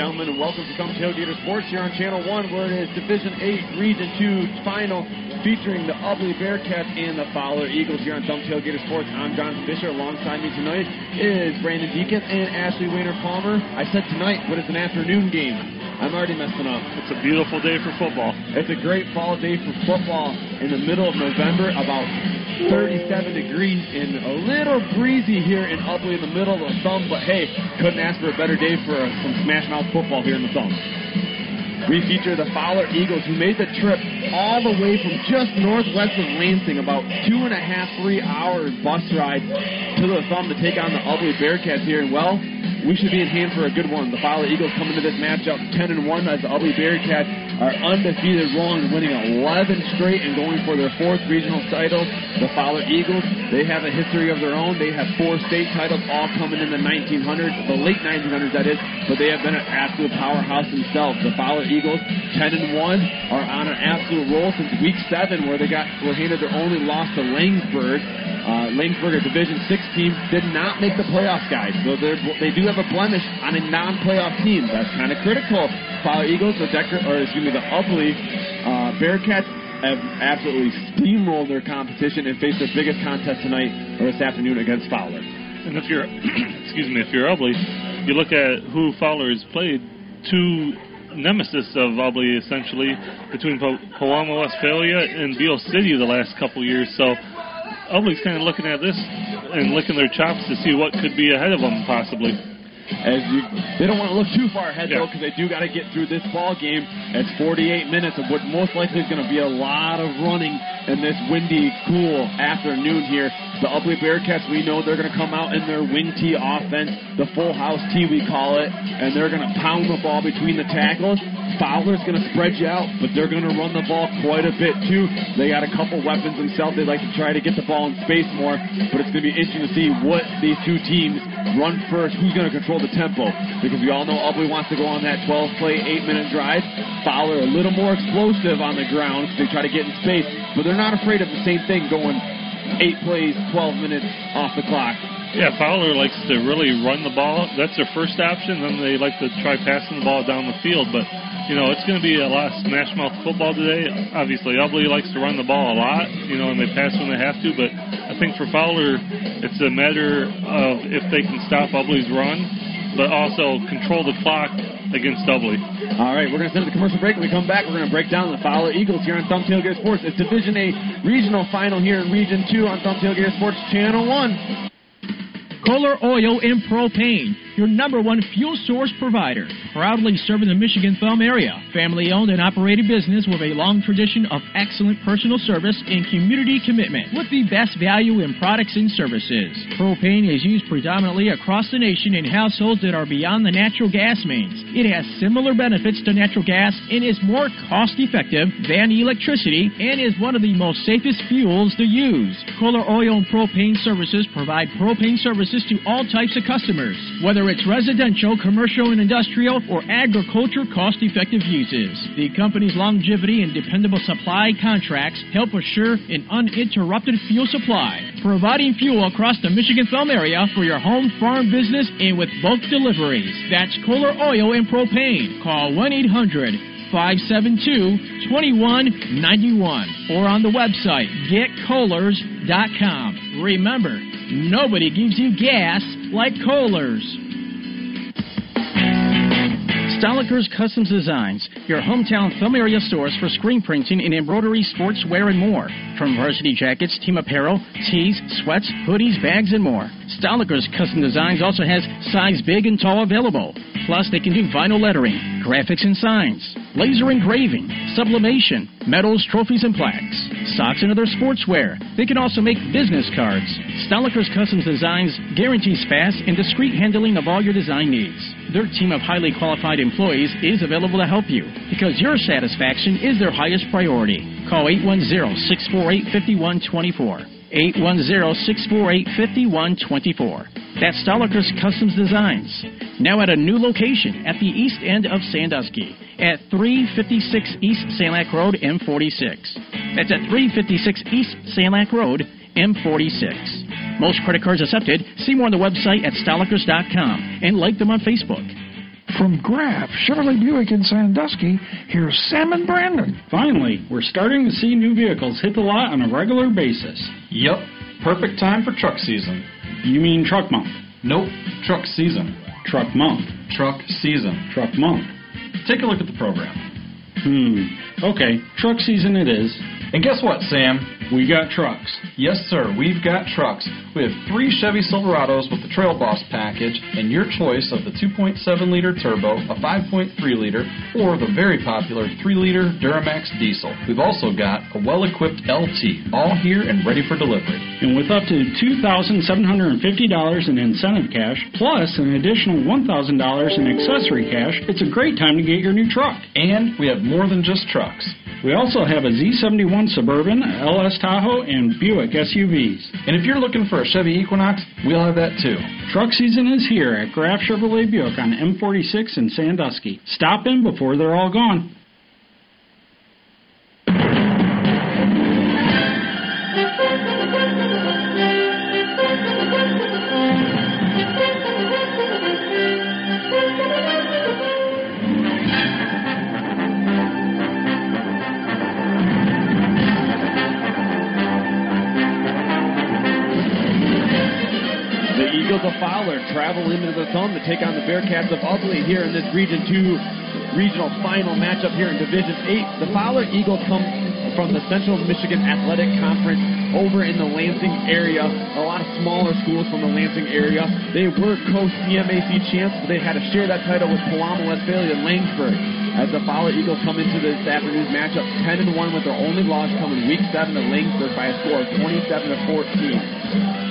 gentlemen, and welcome to Thumb Tailgater Sports here on Channel 1, where it is Division 8, Region 2 final featuring the Ubly Bearcats and the Fowler Eagles here on Thumb Tailgater Sports. I'm Jonathan Fisher. Alongside me tonight is Brandon Deacon and Ashley Wayner Palmer. I said tonight, but it's an afternoon game. I'm already messing up. It's a beautiful day for football. It's a great fall day for football in the middle of November, about 37 degrees and a little breezy here in Ubly in the middle of the thumb, but hey, couldn't ask for a better day for some smash mouth football here in the thumb. We feature the Fowler Eagles who made the trip all the way from just northwest of Lansing, about two and a half, three hours bus ride to the thumb to take on the Ubly Bearcats here. And well, we should be in hand for a good one. The Fowler Eagles come into this matchup 10 and 1 as the Ubly Bearcats are undefeated, rolling, winning 11 straight and going for their fourth regional title. The Fowler Eagles, they have a history of their own. They have four state titles, all coming in the 1900s, the late 1900s, that is, but they have been an absolute powerhouse themselves. The Fowler Eagles, 10 and 1, are on an absolute roll since week 7, where they got were handed their only loss to Laingsburg. Uh, Laingsburg, a Division 6 team, did not make the playoffs, guys. So they do have a blemish on a non-playoff team. That's kind of critical. Fowler Eagles, the Decker, or excuse me, the Ubly uh, Bearcats have absolutely steamrolled their competition and face their biggest contest tonight or this afternoon against Fowler. And if you're, excuse me, if you're Ubly, you look at who Fowler has played. Two nemesis of Ubly essentially between Pewamo, Westphalia, and Beal City the last couple years. So Ubly's kind of looking at this and licking their chops to see what could be ahead of them possibly. As you, they don't want to look too far ahead yeah. though, because they do got to get through this ball game. It's 48 minutes of what most likely is going to be a lot of running in this windy, cool afternoon here. The Ubly Bearcats, we know they're going to come out in their wing tee offense, the full house tee we call it, and they're going to pound the ball between the tackles. Fowler's going to spread you out, but they're going to run the ball quite a bit too. They got a couple weapons themselves. They like to try to get the ball in space more, but it's going to be interesting to see what these two teams run first. Who's going to control the tempo? Because we all know Ubly wants to go on that 12 play, 8 minute drive. Fowler a little more explosive on the ground. So they try to get in space, but they're not afraid of the same thing going eight plays, 12 minutes off the clock. Yeah, Fowler likes to really run the ball. That's their first option. Then they like to try passing the ball down the field. But you know, it's going to be a lot of smash mouth football today. Obviously, Ubly likes to run the ball a lot, you know, and they pass when they have to. But I think for Fowler, it's a matter of if they can stop Ubly's run, but also control the clock against Ubly. All right, we're going to send the commercial break. When we come back, we're going to break down the Fowler Eagles here on Thumb Gear Sports. It's Division A regional final here in Region 2 on Thumb Gear Sports Channel 1. Kohler Oil and Propane your number one fuel source provider. Proudly serving the Michigan Thumb area. Family owned and operated business with a long tradition of excellent personal service and community commitment with the best value in products and services. Propane is used predominantly across the nation in households that are beyond the natural gas mains. It has similar benefits to natural gas and is more cost effective than electricity and is one of the most safest fuels to use. Kohler Oil and Propane Services provide propane services to all types of customers, whether whether it's residential, commercial, and industrial, or agriculture cost effective uses. The company's longevity and dependable supply contracts help assure an uninterrupted fuel supply, providing fuel across the Michigan Thumb area for your home, farm, business, and with bulk deliveries. That's Kohler Oil and Propane. Call 1 800 572 2191 or on the website getkohlers.com. Remember, nobody gives you gas like Kohlers. Stoliker's Customs Designs, your hometown thumb area source for screen printing and embroidery, sportswear, and more. From varsity jackets, team apparel, tees, sweats, hoodies, bags, and more. Stoliker's Custom Designs also has size big and tall available. Plus, they can do vinyl lettering, graphics and signs, laser engraving, sublimation, medals, trophies, and plaques, socks and other sportswear. They can also make business cards. Stoliker's Customs Designs guarantees fast and discreet handling of all your design needs. Their team of highly qualified employees is available to help you because your satisfaction is their highest priority. Call 810-648-5124. 810-648-5124. That's Stoliker's Customs Designs. Now at a new location at the east end of Sandusky at 356 East Sanilac Road, M46. That's at 356 East Sanilac Road, M46. Most credit cards accepted. See more on the website at stolikers.com and like them on Facebook. From Graf Chevrolet Buick in Sandusky, here's Sam and Brandon. Finally, we're starting to see new vehicles hit the lot on a regular basis. Yep, perfect time for truck season. You mean truck month? Nope, truck season. Truck month. Truck season. Truck month. Take a look at the program. Hmm. Okay, truck season it is. And guess what, Sam? We got trucks. Yes, sir, we've got trucks. We have three Chevy Silverados with the Trail Boss package, and your choice of the 2.7 liter turbo, a 5.3 liter, or the very popular 3 liter Duramax diesel. We've also got a well equipped LT, all here and ready for delivery. And with up to $2,750 in incentive cash, plus an additional $1,000 in accessory cash, it's a great time to get your new truck. And we have more than just trucks. We also have a Z71 Suburban, LS Tahoe, and Buick SUVs. And if you're looking for a Chevy Equinox, we'll have that too. Truck season is here at Graf Chevrolet Buick on M46 in Sandusky. Stop in before they're all gone. The Fowler travel into the Thumb to take on the Bearcats of Ubly here in this Region 2 regional final matchup here in Division 8. The Fowler Eagles come from the Central Michigan Athletic Conference over in the Lansing area. A lot of smaller schools from the Lansing area. They were co-CMAC champs, but they had to share that title with Pewamo, Westphalia, and Laingsburg. As the Fowler Eagles come into this afternoon's matchup 10 and 1 with their only loss coming week 7 to Laingsburg by a score of 27 to 14.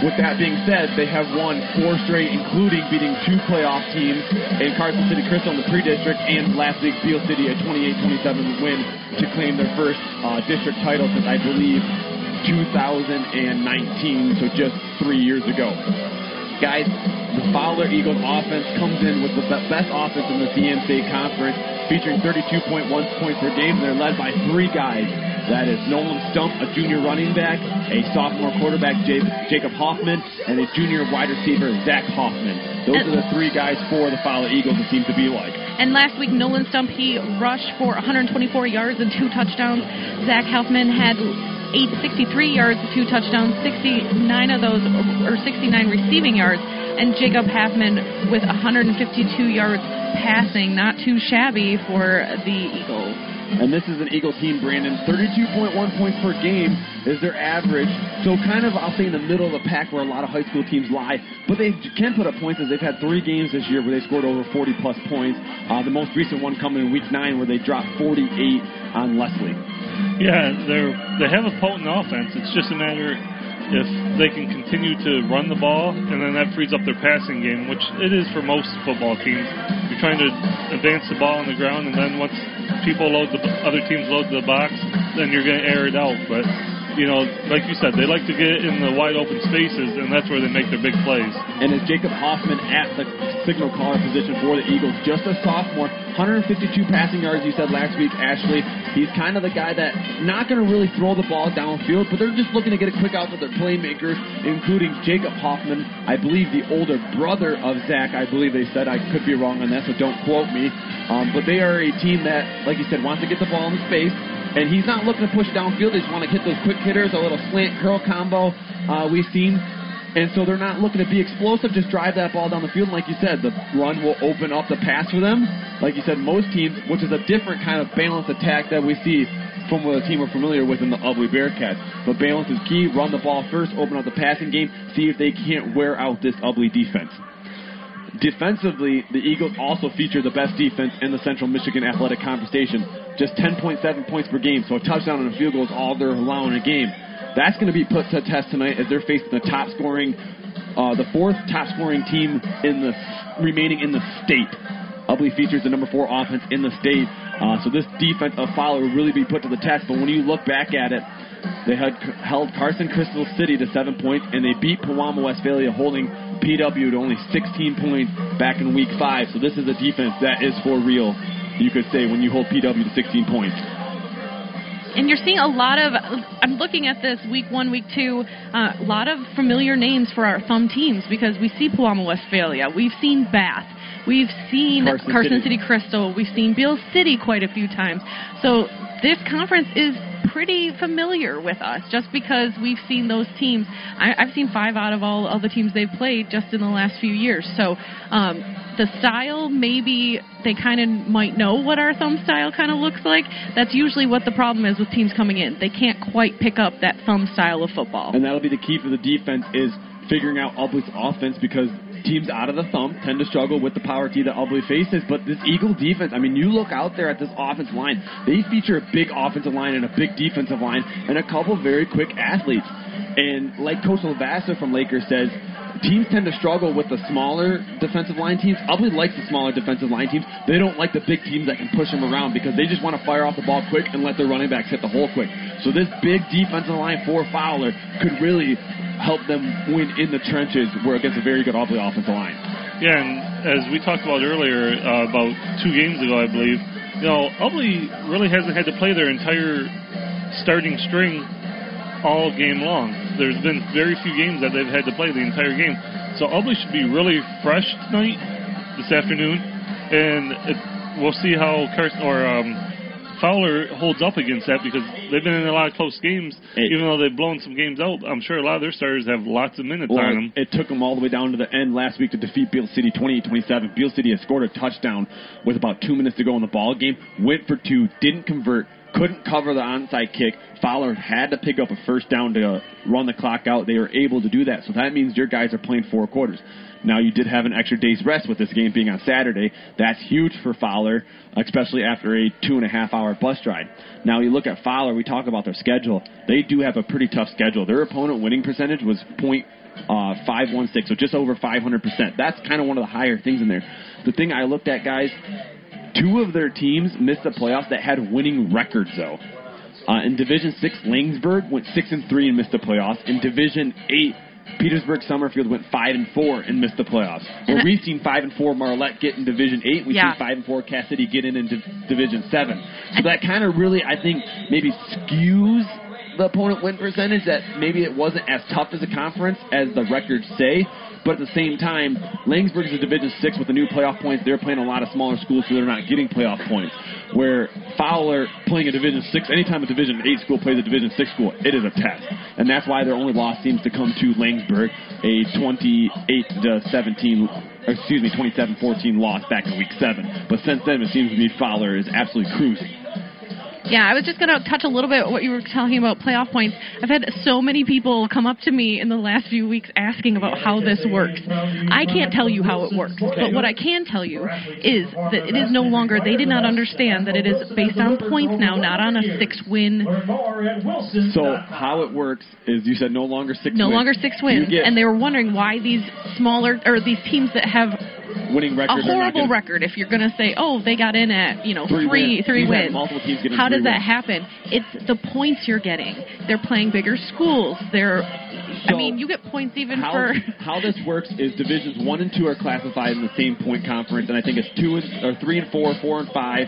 With that being said, they have won four straight, including beating two playoff teams in Carson City Crystal in the pre-district and last week Beal City a 28-27 win to claim their first uh, district title since I believe 2019, so just three years ago. Guys, the Fowler Eagles offense comes in with the best offense in the CMC conference, featuring 32.1 points per game. They're led by three guys. That is Nolan Stump, a junior running back, a sophomore quarterback, Jacob Hoffman, and a junior wide receiver, Zach Hoffman. Those are the three guys for the Fowler Eagles, it seems to be like. And last week, Nolan Stump, he rushed for 124 yards and two touchdowns. Zach Hoffman had 863 yards, two touchdowns, 69 of those, or 69 receiving yards. And Jacob Hoffman with 152 yards passing, not too shabby for the Eagles. And this is an Eagle team, Brandon. 32.1 points per game is their average. So kind of, I'll say, in the middle of the pack where a lot of high school teams lie. But they can put up points as they've had three games this year where they scored over 40 plus points. Uh, the most recent one coming in week nine where they dropped 48 on Leslie. Yeah, they're they have a potent offense. It's just a matter if they can continue to run the ball, and then that frees up their passing game, which it is for most football teams. You're trying to advance the ball on the ground, and then once people load the other teams load the box, then you're going to air it out. But you know, like you said, they like to get in the wide open spaces, and that's where they make their big plays. And is Jacob Hoffman at the signal caller position for the Eagles? Just a sophomore, 152 passing yards. You said last week, Ashley. He's kind of the guy that not going to really throw the ball downfield, but they're just looking to get a quick out to their playmakers, including Jacob Hoffman. I believe the older brother of Zach. I believe they said I could be wrong on that, so don't quote me. Um, but they are a team that, like you said, wants to get the ball in space. And he's not looking to push downfield. They just want to hit those quick hitters, a little slant curl combo uh, we've seen. And so they're not looking to be explosive, just drive that ball down the field. And like you said, the run will open up the pass for them. Like you said, most teams, which is a different kind of balanced attack that we see from what a team we're familiar with in the Ubly Bearcats. But balance is key. Run the ball first, open up the passing game, see if they can't wear out this Ubly defense. Defensively, the Eagles also feature the best defense in the Central Michigan Athletic Conversation. Just 10.7 points per game, so a touchdown and a field goal is all they're allowing a game. That's going to be put to test tonight as they're facing the top scoring, uh, the fourth top scoring team in the remaining in the state. Ubly features the number four offense in the state, uh, so this defense of Fowler will really be put to the test. But when you look back at it, they had held Carson Crystal City to seven points, and they beat Pewamo Westphalia, holding PW to only 16 points back in week five. So this is a defense that is for real, you could say, when you hold PW to 16 points. And you're seeing a lot of, I'm looking at this week one, week two, uh, a lot of familiar names for our thumb teams because we see Pewamo Westphalia. We've seen Bath. We've seen Carson Carson, City. City. Crystal. We've seen Beal City quite a few times. So this conference is pretty familiar with us just because we've seen those teams. I, I've seen five out of all of the teams they've played just in the last few years. So um, the style, maybe they kind of might know what our thumb style kind of looks like. That's usually what the problem is with teams coming in. They can't quite pick up that thumb style of football. And that'll be the key for the defense is figuring out Ubly's offense because teams out of the thumb tend to struggle with the power T that Ubly faces. But this Eagle defense, I mean, you look out there at this offensive line, they feature a big offensive line and a big defensive line and a couple very quick athletes. And like Coach Lavassa from Lakers says, teams tend to struggle with the smaller defensive line teams. Ubly likes the smaller defensive line teams. They don't like the big teams that can push them around because they just want to fire off the ball quick and let their running backs hit the hole quick. So this big defensive line for Fowler could really help them win in the trenches where against a very good Ubly offensive line. Yeah, and as we talked about earlier, uh, about two games ago, I believe, you know, Ubly really hasn't had to play their entire starting string all game long. There's been very few games that they've had to play the entire game. So Ubly should be really fresh tonight, this afternoon, and it, we'll see how Carson or um, Fowler holds up against that because they've been in a lot of close games. Hey. even though they've blown some games out, I'm sure a lot of their starters have lots of minutes Well, on them. it took them all the way down to the end last week to defeat Beal City 28-27. Beal City has scored a touchdown with about two minutes to go in the ball game. Went for two, didn't convert, couldn't cover the onside kick. Fowler had to pick up a first down to run the clock out. They were able to do that, so that means your guys are playing four quarters. Now you did have an extra day's rest with this game being on Saturday. That's huge for Fowler, especially after a two and a half hour bus ride. Now you look at Fowler. We talk about their schedule. They do have a pretty tough schedule. Their opponent winning percentage was uh, 516, so just over 500%. That's kind of one of the higher things in there. The thing I looked at, guys, two of their teams missed the playoffs that had winning records, though. Uh, in Division Six, Laingsburg went six and three and missed the playoffs. In Division Eight, Petersburg Summerfield went five and four and missed the playoffs. And- we've seen five and four Marlette get in Division Eight, we've Yeah. seen five and four Cass City get in in Div- Division Seven. So that kind of really, I think, maybe skews the opponent win percentage. That maybe it wasn't as tough as a conference as the records say. But at the same time, Laingsburg is a Division Six with the new playoff points. They're playing a lot of smaller schools, so they're not getting playoff points. Where Fowler playing a Division Six, anytime a Division Eight school plays a Division Six school, it is a test, and that's why their only loss seems to come to Laingsburg, a 28 to 17, excuse me, 27-14 loss back in Week Seven. But since then, it seems to me Fowler is absolutely cruising. Yeah, I was just going to touch a little bit what you were talking about playoff points. I've had so many people come up to me in the last few weeks asking about how this works. I can't tell you how it works, but what I can tell you is that it is no longer, they did not understand that it is based on points now, not on a six win, So how it works is you said no longer six. no wins. longer six wins. And they were wondering why these smaller, or these teams that have winning a records. are not horrible gonna- record if you're going to say, oh, they got in at, you know, Three three, wins. three wins. multiple teams getting How does that wins. happen? It's the points you're getting. They're playing bigger schools. They're, I mean, you get points even how, for. how this works is divisions one and two are classified in the same point conference, and I think it's two and or three and four, four and five,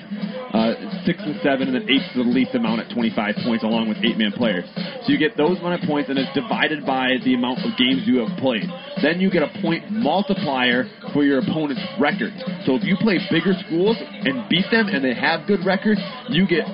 uh, six and seven, and then eight is the least amount at 25 points, along with eight man players. So you get those amount of points, and it's divided by the amount of games you have played. Then you get a point multiplier for your opponent's records. So if you play bigger schools and beat them, and they have good records, you get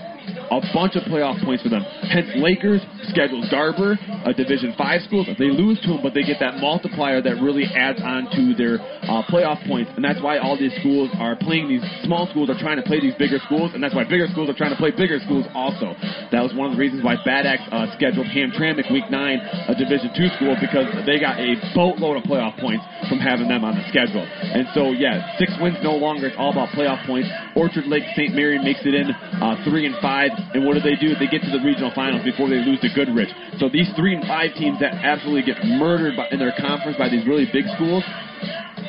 a bunch of playoff points for them. Hence, Lakers schedules Garber, a Division Five school. They lose to them, but they get that multiplier that really adds on to their uh, playoff points, and that's why all these schools are playing these small schools are trying to play these bigger schools, and that's why bigger schools are trying to play bigger schools also. That was one of the reasons why Bad Axe uh, scheduled Hamtramck Week Nine, a Division Two school, because they got a boatload of playoff points from having them on the schedule. And so, yeah, six wins no longer. It's all about playoff points. Orchard Lake St. Mary makes it in uh, three and five. And what do they do? They get to the regional finals before they lose to Goodrich. So these three and five teams that absolutely get murdered by, in their conference by these really big schools,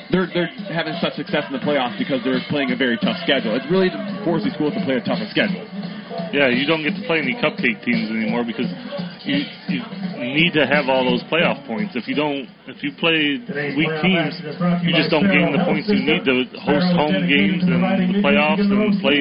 they're they're having such success in the playoffs because they're playing a very tough schedule. It's really to these schools to play a tougher schedule. Yeah, you don't get to play any cupcake teams anymore because you, you need to have all those playoff points. If you don't, if you play weak teams, you just don't gain the points you need to host home games and the playoffs and play,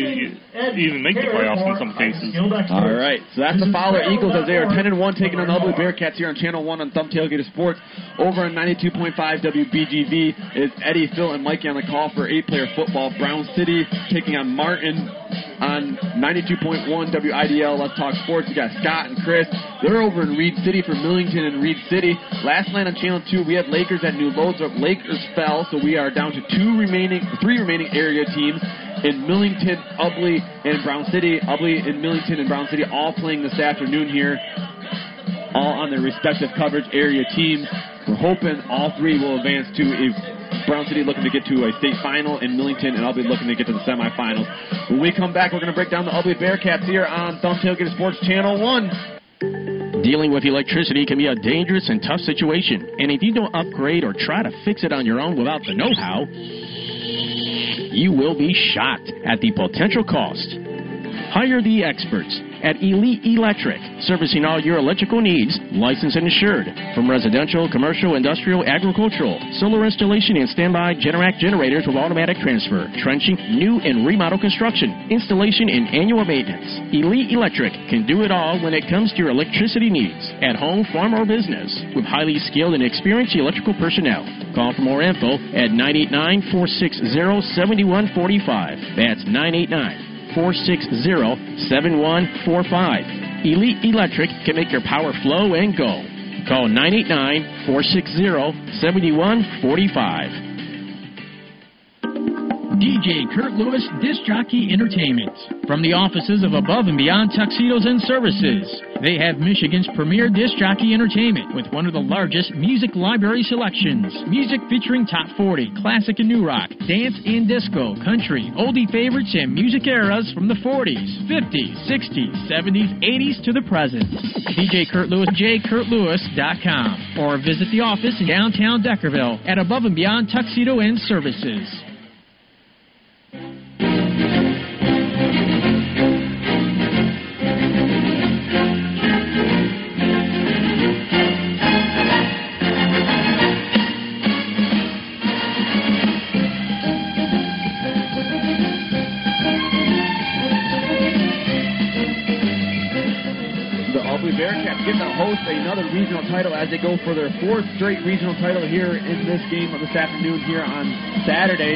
even make the playoffs in some cases. All right, so that's the Fowler Eagles as they are 10 and 1 taking on the Ubly Bearcats here on Channel 1 on Thumb Tailgater Sports. Over on 92.5 WBGV is Eddie, Phil, and Mikey on the call for eight player football. Brown City taking on Martin on 92.1 WIDL Let's Talk Sports. We got Scott and Chris. They're over in Reed City for Millington and Reed City. Last night on Channel 2, we had Lakers at New Lothrop. Lakers fell, so we are down to two remaining, three remaining area teams in Millington, Ubly, and Brown City. Ubly and Millington and Brown City all playing this afternoon here, all on their respective coverage area teams. We're hoping all three will advance to a Brown City looking to get to a state final in Millington, and I'll be looking to get to the semifinals. When we come back, we're going to break down the Ubly Bearcats here on Thumb Tailgate Sports Channel 1. Dealing with electricity can be a dangerous and tough situation, and if you don't upgrade or try to fix it on your own without the know how, you will be shocked at the potential cost. Hire the experts at Elite Electric, servicing all your electrical needs, licensed and insured. From residential, commercial, industrial, agricultural, solar installation and standby Generac generators with automatic transfer, trenching, new and remodel construction, installation and annual maintenance. Elite Electric can do it all when it comes to your electricity needs, at home, farm, or business, with highly skilled and experienced electrical personnel. Call for more info at 989 460 7145. That's 989 460 7145. Elite Electric can make your power flow and go. Call 989 460 7145. DJ Kurt Lewis Disc Jockey Entertainment. From the offices of Above and Beyond Tuxedos and Services, they have Michigan's premier disc jockey entertainment with one of the largest music library selections. Music featuring top 40, classic and new rock, dance and disco, country, oldie favorites, and music eras from the 40s, 50s, 60s, 70s, 80s to the present. DJ Kurt Lewis, jkurtlewis.com, or visit the office in downtown Deckerville at Above and Beyond Tuxedo and Services. Host another regional title as they go for their fourth straight regional title here in this game of this afternoon here on Saturday.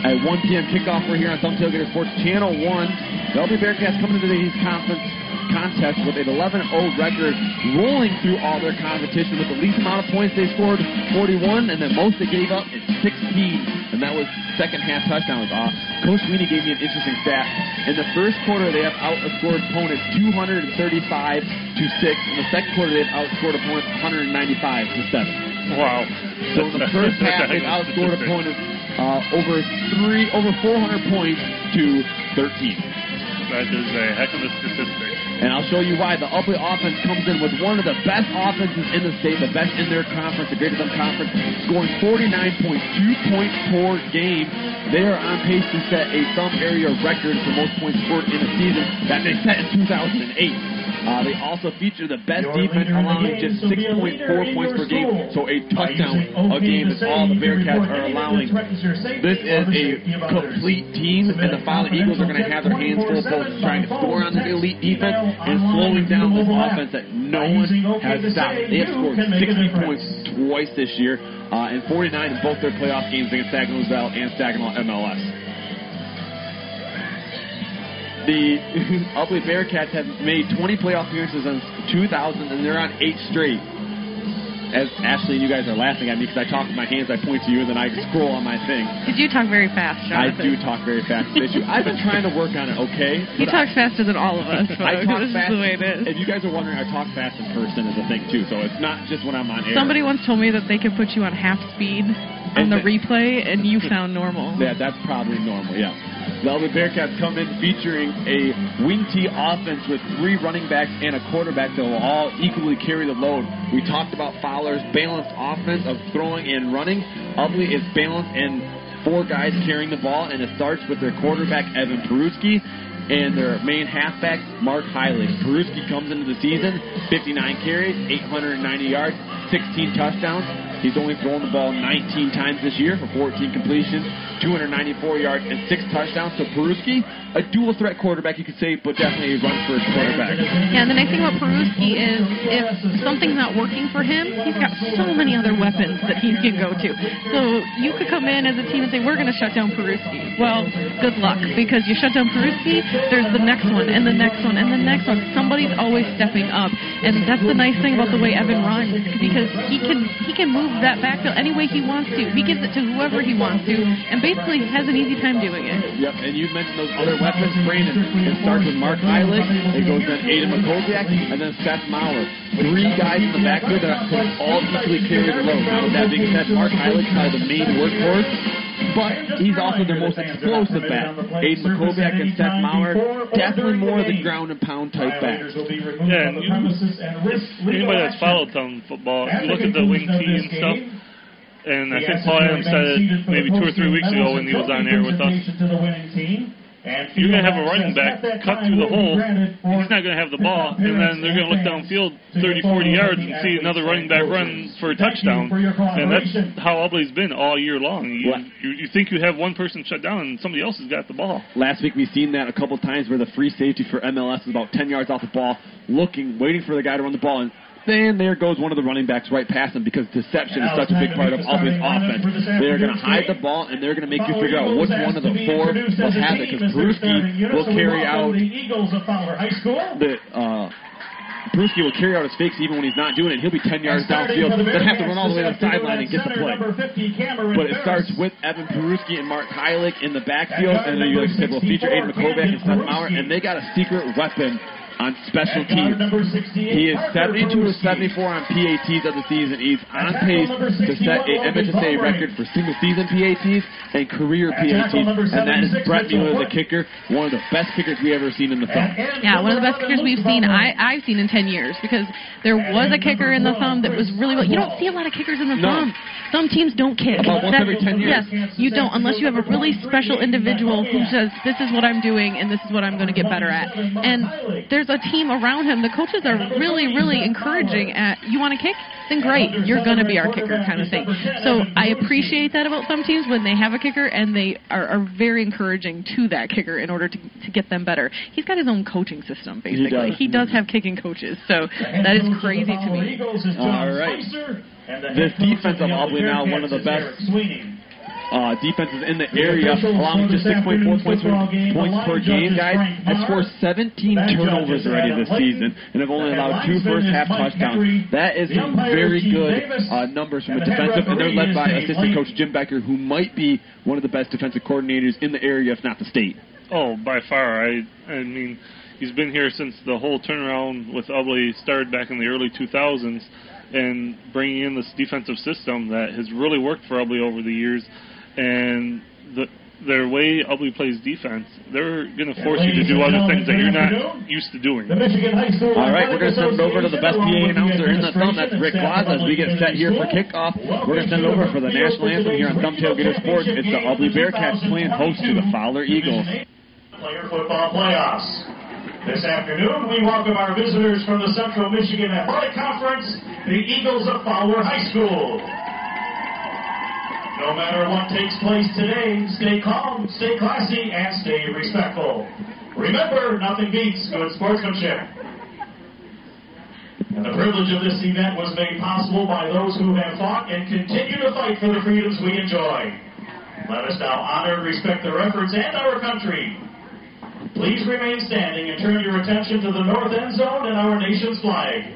At 1 p.m. kickoff, we're here on Thumb Tailgater Sports Channel 1. The Ubly Bearcats coming into today's conference contest with an 11-0 record, rolling through all their competition with the least amount of points they scored, 41, and the most they gave up is 16, and that was second half touchdowns. Uh, Coach Sweeney gave me an interesting stat. In the first quarter, they have outscored opponents 235 to six. In the second quarter, they have outscored opponents 195 to seven. Wow. So in the first half, they've outscored opponents uh, over three, over 400 points to 13. That is a heck of a statistic. And I'll show you why. The Ubly offense comes in with one of the best offenses in the state, the best in their conference, the Greater Thumb Conference, scoring 49.2 points per game. They are on pace to set a thumb area record for most points scored in a season that they set in 2008. Uh, they also feature the best defense, allowing just 6.4 points per game, so a touchdown a game is all the Bearcats are allowing. This is a complete team, and the Fowler Eagles are going to have their hands full both trying to score on this elite defense and slowing down this offense that no one has stopped. They have scored 60 points twice this year, uh, and 49 in both their playoff games against Saginaw Valley and Saginaw MLS. The Ubly Bearcats have made 20 playoff appearances since 2000, and they're on eight straight. As Ashley and you guys are laughing at me because I talk with my hands, I point to you, and then I scroll on my thing. Did you talk very fast, I do talk very fast. Issue. I've been trying to work on it, okay? He talks faster than all of us. I folks. talk this fast. is the way it is. If you guys are wondering, I talk fast in person is a thing too, so it's not just when I'm on air. Somebody once told me that they could put you on half speed on the And- replay, and you sound normal. Yeah, that's probably normal, yeah. Ubly Bearcats come in featuring a wing T offense with three running backs and a quarterback that will all equally carry the load. We talked about Fowler's balanced offense of throwing and running. Ubly is balanced and four guys carrying the ball, and it starts with their quarterback, Evan Peruski. and their main halfback, Mark Heilig. Peruski comes into the season, 59 carries, 890 yards, 16 touchdowns. He's only thrown the ball 19 times this year for 14 completions, 294 yards, and six touchdowns. So Peruski, a dual threat quarterback, you could say, but definitely a run first quarterback. Yeah, and the nice thing about Peruski is if something's not working for him, he's got so many other weapons that he can go to. So you could come in as a team and say, we're going to shut down Peruski. Well, good luck, because you shut down Peruski, there's the next one, and the next one, and the next one. Somebody's always stepping up, and that's the nice thing about the way Evan runs, because he can he can move that backfield any way he wants to. He gives it to whoever he wants to, and basically has an easy time doing it. Yep, and you mentioned those other weapons, Brandon. It starts with Mark Heilig, it goes then Aiden McKoviak, and then Seth Maurer. Three guys in the backfield that could all equally carry the load. Now, with that being said, Mark Heilig probably the main workhorse, but he's also their most explosive back. Aiden McKoviak and Seth Maurer, definitely more of the ground and pound type backs. Yeah, and you, anybody that's followed some football, you look at the wing T and stuff, and I think Paul Adams said it maybe two or three weeks ago when he was on air with us. You're going to have a running back cut through the hole. He's not going to have the ball, and then they're going to look downfield 30, 40 yards and see another running back run for a touchdown. And that's how Ubly's been all year long. You, you, you think you have one person shut down, and somebody else has got the ball. Last week we've seen that a couple times where the free safety for MLS is about 10 yards off the ball, looking, waiting for the guy to run the ball, and then there goes one of the running backs right past him because deception is such a big part of Albany's offense. They're going to hide the ball and they're going to make you figure out which one of the four will have it because Peruski will carry out the. Uh, will carry out his fakes even when he's not doing it. He'll be 10 yards downfield, then have to run all the way to the sideline and get the play. But it starts with Evan Peruski and Mark Heilig in the backfield, and then you like I said, will feature Aiden McKoviak and Seth Maurer, and they got a secret weapon on special teams. He is 72 to 74 on PATs of the season. He's on pace to set a MHSA record for single season PATs and career PATs, and that is Brett Mueller, the kicker, one of the best kickers we ever seen in the thumb. Yeah, one of the best kickers we've seen. I I've seen in 10 years because there was a kicker in the thumb that was really well. You don't see a lot of kickers in the No. thumb. Some teams don't kick. About once That- every 10 years. Yes, you don't unless you have a really special individual who says this is what I'm doing and this is what I'm going to get better at. And there's a team around him. The coaches are really, really encouraging. At you want to kick? Then great, you're going to be our kicker, kind of thing. So I appreciate that about some teams when they have a kicker and they are, are very encouraging to that kicker in order to to get them better. He's got his own coaching system, basically. does. He does have kicking coaches, so that is crazy to me. All right. This defense of Albany now one of the best uh, defenses in the area, allowing just 6.4 points per, points per game, guys. Has scored 17 turnovers already this season, and have only allowed two first half touchdowns. That is some very good uh, numbers from a defensive, and they're led by assistant coach Jim Becker, who might be one of the best defensive coordinators in the area, if not the state. Oh, by far. I I mean, he's been here since the whole turnaround with Ubly started back in the early 2000s, and bringing in this defensive system that has really worked for Ubly over the years. And the their way Ubly plays defense, they're going to force you to do other things that you're not used to doing. All right, we're going to send it over to the best PA announcer in the thumb. That's Rick Plaza. As we get set here for kickoff, we're going to send it over for the national anthem here on Thumb Tailgater Sports. It's the Ubly Bearcats playing host to the Fowler Eagles. Player football playoffs. This afternoon, we welcome our visitors from the Central Michigan Athletic Conference, the Eagles of Fowler High School. No matter what takes place today, stay calm, stay classy, and stay respectful. Remember, nothing beats good sportsmanship. And the privilege of this event was made possible by those who have fought and continue to fight for the freedoms we enjoy. Let us now honor and respect their efforts and our country. Please remain standing and turn your attention to the north end zone and our nation's flag.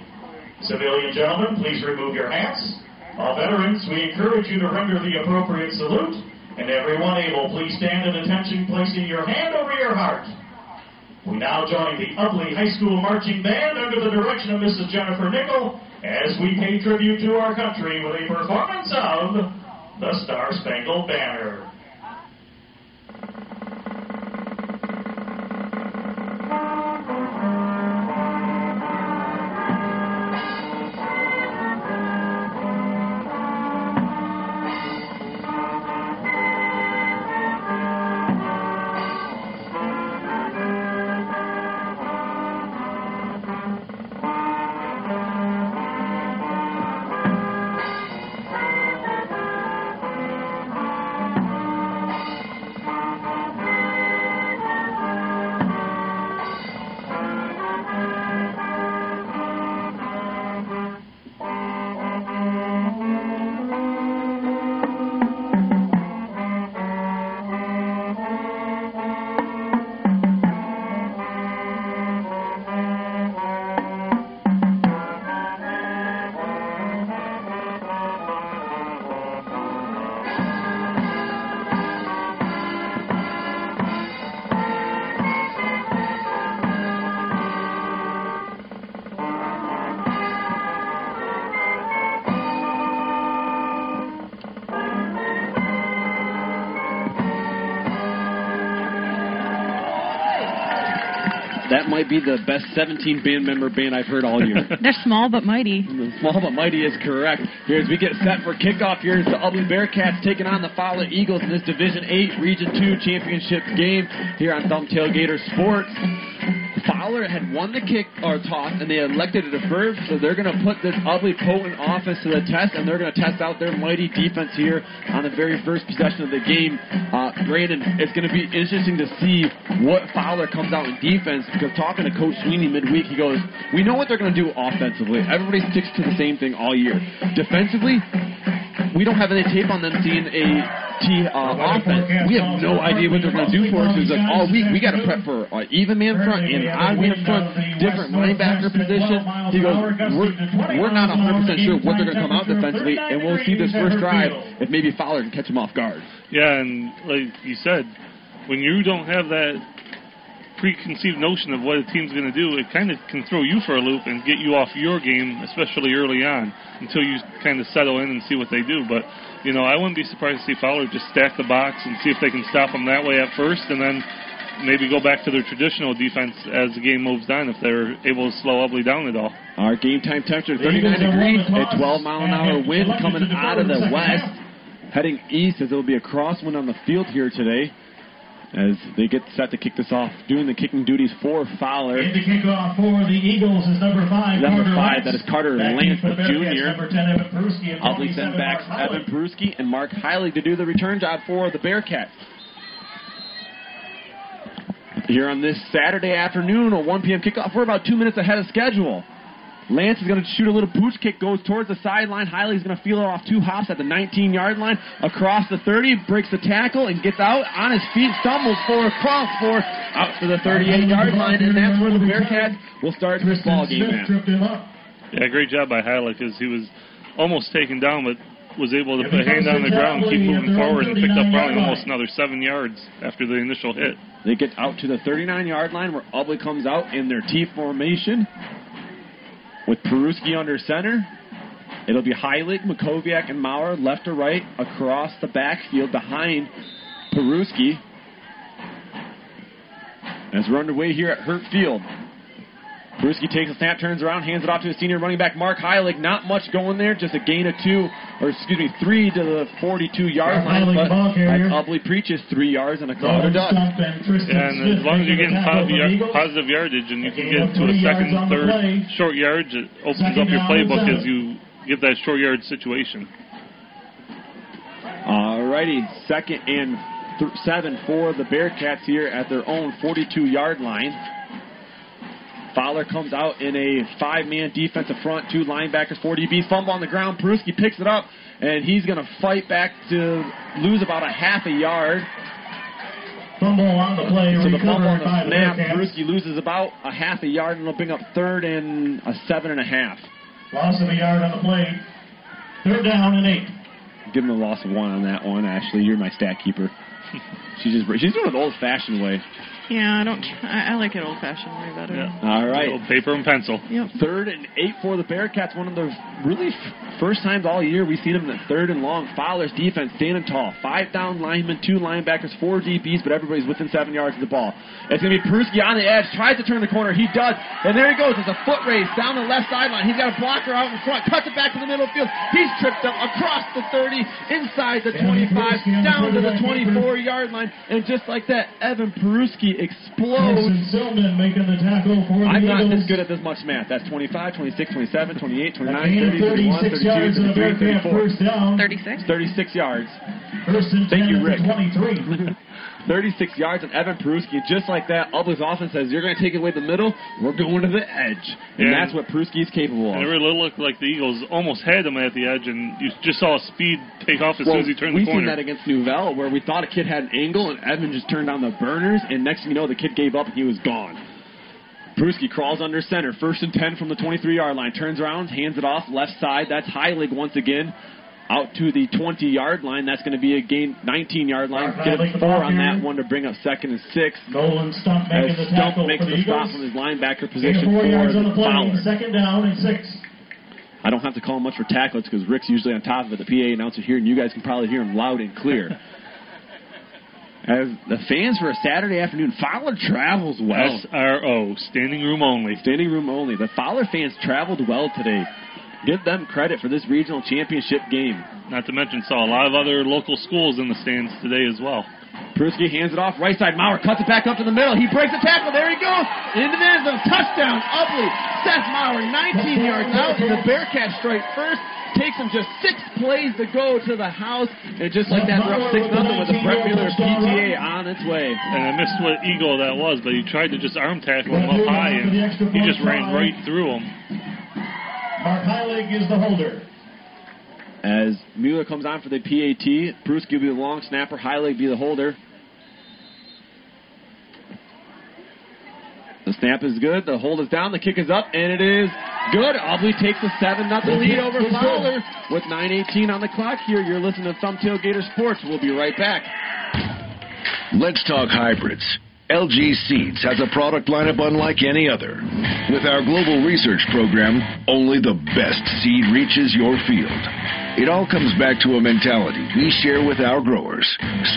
Civilian gentlemen, please remove your hats. All veterans, we encourage you to render the appropriate salute. And everyone able, please stand at attention, placing your hand over your heart. We now join the Ubly High School Marching Band under the direction of Mrs. Jennifer Nickel as we pay tribute to our country with a performance of the Star Spangled Banner. Might be the best 17 band member band I've heard all year. They're small but mighty. Small but mighty is correct. Here as we get set for kickoff, here's the Ubly Bearcats taking on the Fowler Eagles in this Division 8 Region 2 championship game here on Thumb Tailgater Sports. Fowler had won the kick or toss, and they elected to defer, so they're going to put this Ubly, potent offense to the test, and they're going to test out their mighty defense here on the very first possession of the game. Uh, Brandon, it's going to be interesting to see what Fowler comes out in defense, because talking to Coach Sweeney midweek, he goes, We know what they're going to do offensively. Everybody sticks to the same thing all year. Defensively, we don't have any tape on them seeing a T uh, offense. We have no idea what they're going to do for us. He's like, all week we got to prep for uh, even man front and odd man front, different linebacker position. He goes, we're, we're not 100% sure what they're going to come out defensively, and we'll see this first drive if maybe Fowler can catch them off guard. Yeah, and like you said, when you don't have that preconceived notion of what a team's going to do, it kind of can throw you for a loop and get you off your game, especially early on, until you kind of settle in and see what they do. But you know, I wouldn't be surprised to see Fowler just stack the box and see if they can stop them that way at first, and then maybe go back to their traditional defense as the game moves on if they're able to slow Ubly down at all. Our game time temperature 39 degrees, a 12 mile an hour wind coming out of the west, heading east as there will be a crosswind on the field here today. As they get set to kick this off, doing the kicking duties for Fowler. In the kickoff for the Eagles is number five. Number Carter five, Lance. that is Carter Back Lance, junior. Number 10, Evan Peruski. 27, sent back Evan Peruski and Mark Heilig to do the return job for the Bearcats. Here on this Saturday afternoon, a 1 p.m. kickoff. We're about two minutes ahead of schedule. Lance is going to shoot a little pooch kick, goes towards the sideline. Heilig's going to feel it off two hops at the 19-yard line, across the 30, breaks the tackle, and gets out on his feet, stumbles for a cross for out to the 38-yard line, and that's where the Bearcats will start this ball game Smith at. tripped him up. Yeah, great job by Heilig because he was almost taken down, but was able to put a hand comes on the ground, keep moving at their own forward, and picked up probably almost another seven yards after the initial hit. They get out to the 39 yard line where Ubly comes out in their T formation with Peruski under center. It'll be Heilig, Makoviak, and Maurer left to right across the backfield behind Peruski. As we're underway here at Hurt Field. Peruski takes a snap, turns around, hands it off to his senior running back Mark Heilig. Not much going there, just a gain of two, or excuse me, three to the 42 yard Mark line. Heilig, But ball carrier. like Ubly preaches, three yards and a cloud Golden of dust. And Yeah, and as long as you're getting positive, for positive yardage and you can get to a second, yards third short yards, it opens Second up your playbook as you get that short yard situation. Alrighty, second and th- seven for the Bearcats here at their own 42 yard line. Fowler comes out in a five man defensive front, two linebackers, four DBs, fumble on the ground. Peruski picks it up, and he's going to fight back to lose about a half a yard. Fumble on the play. So the fumble on the snap, Peruski loses about a half a yard, and it'll bring up third and a seven and a half. Loss of a yard on the play. Third down and eight. Give him a loss of one on that one, Ashley. You're my stat keeper. she's just she's doing it the old fashioned way. Yeah, I don't. I, I like it old fashioned way better. Yeah. All right. Little paper and pencil. Yep. Third and eight for the Bearcats. One of the really f- first times all year we've seen them in the third and long. Fowler's defense standing tall. Five down linemen, two linebackers, four DBs, but everybody's within seven yards of the ball. It's going to be Peruski on the edge. Tries to turn the corner. He does. And there he goes. It's a foot race down the left sideline. He's got a blocker out in front. Cuts it back to the middle field. He's tripped up across the 30, inside the 25, down to the 24 yard line. And just like that, Evan Peruski explodes. Carson Silman making the tackle for the I'm not Eagles. this good at this much math. That's 25, 26, 27, 28, 29, 30, 31, 32, and a 33, Bearcat 34. first down. 36. 36 yards. First and Thank you, Rick. 23. 36 yards, and Evan Peruski, just like that, Ubly's offense says, you're going to take it away the middle, we're going to the edge. And Yeah. that's what Peruski's capable And it of. really looked like the Eagles almost had him at the edge, and you just saw speed take off as Well, soon as he turned the corner. we've seen that against Nouvel, where we thought a kid had an angle, and Evan just turned on the burners, and next thing you know, the kid gave up and he was gone. Peruski crawls under center, first and 10 from the 23 yard line, turns around, hands it off, left side. That's Heilig once again. Out to the 20 yard line. That's going to be a gain, 19 yard line. Mark Get Heilig, the four on that one to bring up second and six. Nolan Stump As making the Stump makes the the stop from his linebacker position four yards on the the play. Fowler. Second down and six. I don't have to call him much for tackles because Rick's usually on top of it, the PA announcer here, and you guys can probably hear him loud and clear. As the fans for a Saturday afternoon, Fowler travels well. SRO, standing room only. Standing room only. The Fowler fans traveled well today. Give them credit for this regional championship game. Not to mention, saw a lot of other local schools in the stands today as well. Pruski hands it off right side. Maurer cuts it back up to the middle. He breaks the tackle. There he goes. Into the end zone. Touchdown. Ubly. Seth Maurer, 19 yards out. The Bearcats strike first. Takes him just six plays to go to the house. And just like that, they're up 6 nothing with the Brett Mueller PTA on its way. And I missed what eagle that was, but he tried to just arm tackle him up high, and he just ran right through him. Mark Heilig is the holder. As Mueller comes on for the PAT, Bruce will be the long snapper, Heilig be the holder. The snap is good, the hold is down, the kick is up, and it is good. Ubly takes a 7 0 lead over Fowler with 9.18 on the clock here. You're listening to Thumb Tailgater Sports. We'll be right back. Let's talk hybrids. LG Seeds has a product lineup unlike any other. With our global research program, only the best seed reaches your field. It all comes back to a mentality we share with our growers.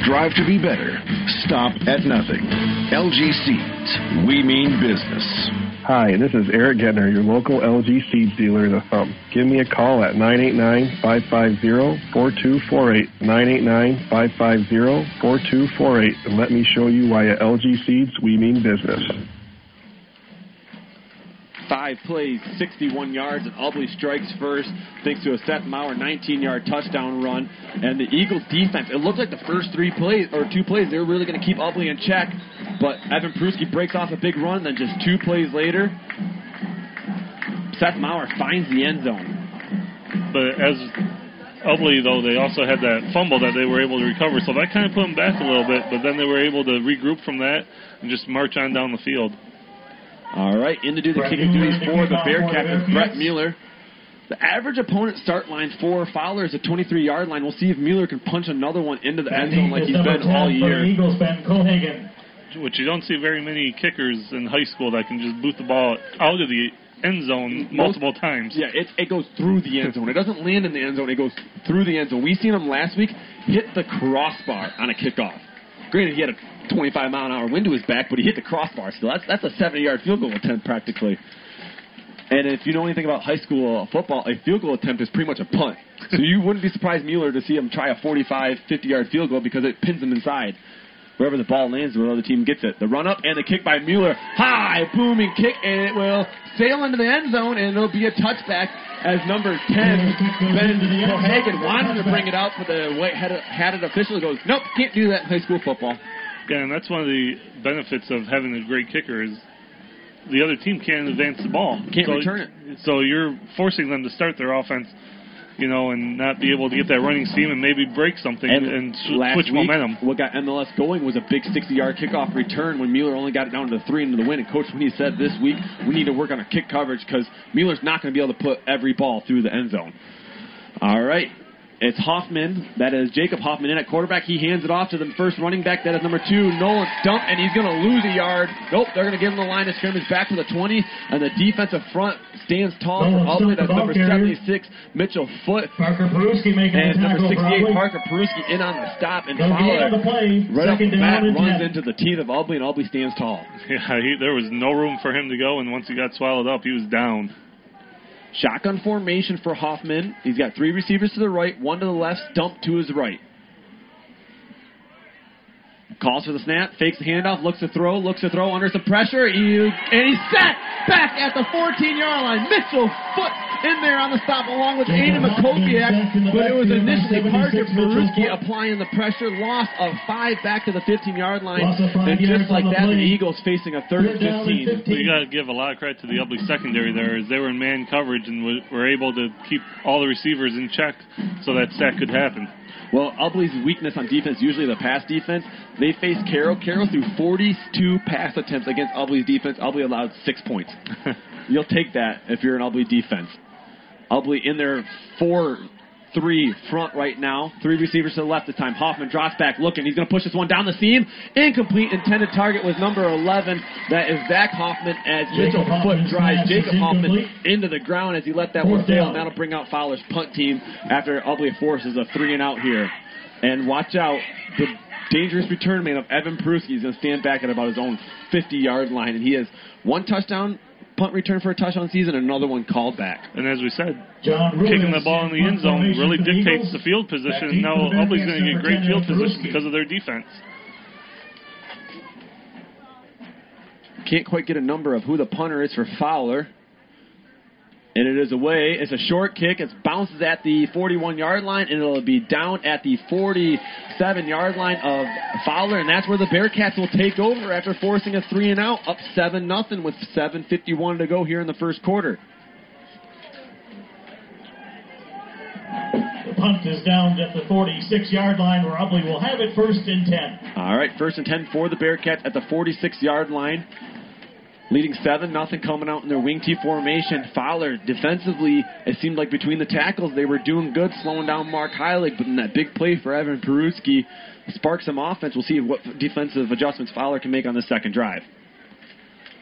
Strive to be better. Stop at nothing. LG Seeds. We mean business. Hi, this is Eric Getner, your local LG seeds dealer in the Thumb. Give me a call at 989-550-4248, 989-550-4248, and let me show you why at LG Seeds we mean business. Five plays, 61 yards, and Ubly strikes first thanks to a Seth Maurer 19-yard touchdown run. And the Eagles defense, it looked like the first three plays or two plays they were really going to keep Ubly in check, but Evan Pruski breaks off a big run. Then just two plays later, Seth Maurer finds the end zone. But as Ubly, though, they also had that fumble that they were able to recover, so that kind of put them back a little bit. But then they were able to regroup from that and just march on down the field. All right, in to do the kicking duties for the Bearcats is Brett Mueller. The average opponent start line for Fowler is a 23 yard line. We'll see if Mueller can punch another one into the end zone like he's been all year. Eagles, Ben Cohagen. Which you don't see very many kickers in high school that can just boot the ball out of the end zone multiple times. Yeah, it, it goes through the end zone. It doesn't land in the end zone. It goes through the end zone. We seen him last week hit the crossbar on a kickoff. Granted, he had a 25 mile an hour wind to his back, but he hit the crossbar still. That's that's a 70 yard field goal attempt practically. And if you know anything about high school uh, football, a field goal attempt is pretty much a punt. so you wouldn't be surprised Mueller to see him try a 45, 50 yard field goal because it pins him inside. Wherever the ball lands, where the other team gets it. The run up and the kick by Mueller. High, booming kick, and it will sail into the end zone, and it'll be a touchback as number 10, Ben Cohagen, wanted to bring it out, but the white hatted official goes, nope, can't do that in high school football. Yeah, and that's one of the benefits of having a great kicker is the other team can't advance the ball. Can't so, return it. So you're forcing them to start their offense, you know, and not be able to get that running steam and maybe break something and, and switch week, momentum. What got MLS going was a big 60-yard kickoff return when Mueller only got it down to the three into the win. And Coach Sweeney said this week we need to work on our kick coverage because Mueller's not going to be able to put every ball through the end zone. All right. It's Hoffman. That is Jacob Hoffman in at quarterback. He hands it off to the first running back. That is number two, Nolan Stump, and he's going to lose a yard. Nope, they're going to give him the line of scrimmage back to the 20, and the defensive front stands tall for Ubly. That's number 76, Mitchell Foot. Parker Peruski making And the number tackle 68, for Parker Peruski in on the stop, and Gonna Fowler the play. right off the Second bat runs into the teeth of Ubly, and Ubly stands tall. Yeah, he, there was no room for him to go, and once he got swallowed up, he was down. Shotgun formation for Hoffman. He's got three receivers to the right, one to the left, Stump to his right. Calls for the snap, fakes the handoff, looks to throw, looks to throw under some pressure, he, and he's set back at the 14 yard line. Mitchell Foot in there on the stop along with Aiden Makopiak, but it was initially Parker Peruski applying the pressure, loss of five back to the 15 yard line, Loss and just like the that, the. Eagles facing a third and Third down and 15. You got to give a lot of credit to the Ubly secondary there, as they were in man coverage and were able to keep all the receivers in check so that sack could happen. Well, Ubly's weakness on defense, usually the pass defense. They faced Carroll. Carroll threw 42 pass attempts against Ubly's defense. Ubly allowed six points. You'll take that if you're an Ubly defense. Ubly in their 4 3 front right now. Three receivers to the left this time. Hoffman drops back looking. He's going to push this one down the seam. Incomplete. Intended target was number 11. That is Zach Hoffman as Mitchell Foot drives Jacob Hoffman into the ground as he let that one sail. And that'll bring out Fowler's punt team after Ubly forces a three and out here. And watch out. The dangerous return man of Evan Peruski is going to stand back at about his own 50 yard line, and he has one touchdown punt return for a touchdown season, and another one called back. And as we said, John kicking the ball in the end zone really dictates Eagles. the field position. Now for the Ubly's going to get number great field position because of their defense. Can't quite get a number of who the punter is for Fowler. And it is away. It's a short kick. It bounces at the 41 yard line, and it'll be down at the 47 yard line of Fowler, and that's where the Bearcats will take over after forcing a three and out, up seven nothing with 7:51 to go here in the first quarter. The punt is down at the 46 yard line where Ubly will have it first and 10. All right, first and 10 for the Bearcats at the 46 yard line. Leading 7 nothing coming out in their wing T formation. Fowler defensively, it seemed like between the tackles they were doing good, slowing down Mark Heilig, but in that big play for Evan Peruski sparks some offense. We'll see what defensive adjustments Fowler can make on the second drive.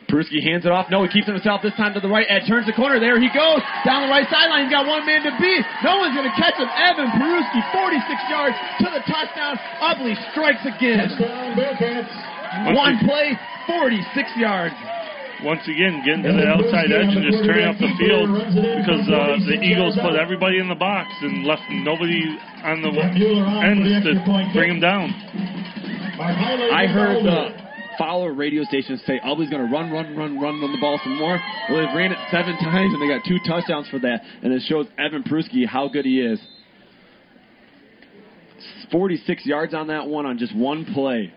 Peruski hands it off. No, he keeps it himself this time to the right edge. Turns the corner. There he goes. Down the right sideline. He's got one man to beat. No one's going to catch him. Evan Peruski, 46 yards to the touchdown. Ubly strikes again. Touchdown Bearcats. One play, 46 yards. Once again, getting to the outside edge and just turning up the field because uh, the Eagles put everybody in the box and left nobody on the ends to bring them down. I heard the. Fowler radio station say Ubly's going to run, run, run, run, run the ball some more. Well, they've ran it seven times and they got two touchdowns for that, and it shows Evan Peruski how good he is. 46 yards on that one on just one play.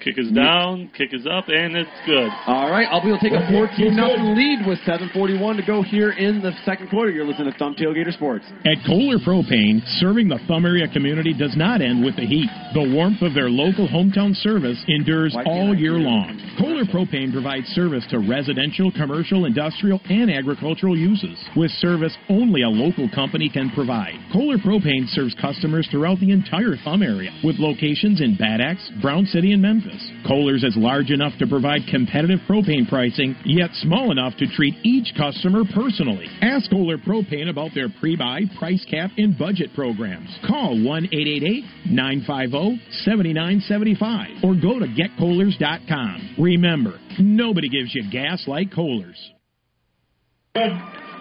Kick is down, kick is up, and it's good. All right, Ubly will take a 14 nothing lead with 7:41 to go here in the second quarter. You're listening to Thumb Tailgater Sports. At Kohler Propane, serving the Thumb area community does not end with the heat. The warmth of their local hometown service endures all year long. Kohler Propane provides service to residential, commercial, industrial, and agricultural uses, with service only a local company can provide. Kohler Propane serves customers throughout the entire Thumb area, with locations in Bad Axe, Brown City, and Memphis. Kohler's is large enough to provide competitive propane pricing, yet small enough to treat each customer personally. Ask Kohler Propane about their pre-buy, price cap, and budget programs. Call 1-888-950-7975 or go to getkohlers.com. Remember, nobody gives you gas like Kohler's.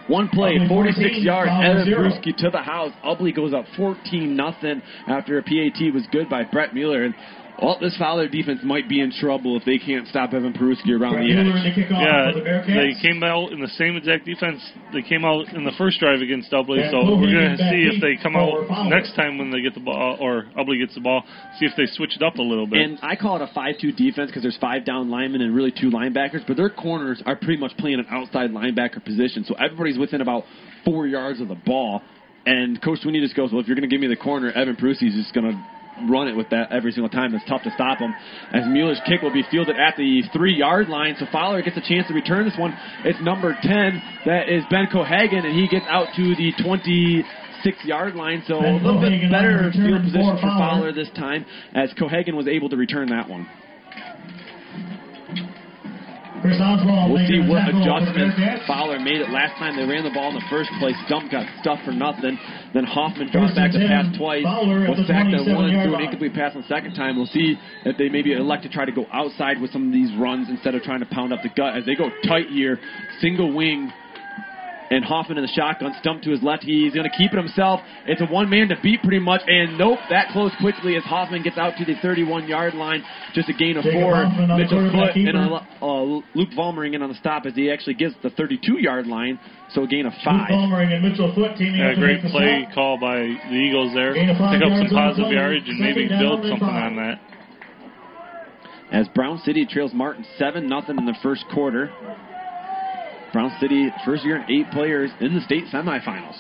One play, 46 14, yards. Fowler Evan zero. Peruski to the house. Ubly goes up 14 nothing after a PAT was good by Brett Mueller. And well, this Fowler defense might be in trouble if they can't stop Evan Peruski around Brett the Mueller edge. in the Yeah, the they came out in the same exact defense they came out in the first drive against Ubly. So we're going to see if they come out Fowler. next time when they get the ball or Ubly gets the ball. See if they switch it up a little bit. And I call it a 5-2 defense because there's five down linemen and really two linebackers, but their corners are pretty much playing an outside linebacker position. So everybody's within about four yards of the ball. And Coach Sweeney just goes, well, if you're going to give me the corner, Evan Peruski's just going to run it with that every single time. It's tough to stop him. As Mueller's kick will be fielded at the three-yard line, so Fowler gets a chance to return this one. It's number 10. That is Ben Cohagen, and he gets out to the 26-yard line. So Ben a little bit Cohagen better field position for for Fowler. Fowler this time, as Cohagen was able to return that one. We'll see what adjustments Fowler made it last time they ran the ball in the first place. Dump got stuffed for nothing. Then Hoffman dropped back to pass twice. Was sacked 27 once, yard threw an incomplete pass on the second time. We'll see if they maybe elect to try to go outside with some of these runs instead of trying to pound up the gut. As they go tight here, single wing. And Hoffman in the shotgun, stump to his left. He's going to keep it himself. It's a one man to beat pretty much. And nope, that closed quickly as Hoffman gets out to the 31 yard line. Just a gain of Jacob four. Hoffman Mitchell Foot and keeper. a, uh, Luke Vollmering in on the stop as he actually gets the 32 yard line. So a gain of five. Luke five. Vollmering and Mitchell Foot teaming Yeah, up to great make the play stop. call by the Eagles there. Gain of five Pick up some positive yardage and maybe build something five. on that. As Brown City trails Martin 7 nothing in the first quarter. Brown City, first year and eight players in the state semifinals.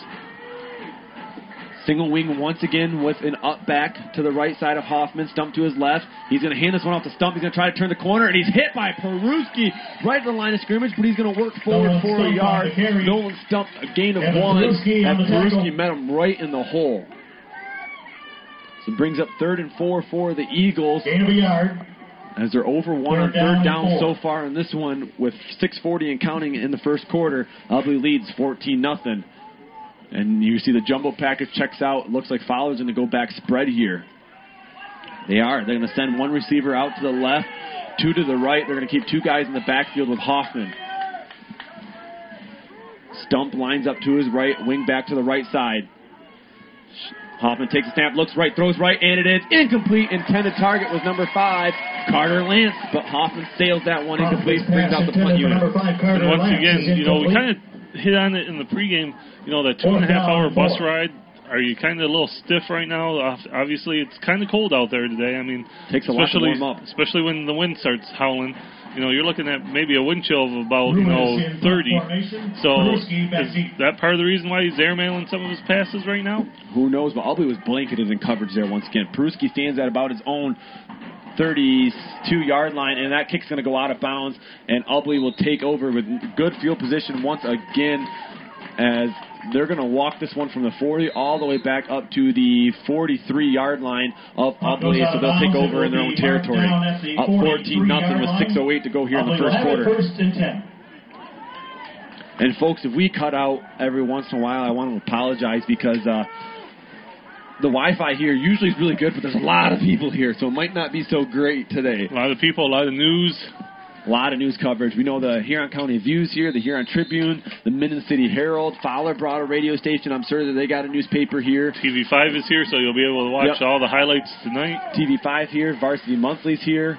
Single wing once again with an up back to the right side of Hoffman. Stump to his left. He's going to hand this one off to Stump. He's going to try to turn the corner, and he's hit by Peruski right at the line of scrimmage, but he's going to work forward Nolan for a yard. on the carry. Nolan Stump, a gain of Evan one. Peruski and. Peruski met him right in the hole. So it brings up third and four for the Eagles Gain of a yard. As they're over one on third down so far in this one with 6:40 and counting in the first quarter. Ubly leads 14 nothing, and you see the jumbo package checks out. It Looks like Fowler's going to go back spread here. They are. They're going to send one receiver out to the left, two to the right. They're going to keep two guys in the backfield with Hoffman. Stump lines up to his right, wing back to the right side. Hoffman takes a snap, looks right, throws right, and it is incomplete. Intended target was number five, Carter Lance, but Hoffman sails that one incomplete, brings out the punt unit. And once again, you know, we kind of hit on it in the pregame. You know, that two and a half hour bus ride. Are you kind of a little stiff right now? Obviously, it's kind of cold out there today. I mean, Takes a lot to warm up. especially when the wind starts howling. You know, you're looking at maybe a wind chill of about you know 30. So is that part of the reason why he's airmailing some of his passes right now? Who knows? But Ubly was blanketed in coverage there once again. Peruski stands at about his own 32 yard line, and that kick's going to go out of bounds, and Ubly will take over with good field position once again as they're going to walk this one from the 40 all the way back up to the 43 yard line of Ubly, so they'll take over in their own territory. Up 14 nothing with 6:08 to go here in the first quarter. First and 10. And folks, if we cut out every once in a while, I want to apologize because uh, the Wi-Fi here usually is really good, but there's a lot of people here, so it might not be so great today. A lot of people, a lot of news. A lot of news coverage. We know the Huron County Views here, the Huron Tribune, the Minden City Herald, Fowler brought a radio station. I'm sure that they got a newspaper here. TV5 is here, so you'll be able to watch Yep. all the highlights tonight. TV5 here, Varsity Monthly's here.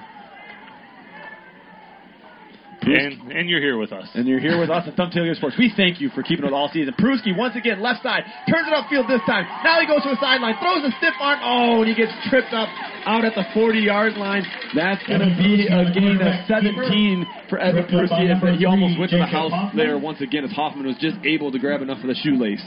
And and you're here with us. And you're here with us at Thumb Tailgate Sports. We thank you for keeping it all season. Pruski once again left side, turns it upfield this time. Now he goes to the sideline, throws a stiff arm. Oh, and he gets tripped up out at the 40 yard line. That's going to be a gain of 17 for Evan Pruski. And he almost went to the house there once again as Hoffman was just able to grab enough of the shoelace.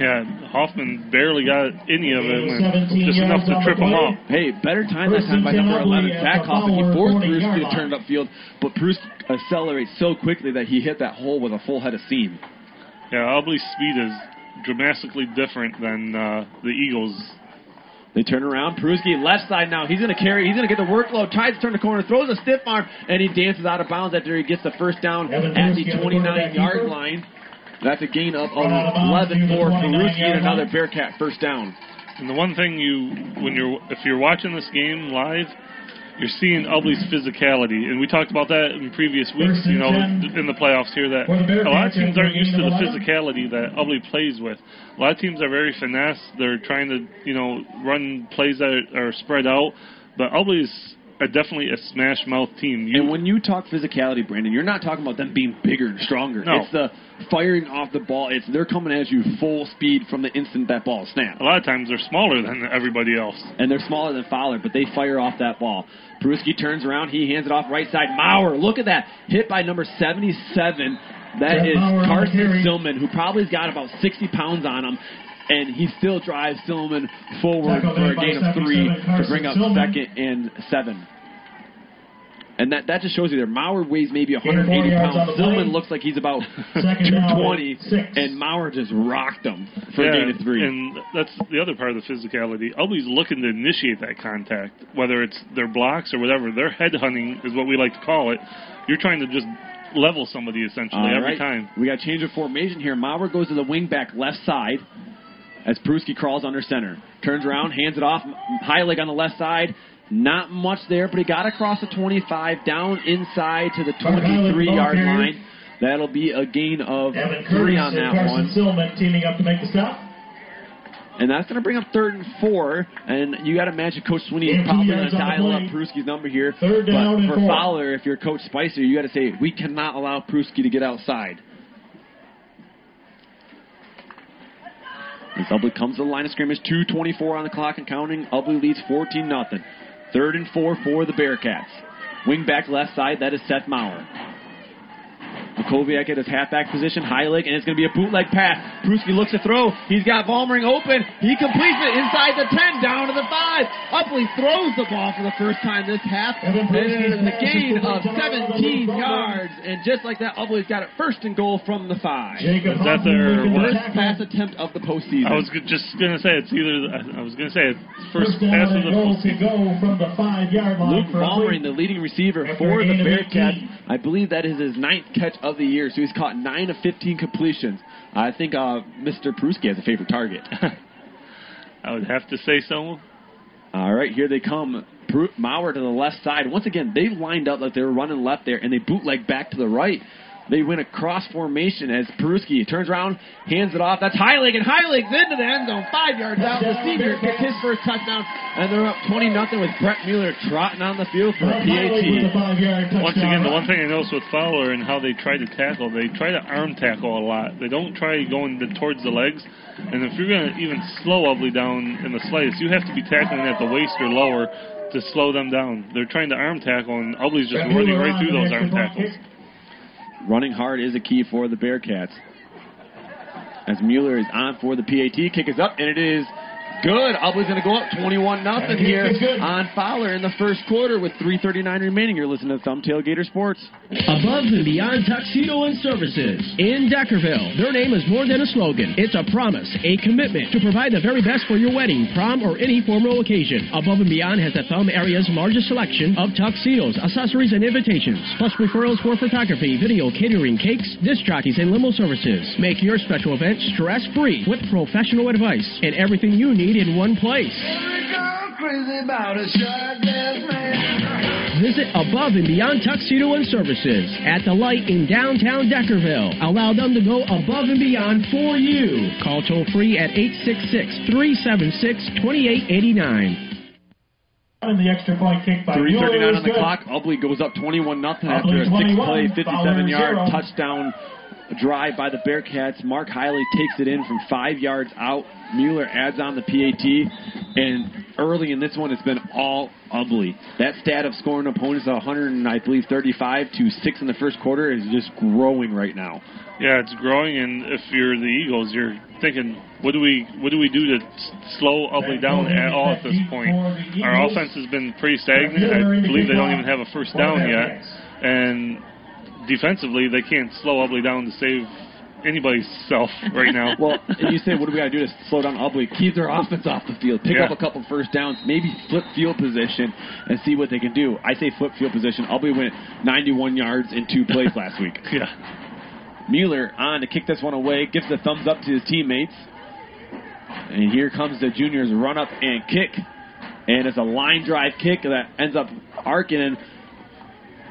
Yeah, Hoffman barely got any of it, and just enough to trip him up. Hey, better time that time by number 11, Zach Hoffman. He forced Pruski to turn it upfield, but Pruski accelerates so quickly that he hit that hole with a full head of steam. Yeah, Ubly's speed is dramatically different than uh, the Eagles. They turn around. Pruski left side now. He's going to carry. He's going to get the workload. Tries to turn the corner. Throws a stiff arm, and he dances out of bounds after he gets the first down Evan at the the 29 quarterback yard line. That's a gain of Run out of bounds 11 to for 29 Peruski yard and another. Bearcat first down. And the one thing you, when you're, if you're watching this game live, you're seeing Ubly's physicality, and we talked about that in previous weeks. You know, in the playoffs here, that for the Bearcats a lot of teams aren't used to the physicality that Ubly plays with. A lot of teams are very finesse. They're trying to, you know, run plays that are spread out, but Ubly's a, definitely a smash mouth team. You, And when you talk physicality, Brandon, you're not talking about them being bigger and stronger. No. It's the firing off the ball. It's they're coming at you full speed from the instant that ball snaps. a lot of times they're smaller than everybody else. and they're smaller than Fowler, but they fire off that ball. Peruski turns around, he hands it off right side. Maurer, look at that, hit by number 77. That Jeff is Maurer Carson carry. Stillman, who probably's got about 60 pounds on him. And he still drives Stillman forward Tackle for a made gain of three to bring up Stillman. second and seven. And that, that just shows you there. Maurer weighs maybe 180 four yards on pounds. the Stillman looks like he's about 220, and Maurer just rocked him for a yeah, gain of three. and that's the other part of the physicality. Always looking to initiate that contact, whether it's their blocks or whatever. Their head hunting is what we like to call it. You're trying to just level somebody essentially All every right. time. We got change of formation here. Maurer goes to the wing back left side as Pruski crawls under center. Turns around, hands it off. High leg on the left side. Not much there, but he got across the 25, down inside to the 23 yard line. That'll be a gain of Evan three Curtis on that Carson one. Teaming up to make the stop. And that's going to bring up third and four. And you got to imagine Coach Sweeney is probably going to dial up. Pruski's number here. Third down but for four. Fowler, if you're Coach Spicer, you got to say, we cannot allow Pruski to get outside. As Ubly comes to the line of scrimmage, 2.24 on the clock and counting. Ubly leads 14 nothing. Third and four for the Bearcats. Wing back left side, that is Seth Maurer. Makoviak at his halfback position, high leg, and it's going to be a bootleg pass. Pruski looks to throw. He's got Vollmering open. He completes it inside the 10, down to the 5. Ubly throws the ball for the first time this half. Evan And it is a gain of 17 yards. And just like that, Ubly's got it first and goal from the 5. Jacob Is that their making the worst First tackle. pass attempt of the postseason. I was just gonna say it's either. I was gonna say it's first First pass of the postseason. go from the five yard line. Luke for Vollmering, the leading receiver After for the gain of Bearcats. I believe that is his ninth catch of the year, so he's caught 9 of 15 completions. I think uh, Mr. Pruski has a favorite target. I would have to say so. All right, here they come. Maurer to the left side. Once again, they lined up like they were running left there, and they bootleg back to the right. They win a cross formation as Peruski turns around, hands it off. That's Heilig, and Heilig's into the end zone, five yards out. The senior gets his first touchdown, and they're up 20 nothing with Brett Mueller trotting on the field for a PAT. Once again, the one thing I noticed with Fowler and how they try to tackle, they try to arm tackle a lot. They don't try going to, towards the legs. And if you're going to even slow Ubly down in the slightest, you have to be tackling at the waist or lower to slow them down. They're trying to arm tackle, and Ubly's just running right through those arm tackles. Running hard is a key for the Bearcats. As Mueller is on for the PAT, kick is up, and it is good. Ubly's going to go up 21 nothing here on Fowler in the first quarter with 3:39 remaining. You're listening to Thumb Tailgater Sports. Above and beyond tuxedo and services in Deckerville. Their name is more than a slogan. It's a promise, a commitment to provide the very best for your wedding, prom, or any formal occasion. Above and Beyond has the Thumb area's largest selection of tuxedos, accessories, and invitations, plus referrals for photography, video, catering, cakes, disc jockeys, and limo services. Make your special event stress-free with professional advice and everything you need in one place. Visit Above and Beyond Tuxedo and Services at the light in downtown Deckerville. Allow them to go above and beyond for you. Call toll free at 866 376 2889. And the extra point kick by 3:39 Mueller is on the good. clock. Ubly goes up 21 nothing after a six-play, 57-yard zero. touchdown drive by the Bearcats. Mark Heilig takes it in from five yards out. Mueller adds on the PAT, and early in this one, it's been all ugly. That stat of scoring opponents 100 and I believe 35 to six in the first quarter is just growing right now. Yeah, it's growing, and if you're the Eagles, you're thinking, what do we what do we do to slow Ubly down at all at this point? Our offense has been pretty stagnant. I believe they don't even have a first down yet, and defensively, they can't slow Ubly down to save anybody's self right now. Well, and you say, what do we got to do to slow down Ubly? Keep their offense off the field. Pick Yeah. up a couple first downs. Maybe flip field position and see what they can do. I say flip field position. Ubly went 91 yards in two plays last week. Yeah. Mueller on to kick this one away. Gives the thumbs up to his teammates. And here comes the juniors run up and kick. And it's a line drive kick that ends up arcing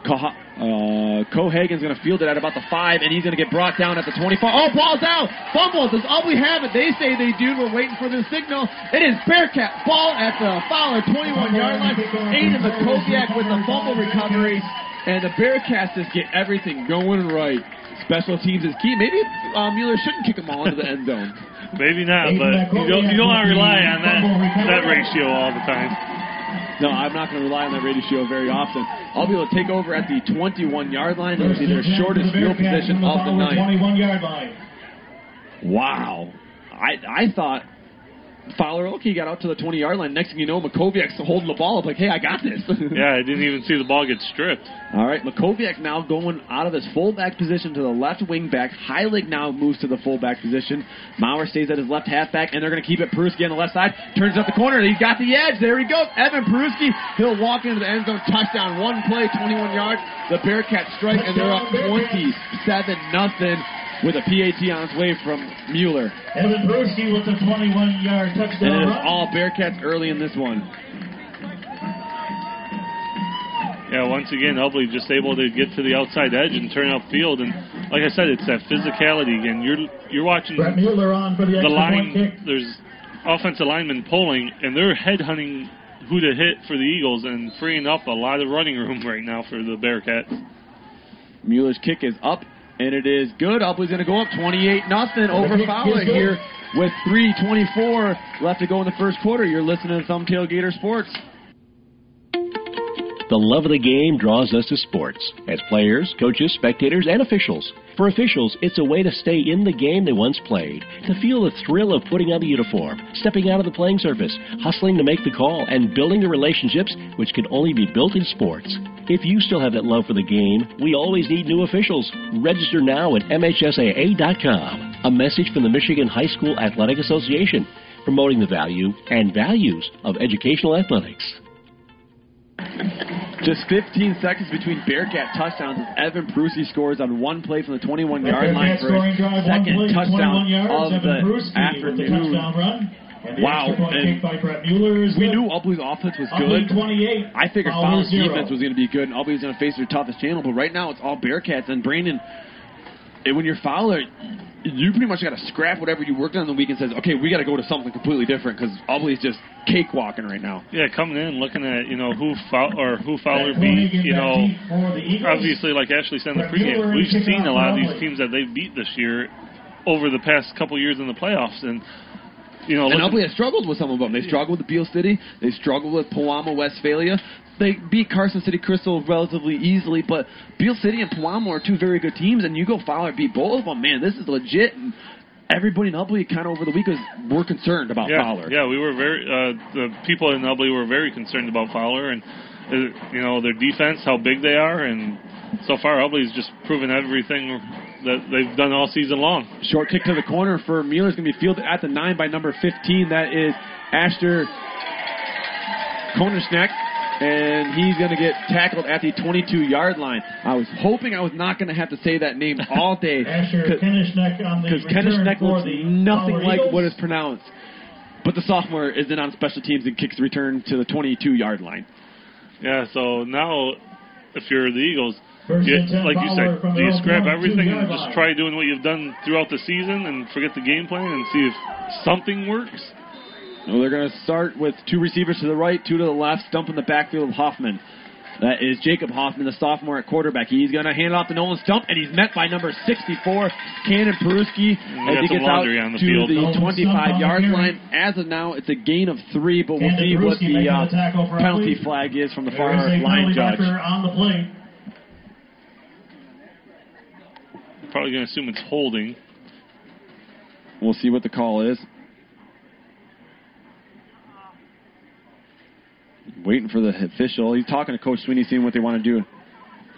and Koha- uh, Cohagen's going to field it at about the five, and he's going to get brought down at the 25. Oh, ball's out! Fumble! Does Ubly have it? They say they do. We're waiting for the signal. It is Bearcat ball at the Fowler 21 yard line. Aiden McKoviak with the fumble recovery, and the Bearcats just get everything going right. Special teams is key. Maybe uh, Mueller shouldn't kick them all into the end zone. Maybe not, but you don't, you don't want to rely on that that ratio all the time. No, I'm not going to rely on that ratio show very often. I'll be able to take over at the 21 yard line. It'll be their shortest field position of the night. 21 yard line. Wow. I I thought Fowler, okay, got out to the 20 yard line. Next thing you know, Makoviak's holding the ball up like, hey, I got this. Yeah, I didn't even see the ball get stripped. All right, Makoviak now going out of his fullback position to the left wing back. Heilig now moves to the fullback position. Maurer stays at his left halfback, and they're going to keep it. Peruski on the left side turns up the corner. He's got the edge. There he goes. Evan Peruski. He'll walk into the end zone. Touchdown. One play, 21 yards. The Bearcats strike, and they're up 27 nothing with a PAT on its way from Mueller. Evan Brewski with the 21 yard touchdown. And it is all Bearcats early in this one. Yeah, once again, Ubly just able to get to the outside edge and turn upfield, and like I said, it's that physicality again. You're you're watching Brett Mueller on for the the extra point line. kick. There's offensive linemen pulling, and they're headhunting who to hit for the Eagles and freeing up a lot of running room right now for the Bearcats. Mueller's kick is up, and it is good. Ubly's going to go up 28 nothing over kick Fowler here with 3:24 left to go in the first quarter. You're listening to Thumb Tailgater Sports. The love of the game draws us to sports, as players, coaches, spectators, and officials. For officials, it's a way to stay in the game they once played, to feel the thrill of putting on the uniform, stepping out of the playing surface, hustling to make the call, and building the relationships which can only be built in sports. If you still have that love for the game, we always need new officials. Register now at MHSAA.com. A message from the Michigan High School Athletic Association, promoting the value and values of educational athletics. Just 15 seconds between Bearcat touchdowns as Evan Prusi scores on one play from the 21 yard line for his scoring drive, one second play, touchdown yards. of Evan the the afternoon. touchdown run. And the Wow, point and by Brett We uh, knew Ubly's offense was Ubly good. 28. I figured Fowler Fowler's defense was going to be good, and Ubly was going to face their toughest channel. But right now, it's all Bearcats. And Brandon, and when you're Fowler, you pretty much got to scrap whatever you worked on the week and says, okay, we got to go to something completely different because Ubly's just cakewalking right now. Yeah, coming in looking at you know who foul, or who Fowler That beat. You know, that deep for the Eagles. obviously, like Ashley said in the Brett pregame, we've seen a lot of these teams that they've beat this year over the past couple years in the playoffs, and you know, And looking- Ubly has struggled with some of them. They struggled with Beal City. They struggled with Pewamo Westphalia. They beat Carson City Crystal relatively easily, but Beal City and Pewamo are two very good teams, and you go Fowler beat both of them. Man, this is legit. And everybody in Ubly kind of over the week was were concerned about yeah, Fowler. Yeah, we were very. Uh, the people in Ubly were very concerned about Fowler and uh, you know their defense, how big they are, and so far Ubly's just proven everything that they've done all season long. Short kick to the corner for Mueller's going to be fielded at the nine by number 15. That is Asher Konerschneck. And he's going to get tackled at the 22 yard line. I was hoping I was not going to have to say that name all day. Asher Kenishneck on the Because return Kenishneck for looks nothing Fowler like Eagles. what is pronounced. But the sophomore is in on special teams and kicks the return to the 22 yard line. Yeah, so now if you're the Eagles, First you, like you said, do you scrap everything and just try doing what you've done throughout the season and forget the game plan and see if something works? Well, they're going to start with two receivers to the right, two to the left, stump in the backfield of Hoffman. That is Jacob Hoffman, the sophomore at quarterback. He's going to hand it off to Nolan Stump, and he's met by number 64, Cannon Peruski, as he gets out on the to field. the Nolan Stump on the 25-yard line. As of now, it's a gain of three, but we'll Cannon see what the uh, the tackle for penalty Ubly. flag is from the There far is line penalty judge. on the play. Probably going to assume it's holding. We'll see what the call is. Waiting for the official. He's talking to Coach Sweeney, seeing what they want to do.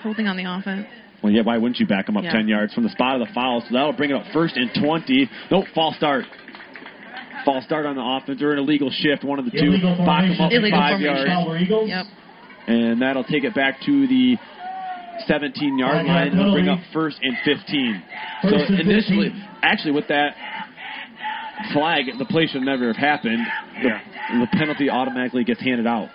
Holding on the offense. Well, yeah, why wouldn't you back him up Yeah. 10 yards from the spot of the foul? So that'll bring it up first and 20. Nope, false start. False start on the offense or an illegal shift, one of the two. Illegal Back him up. Illegal five formation. yards. Yep. And that'll take it back to the 17 yard Five-yard line. It'll bring up first and 15. First so and initially, 15. actually, with that flag, the play should never have happened. The, Yeah. the penalty automatically gets handed out.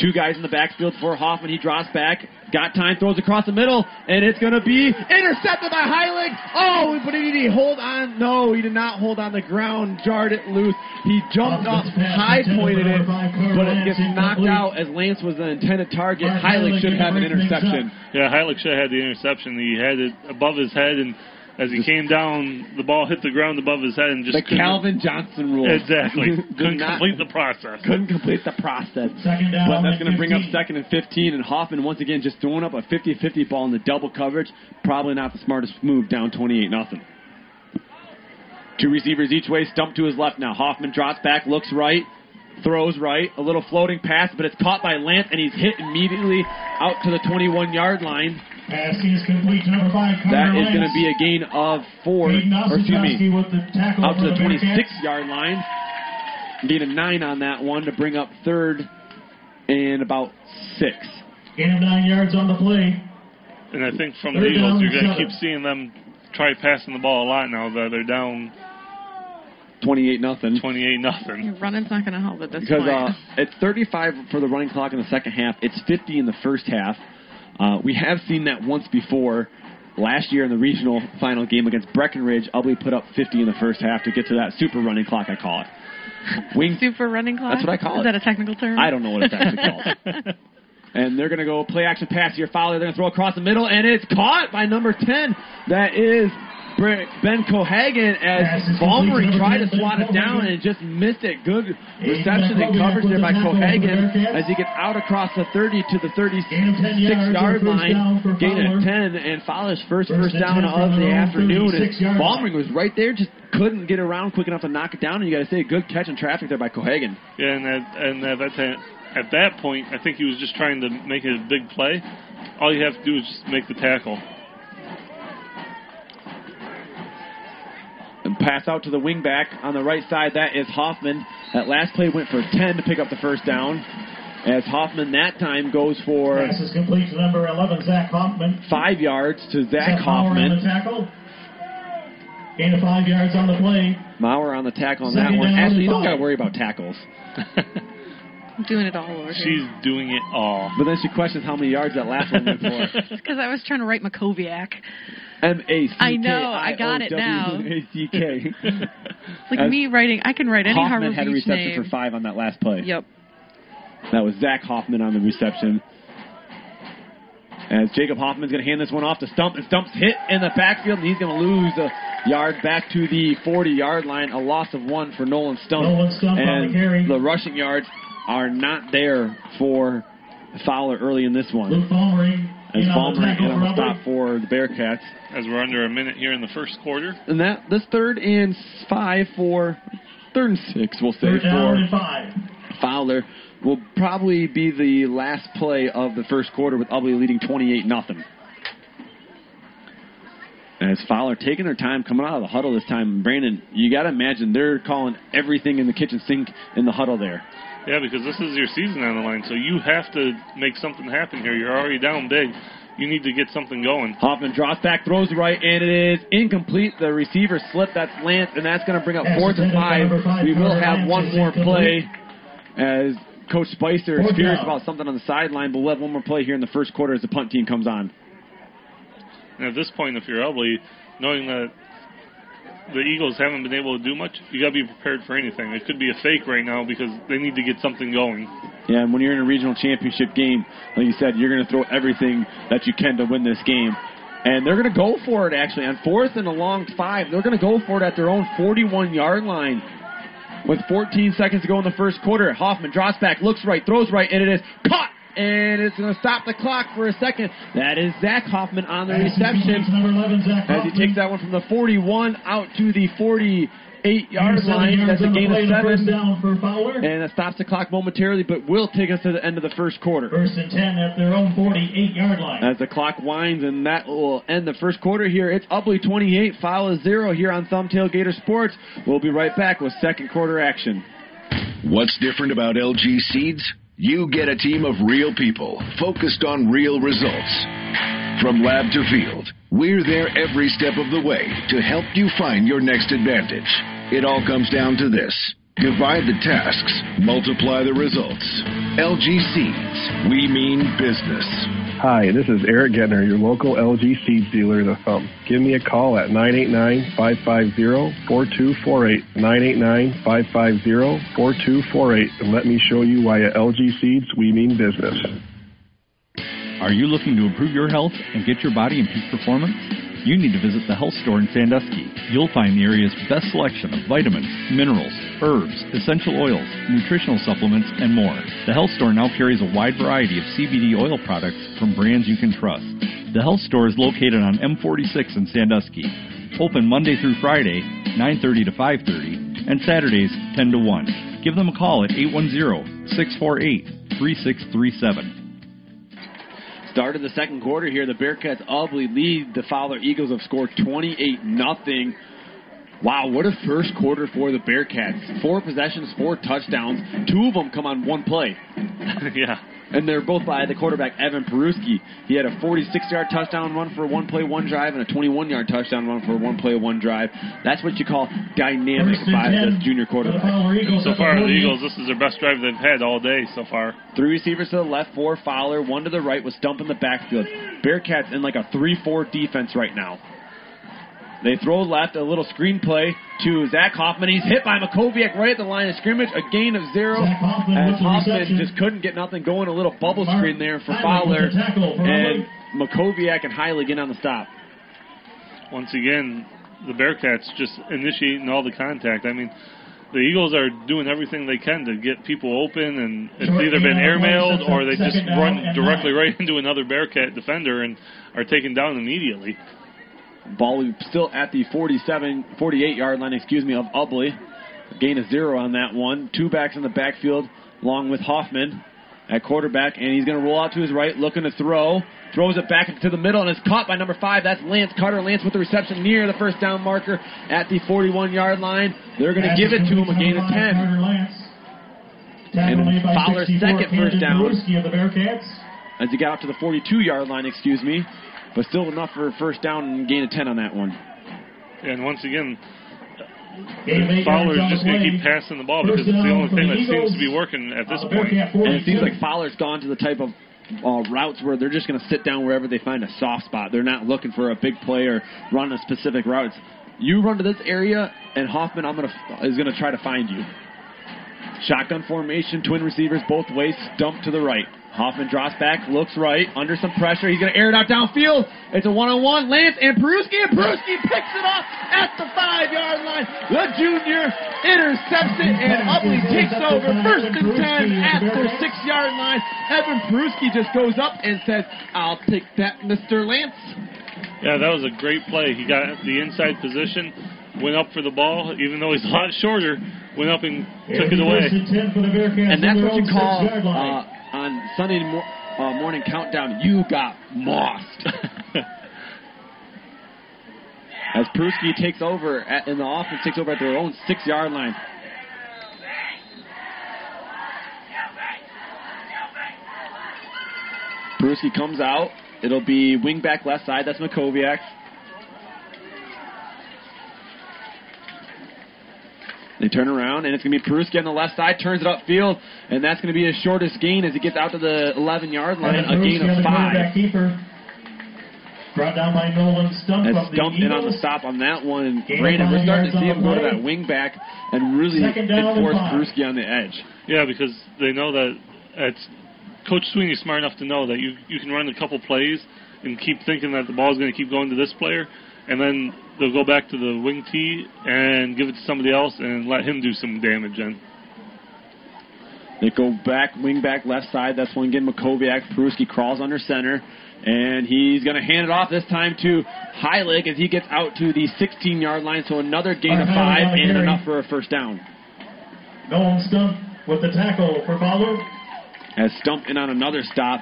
Two guys in the backfield for Hoffman. He drops back, got time, throws across the middle, and it's going to be intercepted by Heilig. Oh, but did he hold on? No, he did not hold on the ground, jarred it loose. He jumped up, high pointed it, but it gets knocked out as Lance was the intended target. Heilig should have an interception. Yeah, Heilig should have had the interception. He had it above his head, and as he came down, the ball hit the ground above his head and just The Calvin Johnson rule. Exactly. Couldn't not- complete the process. Couldn't complete the process. Second down But that's going to bring up second and 15, and Hoffman once again just throwing up a 50-50 ball in the double coverage. Probably not the smartest move down 28 nothing. Two receivers each way, stump to his left now. Hoffman drops back, looks right, throws right, a little floating pass, but it's caught by Lance, and he's hit immediately out to the 21-yard line. Pass is complete to number five, That Connor going to be a gain of four, or excuse me, Ostrowski with the tackle out to the the 26 yard line. Gain a nine on that one to bring up third and about six. Gain of nine yards on the play. And I think from the Third Eagles, down you're going to keep seeing them try passing the ball a lot now that they're down 28 nothing. 28 nothing. Your running's not going to help at this Because point. uh, it's 35 for the running clock in the second half. It's 50 in the first half. Uh, we have seen that once before. Last year in the regional final game against Breckenridge, Ubly put up 50 in the first half to get to that super running clock, I call it. Wing, Super running clock? That's what I call Is it. that a technical term? I don't know what it's actually called. And they're going to go play action pass here. Fowler, they're going to throw across the middle, and it's caught by number 10. That is Ben Cohagen as is Balmery complete to tried to number 10, swat it down and just missed it. Good reception and coverage there by the tackle for the Cohagen as he gets out across the 30 to the 36 Gain of 10 yards yard line. down Gain of 10, and Fowler's first, First first down of the afternoon. And 36 was right there, just couldn't get around quick enough to knock it down. And you got to say, a good catch in traffic there by Cohagen. Yeah, and at, and at that time, at that point, I think he was just trying to make it a big play. All you have to do is just make the tackle. Pass out to the wing back on the right side. That is Hoffman. That last play went for 10 to pick up the first down. As Hoffman that time goes for Pass is complete to number 11, Zach Hoffman. five yards to Zach Zach Bauer on the tackle. Gain of five yards on the play. Mauer on the tackle on that one. Actually, you don't got to worry about tackles. I'm doing it all over here. She's doing it all. But then she questions how many yards that last one went for. It's because I was trying to write Makoviak. M A C K. I know, I got it now. A C K. It's like As me writing. I can write any Hoffman Harvard had a reception name. for five on that last play. Yep. That was Zach Hoffman on the reception. As Jacob Hoffman's going to hand this one off to Stump, and Stump's hit in the backfield, and he's going to lose a yard back to the 40-yard line. A loss of one for Nolan Stump. Nolan Stump on and the carry. the rushing yards are not there for Fowler early in this one. Luke Vollmering As in on the Ballmer tackle in on the stop for the Bearcats. As we're under a minute here in the first quarter. And that this third and five for third and six, we'll say Third for and five. Fowler will probably be the last play of the first quarter with Ubly leading 28 nothing. As Fowler taking their time coming out of the huddle this time, Brandon, you got to imagine they're calling everything in the kitchen sink in the huddle there. Yeah, because this is your season on the line, so you have to make something happen here. You're already down big. You need to get something going. Hoffman drops back, throws right, and it is incomplete. The receiver slipped. That's Lance, and that's going to bring up That's fourth and five. five, We will have one more play as Coach Spicer is Fourth furious about something on the sideline, but we'll have one more play here in the first quarter as the punt team comes on. And at this point, if you're Ubley, knowing that the Eagles haven't been able to do much, you got to be prepared for anything. It could be a fake right now because they need to get something going. Yeah, and when you're in a regional championship game, like you said, you're going to throw everything that you can to win this game. And they're going to go for it, actually. On fourth and a long five, they're going to go for it at their own 41 yard line. With 14 seconds to go in the first quarter, Hoffman drops back, looks right, throws right, and it is caught. And it's going to stop the clock for a second. That is Zach Hoffman on the reception. Number 11, Zach As he takes that one from the 41 out to the 48 yard line. yards That's a gain of and a First seven. down for Fowler. And that stops the clock momentarily, but will take us to the end of the first quarter. First and 10 at their own 48 yard line. As the clock winds, and that will end the first quarter here. It's Ubly 28, Fowler 0 here on Thumb Tailgater Sports. We'll be right back with second quarter action. What's different about LG Seeds? You get a team of real people focused on real results. From lab to field, we're there every step of the way to help you find your next advantage. It all comes down to this. Divide the tasks, multiply the results. LG Seeds, we mean business. Hi, this is Eric Getner, your local LG seeds dealer, The Thumb. Give me a call at 989-550-4248, 989-550-4248, and let me show you why at LG Seeds we mean business. Are you looking to improve your health and get your body in peak performance? You need to visit the health store in Sandusky. You'll find the area's best selection of vitamins, minerals, herbs, essential oils, nutritional supplements, and more. The health store now carries a wide variety of CBD oil products from brands you can trust. The health store is located on M46 in Sandusky. Open Monday through Friday, 9:30 to 5:30, and Saturdays 10 to 1. Give them a call at 810-648-3637. Start of the second quarter here. The Bearcats ugly lead. The Fowler Eagles have scored 28 nothing. Wow, what a first quarter for the Bearcats. Four possessions, four touchdowns. Two of them come on one play. yeah. And they're both by the quarterback, Evan Peruski. He had a 46 yard touchdown run for one play, one drive, and a 21 yard touchdown run for one play, one drive. That's what you call dynamic by 10 the junior quarterback. So far, the Eagles, this is their best drive they've had all day so far. Three receivers to the left, four Fowler, one to the right was Stump in the backfield. Bearcats in like a 3 4 defense right now. They throw left, a little screenplay to Zach Hoffman. He's hit by Makoviak right at the line of scrimmage. A gain of zero. Zach Hoffman As the Hoffman reception. just couldn't get nothing going. A little bubble Mark screen there for Heinrich Fowler. with the tackle for And Makoviak and Heilig get on the stop. Once again, the Bearcats just initiating all the contact. I mean, the Eagles are doing everything they can to get people open, and it's either been airmailed or they just run directly right into another Bearcat defender and are taken down immediately. Ball still at the 47, 48 yard line, excuse me, of Ubly. Gain of zero on that one. Two backs in the backfield, along with Hoffman at quarterback, and he's going to roll out to his right, looking to throw. Throws it back into the middle and is caught by number five. That's Lance Carter. Lance with the reception near the first down marker at the 41 yard line. They're going to give it to him a gain of 10. Carter Lance. Tackle And Fowler's 64, second first down. As he got up to the 42 yard line, excuse me. But still enough for a first down and gain of 10 on that one. And once again, Fowler's just going to keep passing the ball because it's the only thing that seems to be working at this point. And it seems like Fowler's gone to the type of uh, routes where they're just going to sit down wherever they find a soft spot. They're not looking for a big play or run a specific route. It's, you run to this area, and Hoffman I'm gonna is going to try to find you. Shotgun formation, twin receivers both ways, dump to the right. Hoffman drops back, looks right, under some pressure. He's going to air it out downfield. It's a one-on-one. Lance and Peruski, and Peruski picks it up at the five-yard line. The junior intercepts it, and Ubly takes over first and ten at the six-yard line. Evan Peruski just goes up and says, "I'll take that, Mr. Lance." Yeah, that was a great play. He got the inside position, went up for the ball, even though he's a lot shorter, went up and took it away. And that's what you call uh, on Sunday mo- uh, morning countdown. You got mossed. As Pruski takes over at, in the offense, takes over at their own six-yard line. Pruski comes out. It'll be wingback left side. That's Makoviak. They turn around, and it's going to be Peruski on the left side, turns it upfield, and that's going to be his shortest gain as he gets out to the 11 yard line, a gain of five. Brought down by Nolan Stump As of the Stump in on the stop on that one, and Brandon, we're starting to see on him go to that wing back and really Second down and enforce five. Peruski on the edge. Yeah, because they know that it's Coach Sweeney's smart enough to know that you you can run a couple plays and keep thinking that the ball's going to keep going to this player, and then they'll go back to the wing tee and give it to somebody else and let him do some damage. Then They go back, wing back, left side. That's one again. Makoviak. Peruski crawls under center, and he's going to hand it off this time to Heilig as he gets out to the 16 yard line. So another gain of five and carry. enough for a first down. Nolan Stump with the tackle for Fowler. Has Stump in on another stop.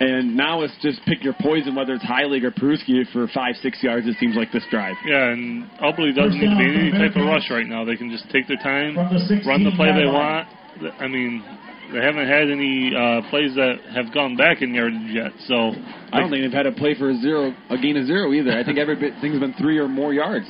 And now it's just pick your poison, whether it's Heilig or Peruski for five, six yards. It seems like this drive. yeah, and Ubly doesn't need to be any type of rush right now. They can just take their time, the run the play they yard want. I mean, they haven't had any uh, plays that have gone back in yardage yet. So I don't think they've had a play for a zero, a gain of zero either. I think every bit, thing's been three or more yards.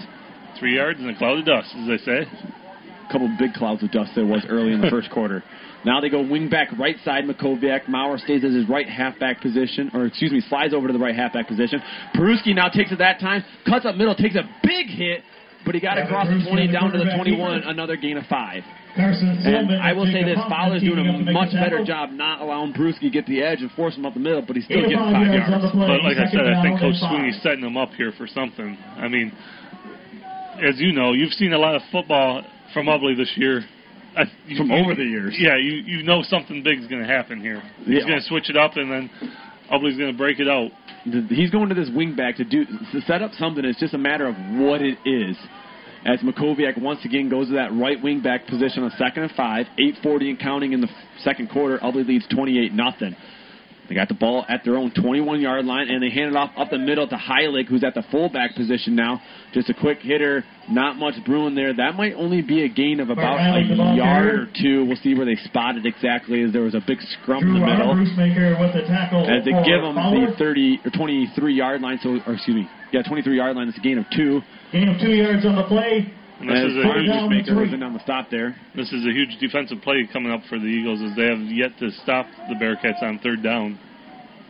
three yards and a cloud of dust, as they say. A couple big clouds of dust there was early in the first quarter. Now they go wing back right side. Makoviak. Maurer stays at his right halfback position, or excuse me, slides over to the right halfback position. Peruski now takes it that time, cuts up middle, takes a big hit, but he got Yeah, across the 20 the down to the 21, keeper. another gain of five. Carson And I will say this: Hoffman Fowler's doing teaming up to a much better job not allowing Peruski get the edge and force him up the middle, but he's still Eight getting five five yards yards. But like I said, I think Coach five. Sweeney's setting them up here for something. I mean, as you know, you've seen a lot of football from Ubly this year. I, you, From over the years. Yeah, you you know something big's going to happen here. He's Yeah. going to switch it up, and then Ubly's going to break it out. He's going to this wing back to do to set up something. It's just a matter of what it is. As Makoviak once again goes to that right wing back position on second and five, 8:40 and counting in the second quarter. Ubly leads 28 nothing. They got the ball at their own 21 yard line, and they hand it off up the middle to Heilig, who's at the fullback position now. Just a quick hitter, not much brewing there. That might only be a gain of about Heilig, the ball a yard or two. We'll see where they spot it exactly, as there was a big scrum in the middle Brucemaker with the tackle as they give them the 30 or 23 yard line. So, or excuse me, yeah, 23 yard line. It's a gain of two. Gain of two yards on the play. This is a huge, Maker was in on the stop there. this is a huge defensive play coming up for the Eagles as they have yet to stop the Bearcats on third down.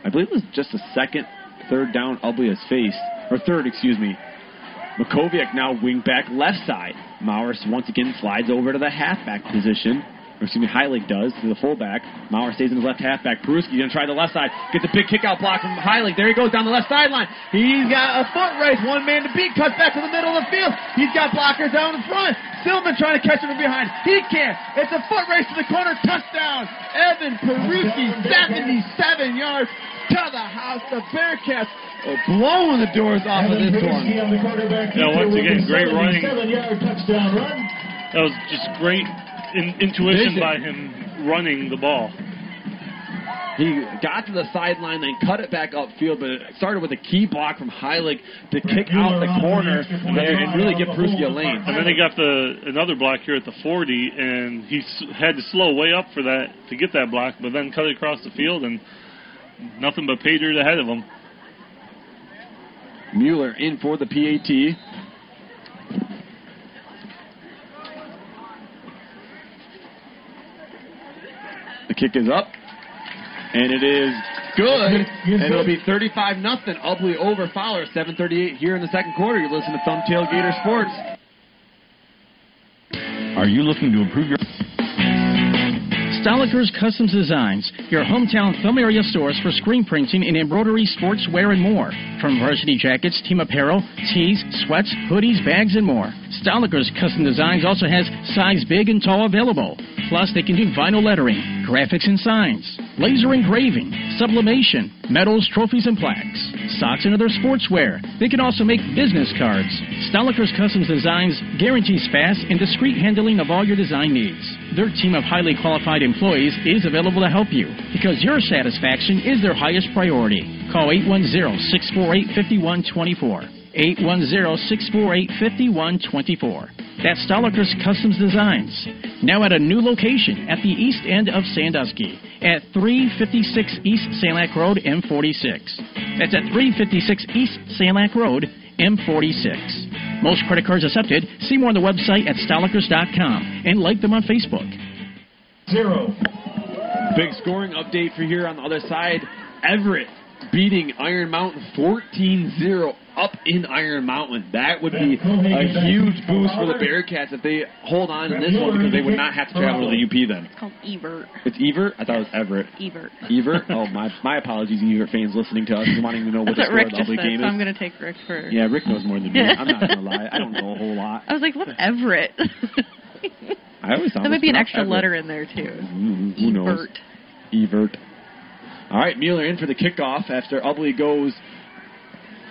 I believe it was just the second third down Ubly has faced, or third, excuse me. Makoviak now wing back left side. Maurer once again slides over to the halfback position. Or excuse me, Heilig does to the fullback. Maurer stays in the left halfback. Peruski gonna try the left side. Gets a big kick out block from Heilig. There he goes down the left sideline. He's got a foot race, one man to beat. Cuts back to the middle of the field. He's got blockers down in front. Silverman trying to catch him from behind. He can't. It's a foot race to the corner. Touchdown. Evan Peruski, 77 yards to the house. The Bearcats are blowing the doors off of this Peruski one. on the quarterback Yeah, keeper once with again, a great running. 77-yard touchdown run. That was just great in, intuition Vision. by him running the ball. He got to the sideline, then cut it back upfield, but it started with a key block from Heilig to kick out the corner there and really give Peruski a lane. And then he got the another block here at the 40, and he had to slow way up for that to get that block, but then cut it across the field, and nothing but dirt ahead of him. Mueller in for the PAT. Kick is up, and it is good. Yes, And it'll be 35 nothing. Ubly over Fowler. 7:38 here in the second quarter. You're listening to Thumb Tailgater Sports. Are you looking to improve your Stoliker's Customs Designs, your hometown thumb area source for screen printing and embroidery, sportswear, and more. From varsity jackets, team apparel, tees, sweats, hoodies, bags, and more. Stoliker's Custom Designs also has size big and tall available. Plus, they can do vinyl lettering, graphics and signs, laser engraving, sublimation, medals, trophies, and plaques, socks and other sportswear. They can also make business cards. Stoliker's Customs Designs guarantees fast and discreet handling of all your design needs. Their team of highly qualified employees is available to help you because your satisfaction is their highest priority. Call 810-648-5124. 810-648-5124. That's Stoliker's Customs Designs. Now at a new location at the east end of Sandusky at 356 East Sanilac Road, M46. That's at 356 East Sanilac Road, M46. Most credit cards accepted. See more on the website at stolikers.com and like them on Facebook. Zero. Big scoring update for here on the other side. Everett beating Iron Mountain 14-0 up in Iron Mountain. That would be a huge boost for the Bearcats if they hold on to this one because they would not have to travel to the UP then. It's called Evart. It's Evart? I thought it was Everett. Evart. Evart? Oh, my my apologies, Evart fans listening to us and wanting to know what the what score of the just said, game so I'm going to take Rick for. Yeah, Rick knows more than me. I'm not going to lie. I don't know a whole lot. I was like, what's Everett? I always thought that it might be an extra Everett. letter in there, too. Mm, who knows? Ebert. Evart. All right, Mueller in for the kickoff after Ubly goes on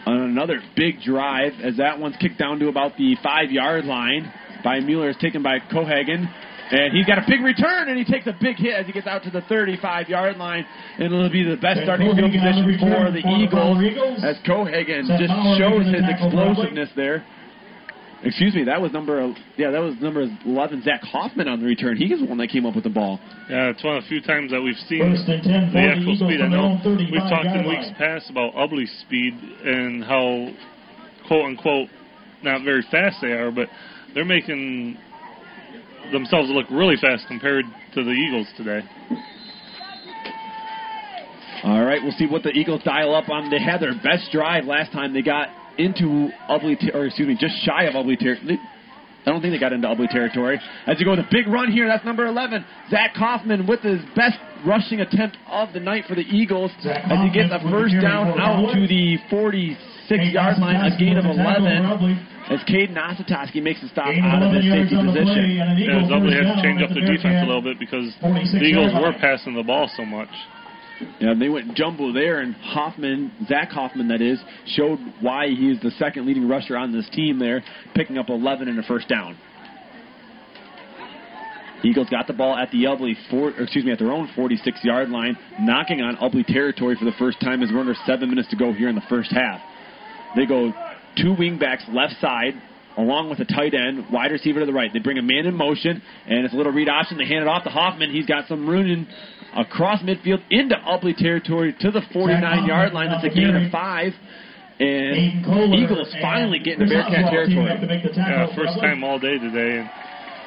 another big drive as that one's kicked down to about the five yard line by Mueller. is taken by Cohagen. And he's got a big return, and he takes a big hit as he gets out to the 35 yard line. And it'll be the best And starting field Cohagen on the position for the for the Eagles, Eagles. as Cohagen just shows his explosiveness there. Excuse me, that was number yeah, that was number 11, Zach Hoffman on the return. He was the one that came up with the ball. Yeah, it's one of the few times that we've seen First and 10 for the the actual Eagles speed. I know we've talked in weeks past about Ubly's speed and how quote unquote not very fast they are, but they're making themselves look really fast compared to the Eagles today. All right, we'll see what the Eagles dial up on. They had their best drive last time. They got into Ubly, ter- or excuse me, just shy of Ubly territory. I don't think they got into Ubly territory. As you go with a big run here, that's number 11, Zach Hoffman with his best rushing attempt of the night for the Eagles. Zach As he gets a first down out to the 46 yard line, a gain of With the tackle for 11. Ubly. As Caden Osatoski makes a stop out of 11 his safety on the play, position. and an Yeah, Eagle Ubly first had to change up the their defense a little bit because the Eagles were passing the ball so much. Yeah, they went jumbo there, and Hoffman, Zach Hoffman, that is, showed why he is the second leading rusher on this team there, picking up 11 and a first down. Eagles got the ball at the Ubly, four, excuse me, at their own 46-yard line, knocking on Ubly territory for the first time as we're under seven minutes to go here in the first half. They go two wingbacks left side, along with a tight end, wide receiver to the right. They bring a man in motion, and it's a little read option. They hand it off to Hoffman. He's got some room across midfield into Ubly territory to the 49-yard line. That's a gain of five. And Aiden Kohler Eagles finally get into Chris Bearcat territory. up the Yeah, first time all day today. And,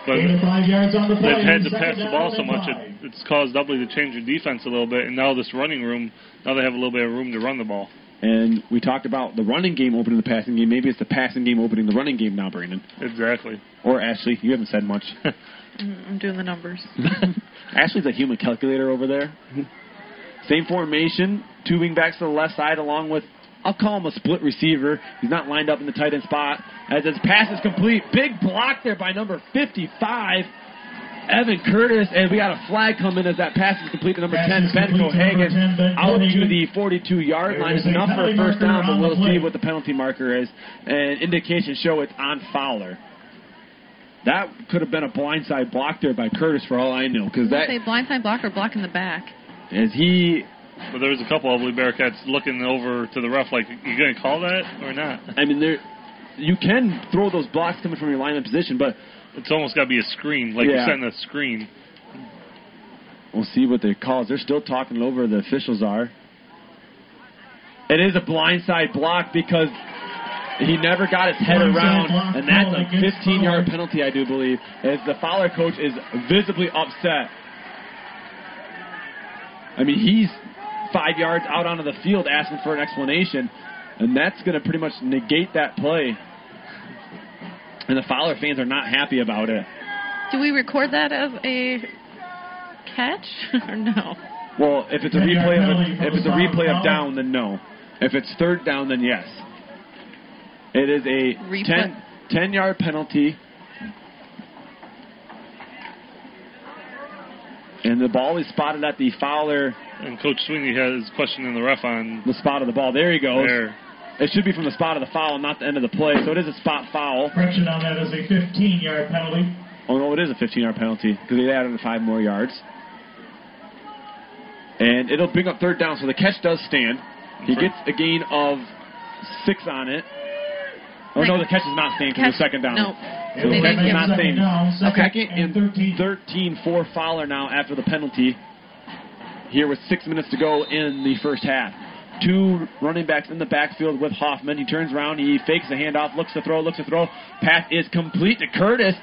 but Gain of five yards on the they've had to pass the ball so much it, it's caused Ubly to change their defense a little bit. And now this running room, now they have a little bit of room to run the ball. And we talked about the running game opening the passing game. Maybe it's the passing game opening the running game now, Brandon. Exactly. Or Ashley. You haven't said much. Mm, I'm doing the numbers. Ashley's a human calculator over there. Same formation, two wing backs to the left side, along with I'll call him a split receiver. He's not lined up in the tight end spot. As his pass is complete, big block there by number 55, Evan Curtis, and we got a flag coming as that pass is complete to number Pass 10, is Ben Cohagen, 10, Ben out to the 42 yard line. is It's enough for a first down, but we'll see what the penalty marker is. And indications show it's on Fowler. That could have been a blindside block there by Curtis for all I know, because Did that say blindside block or block in the back? as he But there was a couple of Ubly Bearcats looking over to the ref like, you going to call that or not? I mean, there you can throw those blocks coming from your lineman position, but It's almost got to be a screen, like Yeah. you're setting a screen. we'll see what they call. They're still talking over. The officials are. It is a blindside block because he never got his head around, and that's a 15 yard penalty, I do believe, as the Fowler coach is visibly upset. I mean, he's five yards out onto the field asking for an explanation, and that's going to pretty much negate that play. And the Fowler fans are not happy about it. Do we record that as a catch or no? Well, if it's a replay of a, if it's a replay of down, then no. If it's third down, then yes. It is a Replay. 10, 10 yard penalty. And the ball is spotted at the Fowler. And Coach Sweeney has questioning the ref on the spot of the ball. There he goes. There. It should be from the spot of the foul, not the end of the play. So it is a spot foul. Correction on that is a 15 yard penalty. Oh no, it is a 15 yard penalty because they added five more yards. And it'll bring up third down, so the catch does stand. He gets a gain of six on it. Oh no, the catch is not staying because it's second down. No. So the catch didn't is not second staying. second Second and 13 for Fowler now after the penalty. Here with six minutes to go in the first half. Two running backs in the backfield with Hoffman. He turns around, he fakes the handoff, looks to throw, looks to throw. Pass is complete to Curtis.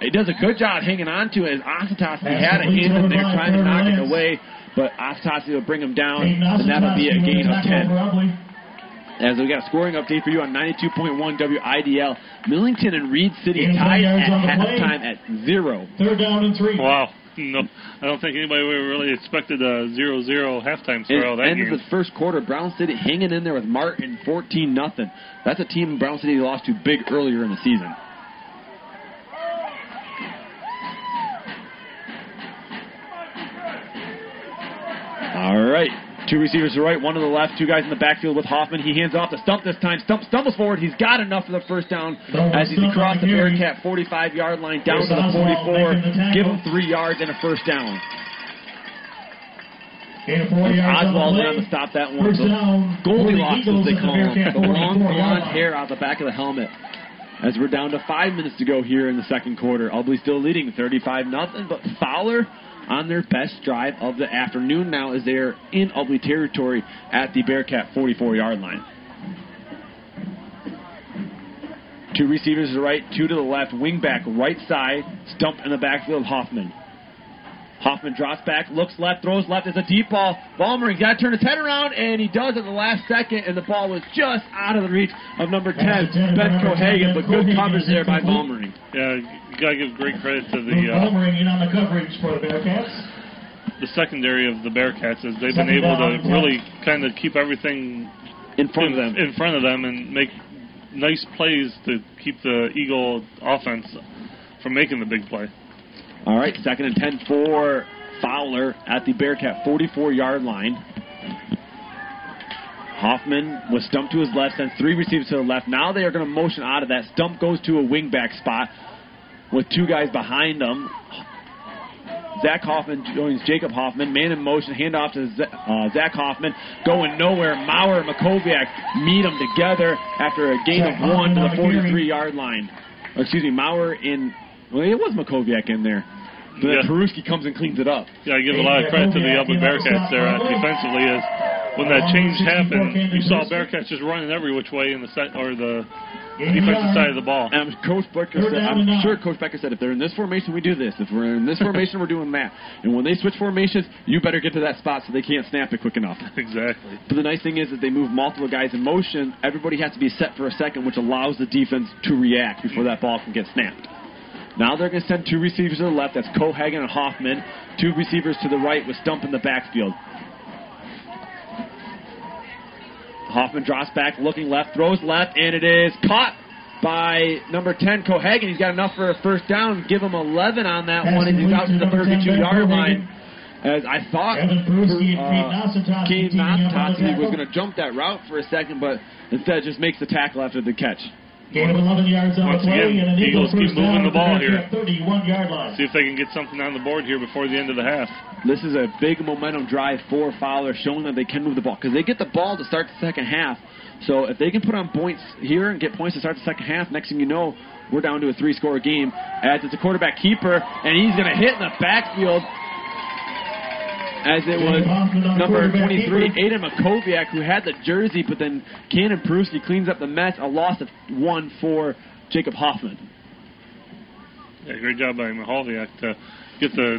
He does a good job hanging on to it. Asatasi Pass had a hand in over there trying to knock it away, but Asatasi will bring him down, Hayden and that'll be a Asatasi gain of tackle 10. For Ubly. As we got a scoring update for you on 92.1 WIDL. Millington and Reed City Gain tied at on the play. halftime at zero. Third down and three. Wow. No, I don't think anybody really expected a 0-0 halftime At score out that end game. of the first quarter, Brown City hanging in there with Martin, 14 nothing. That's a team Brown City lost to big earlier in the season. All right. Two receivers to the right, one to the left, two guys in the backfield with Hoffman. He hands off to Stump this time. Stump stumbles forward. He's got enough for the first down as he's across the. Bearcat 45 yard line down Here's to the 44. the. Give him three yards and a first down. Gain of four As yards on Oswald the went on to stop that one. Down. Goldilocks, as they call him. the The long blonde hair out the back of the helmet. As we're down to five minutes to go here in the second quarter. Ubly still leading 35 nothing, but Fowler on their best drive of the afternoon now as they're in Ubly territory at the Bearcat 44 yard line. Two receivers to the right, two to the left. Wing back right side. Stump in the backfield. Hoffman. Hoffman drops back, looks left, throws left. It's a deep ball. Ballmer's got to turn his head around, and he does at the last second, and the ball was just out of the reach of number 10, That's 10, Ben number 10, Cohagen, but good coverage there by incomplete. Ballmer. Yeah, you gotta give great credit to the Luke uh, Vollmering in on the coverage for the Bearcats. the secondary of the Bearcats is they've Second been able to and really kind of keep everything In front of them. in front of them and make nice plays to keep the Eagle offense from making the big play. All right, second and 10 for Fowler at the Bearcat 44 yard line. Hoffman was stumped to his left, sends three receivers to the left. Now they are going to motion out of that. Stump goes to a wingback spot with two guys behind him. Zach Hoffman joins Jacob Hoffman. Man in motion, handoff to Z- uh, Zach Hoffman. Going nowhere. Maurer and Makoviak meet them together after a gain of one to Hoffman the the 43 yard line. Excuse me, Maurer in. Well, it was Makoviak in there. But Yeah. Peruski comes and cleans it up. Yeah, I give a lot of credit to the Upland Bearcats there uh, defensively. Is when that change happened, you saw Bearcats just running every which way in the set or the defensive side of the ball. And Coach Becker said, I'm sure Coach Becker said, if they're in this formation, we do this. If we're in this formation, we're doing that. And when they switch formations, you better get to that spot so they can't snap it quick enough. Exactly. But the nice thing is that they move multiple guys in motion. Everybody has to be set for a second, which allows the defense to react before that ball can get snapped. Now they're going to send two receivers to the left. That's Cohagen and Hoffman. Two receivers to the right with Stump in the backfield. Hoffman drops back, looking left, throws left, and it is caught by number 10, Cohagen. He's got enough for a first down. Give him 11 on that Pass one, and he's out to the 32-yard line. As I thought uh, Kate Nasatasi Kate teaming up on the Nasatasi tackle. was going to jump that route for a second, but instead just makes the tackle after the catch. Gain of 11 yards on Once the play, again, and an Eagle Eagles keep moving the ball here. 31 yard line. See if they can get something on the board here before the end of the half. This is a big momentum drive for Fowler, showing that they can move the ball because they get the ball to start the second half. So if they can put on points here and get points to start the second half, next thing you know, we're down to a three-score game. As it's a quarterback keeper, and he's going to hit in the backfield. As it was number 23, Aiden Makoviak, who had the jersey, but then Cannon Peruski cleans up the mess. A loss of one for Jacob Hoffman. Yeah, great job by Makoviak to get the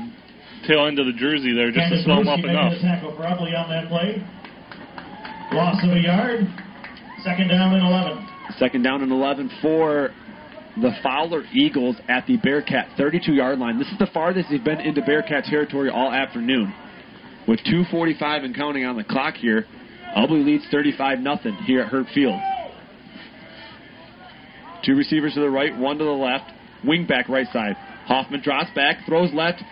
tail end of the jersey there just to slow him up enough. the tackle for Ubly on that play. Loss of a yard. Second down and 11. Second down and 11 for the Fowler Eagles at the Bearcat 32 yard line. This is the farthest they've been into Bearcat territory all afternoon. With 2.45 and counting on the clock here, Ubly leads 35 nothing here at Herb Field. Two receivers to the right, one to the left. Wing back right side. Hoffman drops back, throws left,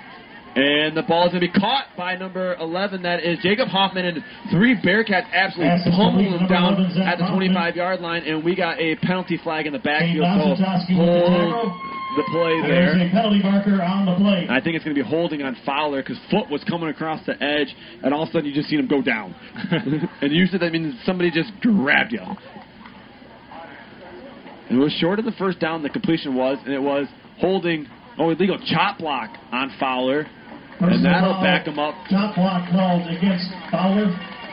and the ball is going to be caught by number 11. That is Jacob Hoffman, and three Bearcats absolutely Pass is pummel him down at the 25 yard line, and we got a penalty flag in the backfield. So Bosatoski with the hold. The play There's a penalty marker on the play. I think it's going to be holding on Fowler because foot was coming across the edge, and all of a sudden you just seen him go down. and usually that means somebody just grabbed you. It was short of the first down. The completion was, and it was holding. Oh, illegal chop block on Fowler, and that'll foul. back him up Chop block called against Fowler.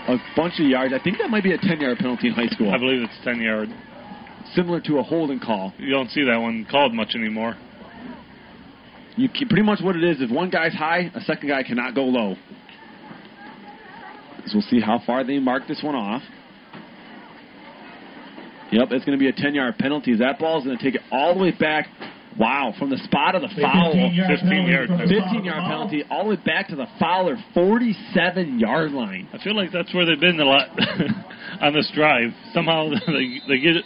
a bunch of yards. I think that might be a 10-yard penalty in high school, I believe it's 10 yard. Similar to a holding call. You don't see that one called much anymore. You can, pretty much what it is. If one guy's high, a second guy cannot go low. So we'll see how far they mark this one off. Yep, it's going to be a 10-yard penalty. That ball's going to take it all the way back. Wow, from the spot of the foul, 15-yard 15 penalty yard. from the spot of 15 yard foul. penalty, all the way back to the Fowler 47 yard line. I feel like that's where they've been a lot on this drive. Somehow they they get it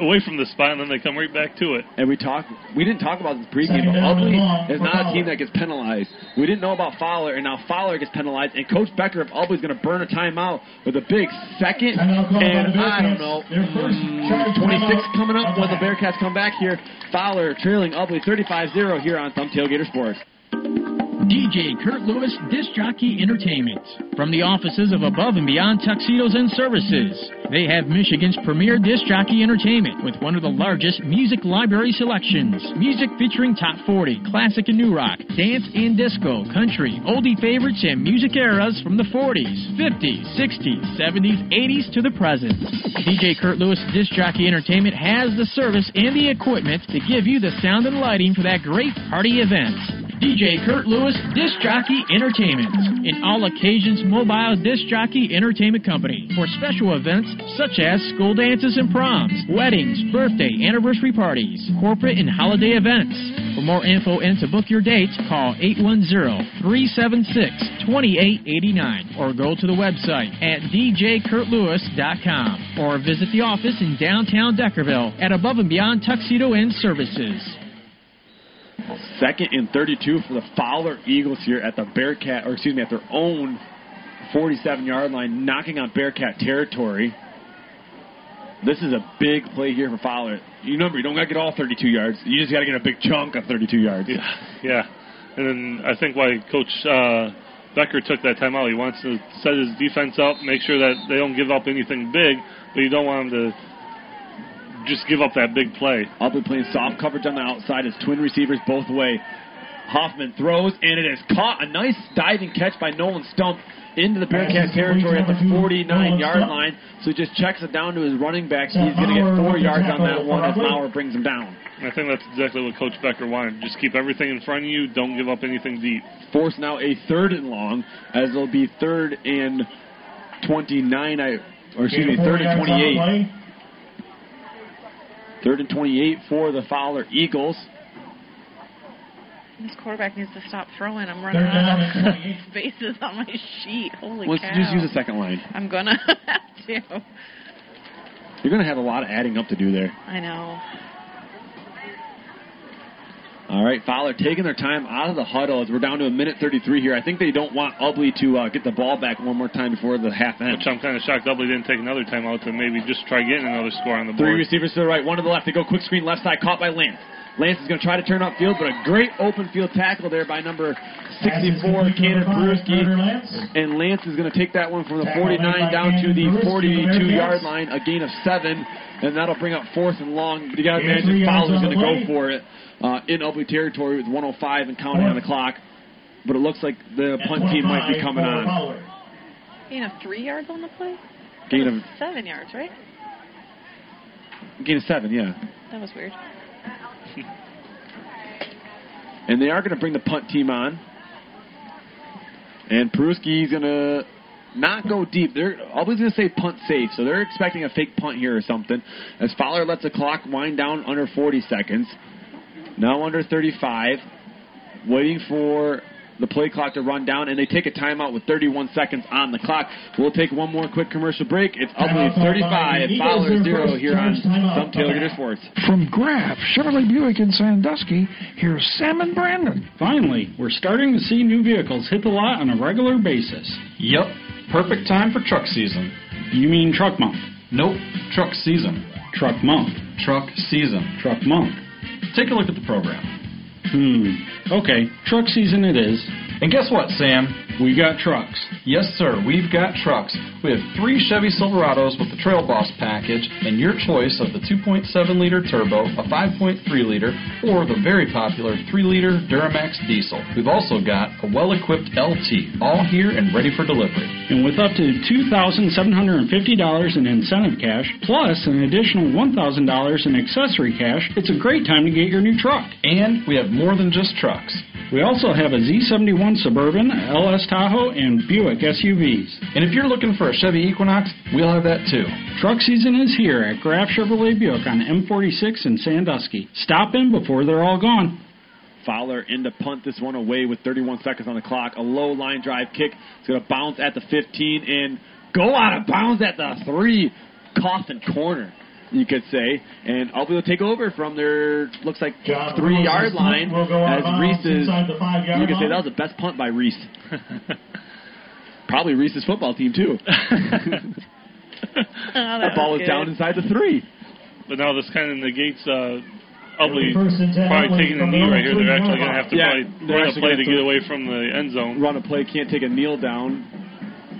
away from the spot and then they come right back to it. And we talk. we didn't talk about this pregame, Second but down and Ubly long is for not a team that gets penalized. We didn't know about Fowler, and now Fowler gets penalized. And Coach Becker of Ubly's going to burn a timeout with a big second, Timeout called by and I don't know, Their first mm, charge 26 coming up of the when the. Bearcats come back here. Fowler trailing Ubly 35-0 here on Thumb Tailgater Sports. DJ Kurt Lewis Disc Jockey Entertainment. From the offices of Above and Beyond Tuxedos and Services, they have Michigan's premier disc jockey entertainment with one of the largest music library selections. Music featuring top 40, classic and new rock, dance and disco, country, oldie favorites, and music eras from the 40s, 50s, 60s, 70s, 80s to the present. DJ Kurt Lewis Disc Jockey Entertainment has the service and the equipment to give you the sound and lighting for that great party event. DJ Kurt Lewis Disc Jockey Entertainment, an all occasions mobile disc jockey entertainment company for special events such as school dances and proms, weddings, birthday, anniversary parties, corporate and holiday events. For more info and to book your dates, call 810-376-2889 or go to the website at djkurtlewis.com or visit the office in downtown Deckerville at Above and Beyond Tuxedo and Services. Second and 32 for the Fowler Eagles here at the Bearcat, or excuse me, at their own 47 yard line, knocking on Bearcat territory. This is a big play here for Fowler. You remember, you don't got to get all 32 yards. You just got to get a big chunk of 32 yards. Yeah, yeah. And then I think why Coach uh, Becker took that timeout, he wants to set his defense up, make sure that they don't give up anything big, but you don't want them to just give up that big play. I'll be playing soft coverage on the outside as twin receivers both way. Hoffman throws, and it is caught. A nice diving catch by Nolan Stump into the Bearcat territory at the 49 yard line. So he just checks it down to his running backs. He's going to get four yards on that one as Maurer brings him down. I think that's exactly what Coach Becker wanted. Just keep everything in front of you. Don't give up anything deep. Force now a third and long, as it'll be third and 29, I, or excuse me, third and 28. Third and 28 for the Fowler Eagles. This quarterback needs to stop throwing. I'm running out of 28. spaces on my sheet. Holy Let's cow. just use the second line. I'm gonna have to. You're going to have a lot of adding up to do there. I know. All right, Fowler taking their time out of the huddle as we're down to a minute 33 here. I think they don't want Ubly to uh, get the ball back one more time before the half end. Which I'm kind of shocked Ubly didn't take another timeout to maybe just try getting another score on the board. Three board. receivers to the right, one to the left. They go quick screen left side, caught by Lance. Lance is going to try to turn up field, but a great open field tackle there by number 64, Cannon Peruski. And Lance is going to take that one from the 49 down to the 42 yard line, a gain of seven, and that'll bring up fourth and long. But you got to imagine Fowler's going to go for it uh, in Ubly territory with 105 and counting on the clock. But it looks like the punt team might be coming on. Gain of three yards on the play? Gain of Seven yards, right? gain of seven, yeah. That was weird. And they are going to bring the punt team on. And Peruski's going to not go deep. They're always going to say punt safe, so they're expecting a fake punt here or something. As Fowler lets the clock wind down under 40 seconds. Now under 35. Waiting for the play clock to run down, and they take a timeout with 31 seconds on the clock. We'll take one more quick commercial break. It's Ubly 35, Fowler 0 here on Thumb Tailgater Sports. From Graf Chevrolet Buick in Sandusky, here's Sam and Brandon. Finally, we're starting to see new vehicles hit the lot on a regular basis. Yep, perfect time for truck season. You mean truck month? Nope, truck season. Truck month. Truck season. Truck month. Take a look at the program. Hmm. Okay, truck season it is. And guess what, Sam? We got trucks. Yes, sir, we've got trucks. We have three Chevy Silverados with the Trail Boss package, and your choice of the 2.7 liter turbo, a 5.3 liter, or the very popular 3 liter Duramax diesel. We've also got a well equipped LT, all here and ready for delivery. And with up to $2,750 in incentive cash, plus an additional $1,000 in accessory cash, it's a great time to get your new truck. And we have more than just trucks. We also have a Z71 Suburban, LS Tahoe, and Buick SUVs. And if you're looking for a Chevy Equinox, we'll have that too. Truck season is here at Graf Chevrolet Buick on M46 in Sandusky. Stop in before they're all gone. Fowler in to punt this one away with 31 seconds on the clock. A low line drive kick. It's going to bounce at the 15 and go out of bounds at the three. Coffin corner, you could say. And I'll be able to take over from their, looks like, John three Bruce's yard punt line. will As of bounds Reese's, inside the five-yard you could say that was the best punt by Reese. Probably Reese's football team, too. that ball was down inside the three. But now this kind of negates uh, Ubly First and ten, probably taking a knee right here. They're actually going to have to Yeah, probably they're run a actually play gonna get away from the end zone. Run a play, can't take a kneel down.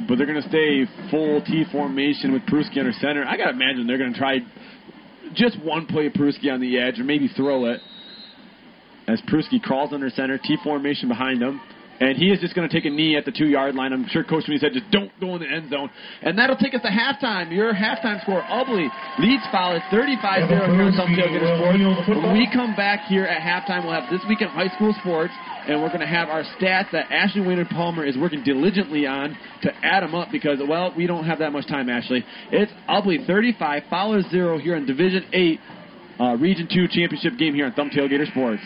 But they're going to stay full T formation with Pruski under center. I got to imagine they're going to try just one play of Pruski on the edge or maybe throw it. As Pruski crawls under center, T formation behind him. And he is just going to take a knee at the two yard line. I'm sure Coach Sweeney said, just don't go in the end zone. And that'll take us to halftime. Your halftime score, Ubly leads Fowler 35 0 here Thumb Tailgater Sports. When we come back here at halftime, we'll have This Week in High School Sports. And we're going to have our stats that Ashley Waynard Palmer is working diligently on to add them up because, well, we don't have that much time, Ashley. It's Ubly 35, Fowler 0 here in Division 8, uh, Region 2 championship game here on Thumb Tailgater Sports.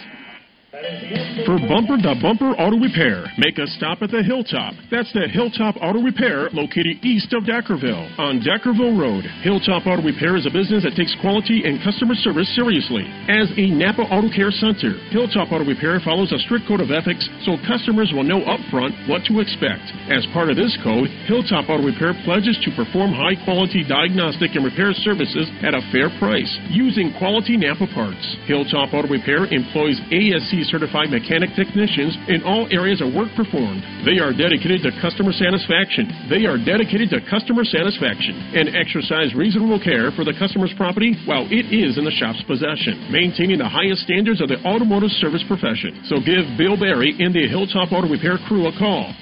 For bumper to bumper auto repair, make a stop at the Hilltop. That's the Hilltop Auto Repair located east of Deckerville on Deckerville Road. Hilltop Auto Repair is a business that takes quality and customer service seriously. As a Napa Auto Care Center, Hilltop Auto Repair follows a strict code of ethics so customers will know upfront what to expect. As part of this code, Hilltop Auto Repair pledges to perform high quality diagnostic and repair services at a fair price using quality Napa parts. Hilltop Auto Repair employs ASE certified mechanic technicians in all areas of work performed. They are dedicated to customer satisfaction. They are dedicated to customer satisfaction and exercise reasonable care for the customer's property while it is in the shop's possession, maintaining the highest standards of the automotive service profession. So give Bill Barry and the Hilltop Auto Repair crew a call.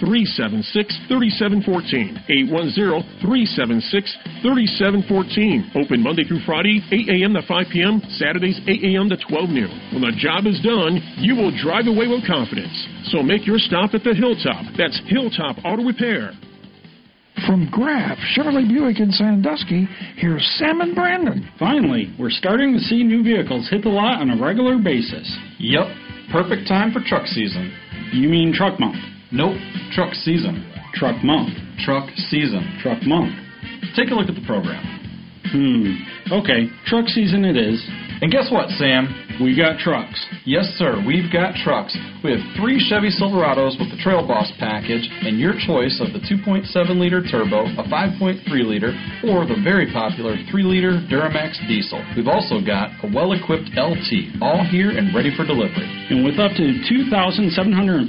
810-376-3714. 810-376-3714. Open Monday through Friday, 8 a.m. to 5 p.m., Saturdays 8 a.m. to 12 noon. When the job is done, you will drive away with confidence. So make your stop at the Hilltop. That's Hilltop Auto Repair. From Graf Chevrolet Buick in Sandusky, here's Sam and Brandon. Finally, we're starting to see new vehicles hit the lot on a regular basis. Yep, perfect time for truck season. You mean truck month? Nope, truck season. Truck month. Truck season. Truck month. Take a look at the program. Hmm. Okay, truck season it is. And guess what, Sam? We got trucks. Yes, sir, we've got trucks. We have three Chevy Silverados with the Trail Boss package, and your choice of the 2.7 liter turbo, a 5.3 liter, or the very popular 3 liter Duramax diesel. We've also got a well equipped LT, all here and ready for delivery. And with up to $2,750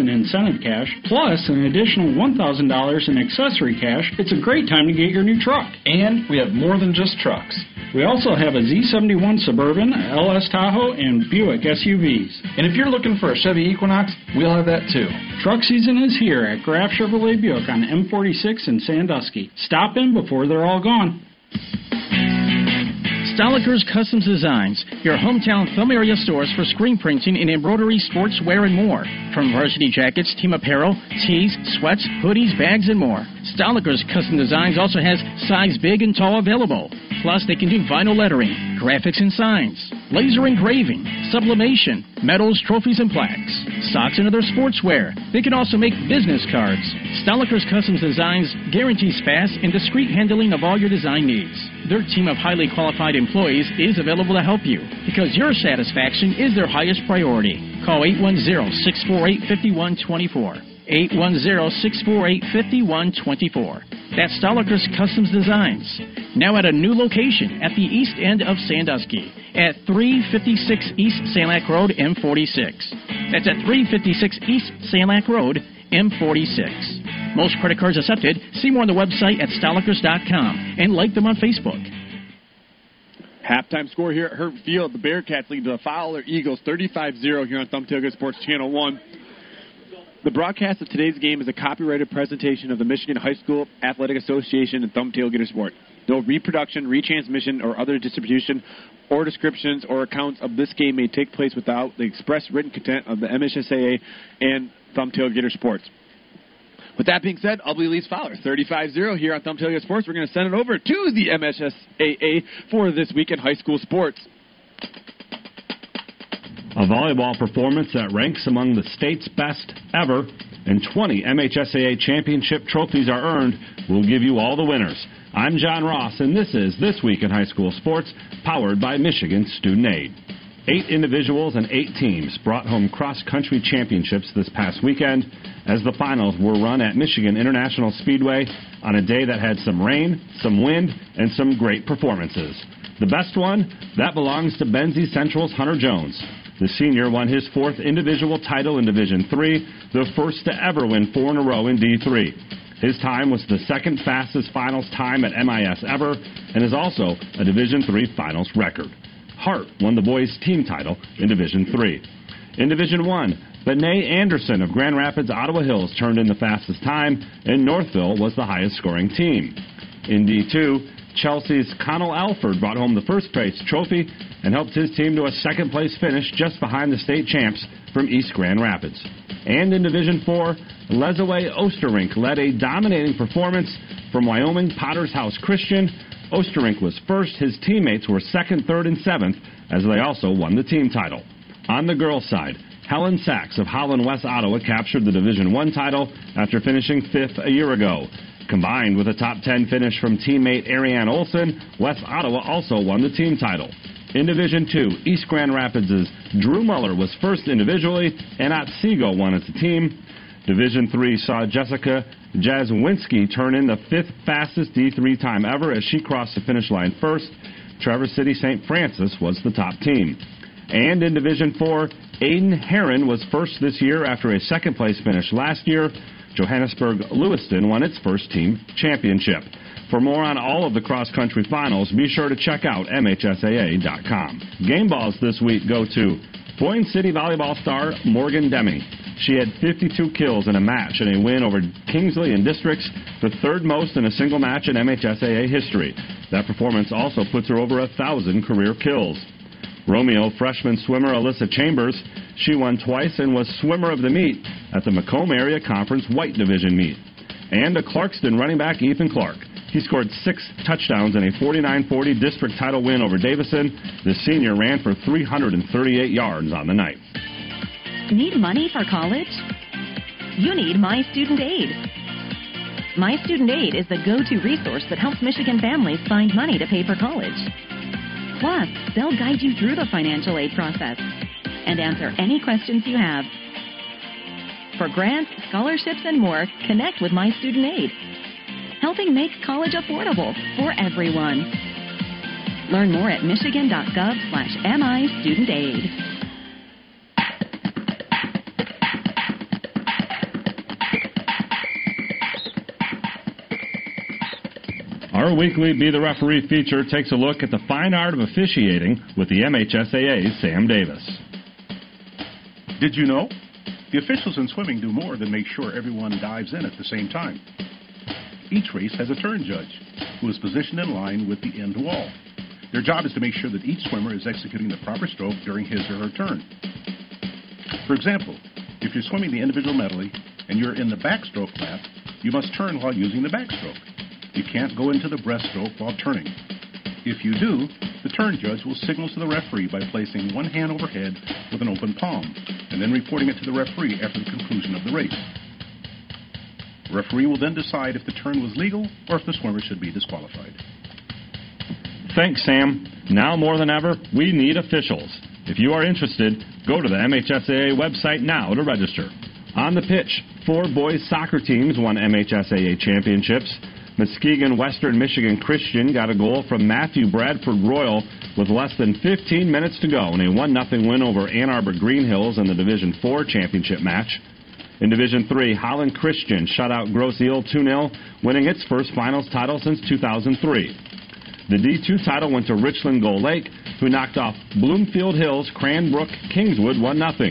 in incentive cash, plus an additional $1,000 in accessory cash, it's a great time to get your new truck. And we have more than just trucks. We also have a Z71 Suburban, LS Tahoe, and Buick SUVs. And if you're looking for a Chevy Equinox, we'll have that too. Truck season is here at Graf Chevrolet Buick on M46 in Sandusky. Stop in before they're all gone. Stoliker's Customs Designs, your hometown thumb area stores for screen printing and embroidery, sportswear, and more. From varsity jackets, team apparel, tees, sweats, hoodies, bags, and more. Stoliker's Custom Designs also has size big and tall available. Plus, they can do vinyl lettering, graphics and signs, laser engraving, sublimation, medals, trophies, and plaques, socks and other sportswear. They can also make business cards. Stoliker's Customs Designs guarantees fast and discreet handling of all your design needs. Their team of highly qualified employees is available to help you because your satisfaction is their highest priority. Call 810-648-5124. 810-648-5124. That's Stoliker's Customs Designs. Now at a new location at the east end of Sandusky at 356 East Sanilac Road, M46. That's at 356 East Sanilac Road, M46. Most credit cards accepted. See more on the website at stolikers.com and like them on Facebook. Halftime score here at Hurt Field. The Bearcats lead the Fowler Eagles 35-0 here on Thumb Tailgate Sports Channel 1. The broadcast of today's game is a copyrighted presentation of the Michigan High School Athletic Association and Thumb Tailgater Sport. No reproduction, retransmission, or other distribution or descriptions or accounts of this game may take place without the express written consent of the MHSAA and Thumb Tailgater Sports. With that being said, Ubly leads Fowler 35-0 here on Thumb Tailgate Sports. We're going to send it over to the MHSAA for this week in high school sports. A volleyball performance that ranks among the state's best ever, and 20 MHSAA championship trophies are earned. We'll give you all the winners. I'm John Ross, and this is This Week in High School Sports, powered by Michigan Student Aid. Eight individuals and eight teams brought home cross country championships this past weekend as the finals were run at Michigan International Speedway on a day that had some rain, some wind, and some great performances. The best one? That belongs to Benzie Central's Hunter Jones. The senior won his fourth individual title in Division Three, the first to ever win four in a row in D3. His time was the second fastest finals time at MIS ever and is also a Division Three finals record. Hart won the boys team title in Division Three. In Division One, Benet Anderson of Grand Rapids, Ottawa Hills turned in the fastest time, and Northville was the highest scoring team. In D2, Chelsea's Connell Alford brought home the first place trophy and helped his team to a second place finish just behind the state champs from East Grand Rapids. And in Division 4, Lesaway Osterrink led a dominating performance from Wyoming Potter's House Christian. Osterrink was first, his teammates were second, third, and seventh as they also won the team title. On the girls' side, Helen Sachs of Holland West Ottawa captured the Division 1 title after finishing fifth a year ago. Combined with a top 10 finish from teammate Ariane Olson, West Ottawa also won the team title. In Division 2, East Grand Rapids' Drew Muller was first individually, and Otsego won as a team. Division 3 saw Jessica Jazwinski turn in the fifth fastest D3 time ever as she crossed the finish line first. Traverse City St. Francis was the top team. And in Division 4, Aiden Heron was first this year after a second place finish last year. Johannesburg Lewiston won its first team championship. For more on all of the cross country finals, be sure to check out MHSAA.com. Game balls this week go to Boyne City volleyball star Morgan Demi. She had 52 kills in a match in a win over Kingsley and Districts, the third most in a single match in MHSAA history. That performance also puts her over a thousand career kills. Romeo freshman swimmer Alyssa Chambers, she won twice and was swimmer of the meet at the Macomb Area Conference White Division meet. And a Clarkston running back Ethan Clark. He scored six touchdowns in a 49-40 district title win over Davison. The senior ran for 338 yards on the night. Need money for college? You need My Student Aid. My Student Aid is the go-to resource that helps Michigan families find money to pay for college. Plus, they'll guide you through the financial aid process and answer any questions you have. For grants, scholarships, and more, connect with My Student Aid, helping make college affordable for everyone. Learn more at michigan.gov slash MI Student Aid. Our weekly Be the Referee feature takes a look at the fine art of officiating with the MHSAA's Sam Davis. Did you know? The officials in swimming do more than make sure everyone dives in at the same time. Each race has a turn judge who is positioned in line with the end wall. Their job is to make sure that each swimmer is executing the proper stroke during his or her turn. For example, if you're swimming the individual medley and you're in the backstroke lap, you must turn while using the backstroke. You can't go into the breaststroke while turning. If you do, the turn judge will signal to the referee by placing one hand overhead with an open palm, and then reporting it to the referee after the conclusion of the race. The referee will then decide if the turn was legal or if the swimmer should be disqualified. Thanks, Sam. Now more than ever, we need officials. If you are interested, go to the MHSAA website now to register. On the pitch, four boys soccer teams won MHSAA championships. Muskegon Western Michigan Christian got a goal from Matthew Bradford Royal with less than 15 minutes to go in a 1 0 win over Ann Arbor Green Hills in the Division 4 championship match. In Division 3, Holland Christian shut out Grosse Ile 2 0, winning its first finals title since 2003. The D2 title went to Richland Gull Lake, who knocked off Bloomfield Hills Cranbrook Kingswood 1 0.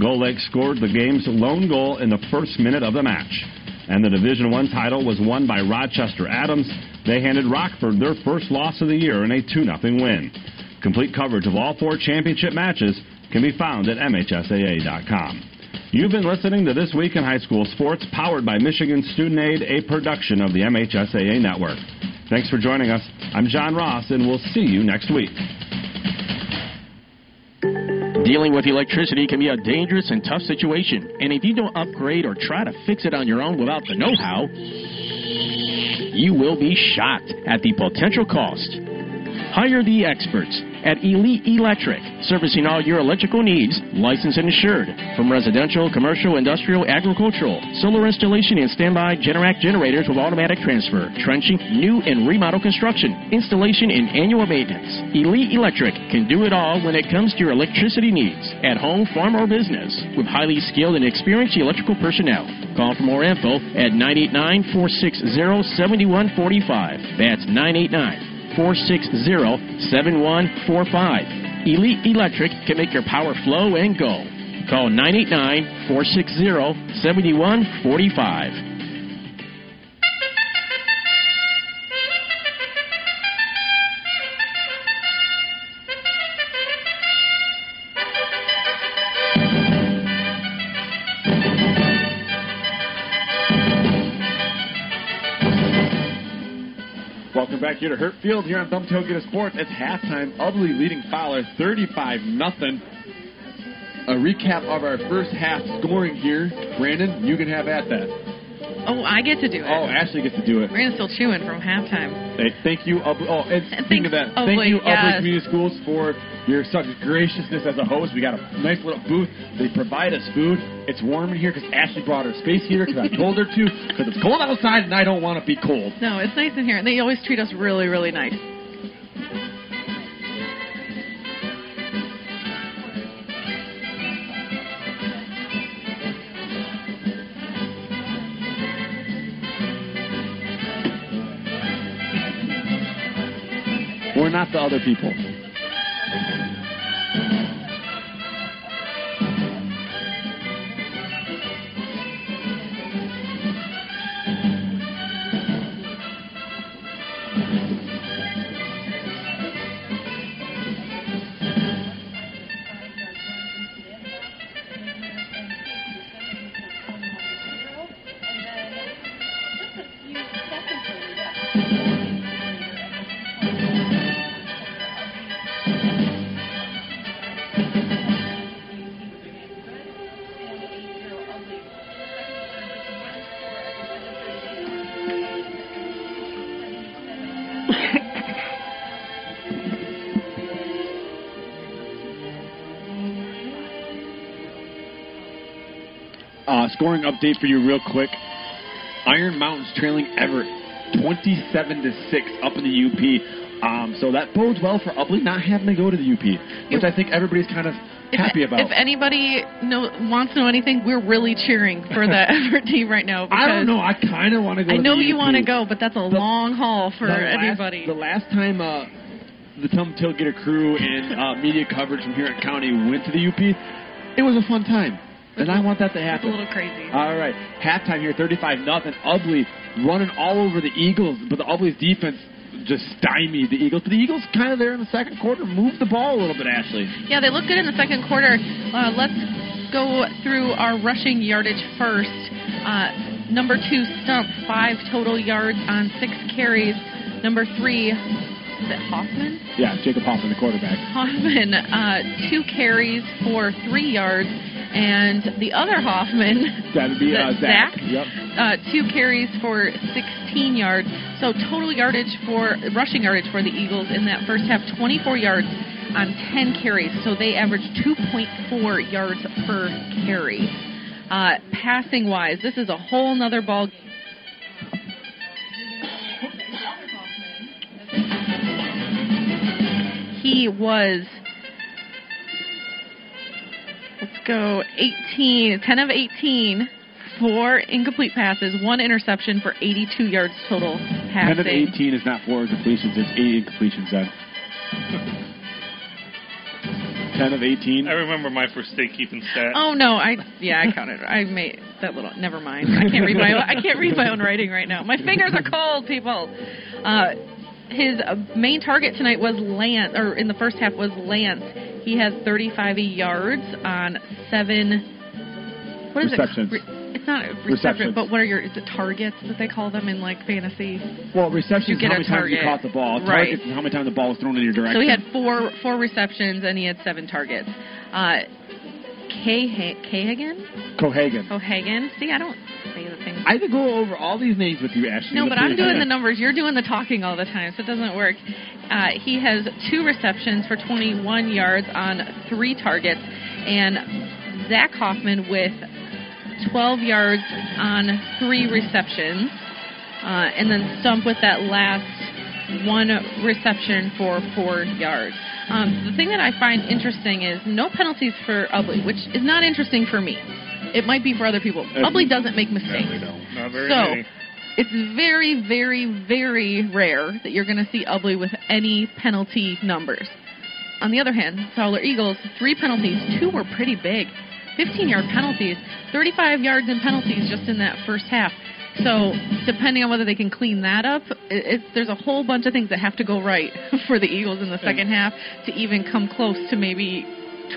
Gull Lake scored the game's lone goal in the first minute of the match. And the Division 1 title was won by Rochester Adams. They handed Rockford their first loss of the year in a 2 0 win. Complete coverage of all four championship matches can be found at MHSAA.com. You've been listening to This Week in High School Sports, powered by Michigan Student Aid, a production of the MHSAA Network. Thanks for joining us. I'm John Ross, and we'll see you next week. Dealing with electricity can be a dangerous and tough situation, and if you don't upgrade or try to fix it on your own without the know how, you will be shocked at the potential cost. Hire the experts at Elite Electric, servicing all your electrical needs, licensed and insured. From residential, commercial, industrial, agricultural, solar installation and standby Generac generators with automatic transfer, trenching, new and remodel construction, installation and annual maintenance. Elite Electric can do it all when it comes to your electricity needs, at home, farm, or business, with highly skilled and experienced electrical personnel. Call for more info at 989 460 7145. That's 989 460 7145. Elite Electric can make your power flow and go. Call 989 460 7145. Back here to Hurt Field here on Thumb Tailgater Sports. It's halftime. Ubly leading Fowler 35 nothing. A recap of our first half scoring here. Brandon, you can have at that. Oh, I get to do it. Oh, Ashley gets to do it. Brandon's still chewing from halftime. Hey, thank you, Ubly. Oh, and speaking of that, oh, thank Ubly, you, Ubly yes. Community Schools, for your such graciousness as a host. We got a nice little booth. They provide us food. It's warm in here because Ashley brought her space heater because I told her to because it's cold outside and I don't want to be cold. No, it's nice in here. And they always treat us really, really nice. We're not the other people. Scoring update for you real quick. Iron Mountain's trailing Evart 27 to 6 up in the UP. Um, so that bodes well for Ubly not having to go to the UP, which I think everybody's kind of happy about. If anybody know, wants to know anything, we're really cheering for the Evart team right now. I don't know. I kind of want to go. I know the you want to go, but that's a long haul for the last- everybody. the last time uh, the Thumb Tailgater crew and uh, media coverage from here at County went to the UP, it was a fun time. And I want that to happen. It's a little crazy. All right, halftime here, 35 nothing. Ubly running all over the Eagles, but the Ubly's defense just stymied the Eagles. But the Eagles kind of there in the second quarter moved the ball a little bit, Ashley. Yeah, they look good in the second quarter. Uh, let's go through our rushing yardage first. Uh, number two, Stump, five total yards on six carries. Number three, is it Hoffman? Yeah, Jacob Hoffman, the quarterback. Hoffman, uh, two carries for three yards. And the other Hoffman, That'd be uh, Zach, Zach. Yep. uh, two carries for 16 yards. So total yardage for rushing yardage for the Eagles in that first half, 24 yards on 10 carries. So they averaged 2.4 yards per carry. Uh, passing wise, this is a whole nother ball game. He was let's go 18, 10 of 18, four incomplete passes, one interception for 82 yards total passing. 10 of 18 is not four completions, it's eight incompletions then. 10 of 18. I remember my first state keeping stat. Oh no, I yeah, I counted. I made that little. Never mind. I can't read my own, I can't read my own writing right now. My fingers are cold, people. Uh, his uh, main target tonight was Lance, or in the first half was Lance. He has 35 yards on seven. What is Receptions. it? It's not a reception, Receptions. but what are your? Is it targets that they call them in like fantasy? Well, receptions You get how many times you caught the ball. Right. Targets how many times the ball was thrown in your direction. So he had four four receptions and he had seven targets. Uh, Cahagan? Cohagen. Cohagen. See, I don't say the things. I to go over all these names with you, Ashley. No, but I'm doing the numbers. You're doing the talking all the time, so it doesn't work. Uh, he has two receptions for 21 yards on three targets, and Zach Hoffman with 12 yards on three receptions, uh, and then Stump with that last one reception for four yards. Um, the thing that I find interesting is no penalties for Ubly, which is not interesting for me. It might be for other people. Ubly doesn't make mistakes. Not very So, many. it's very, very, very rare that you're going to see Ubly with any penalty numbers. On the other hand, Fowler Eagles, three penalties, two were pretty big. 15 yard penalties, 35 yards in penalties just in that first half. So, depending on whether they can clean that up, it, there's a whole bunch of things that have to go right for the Eagles in the second half to even come close to maybe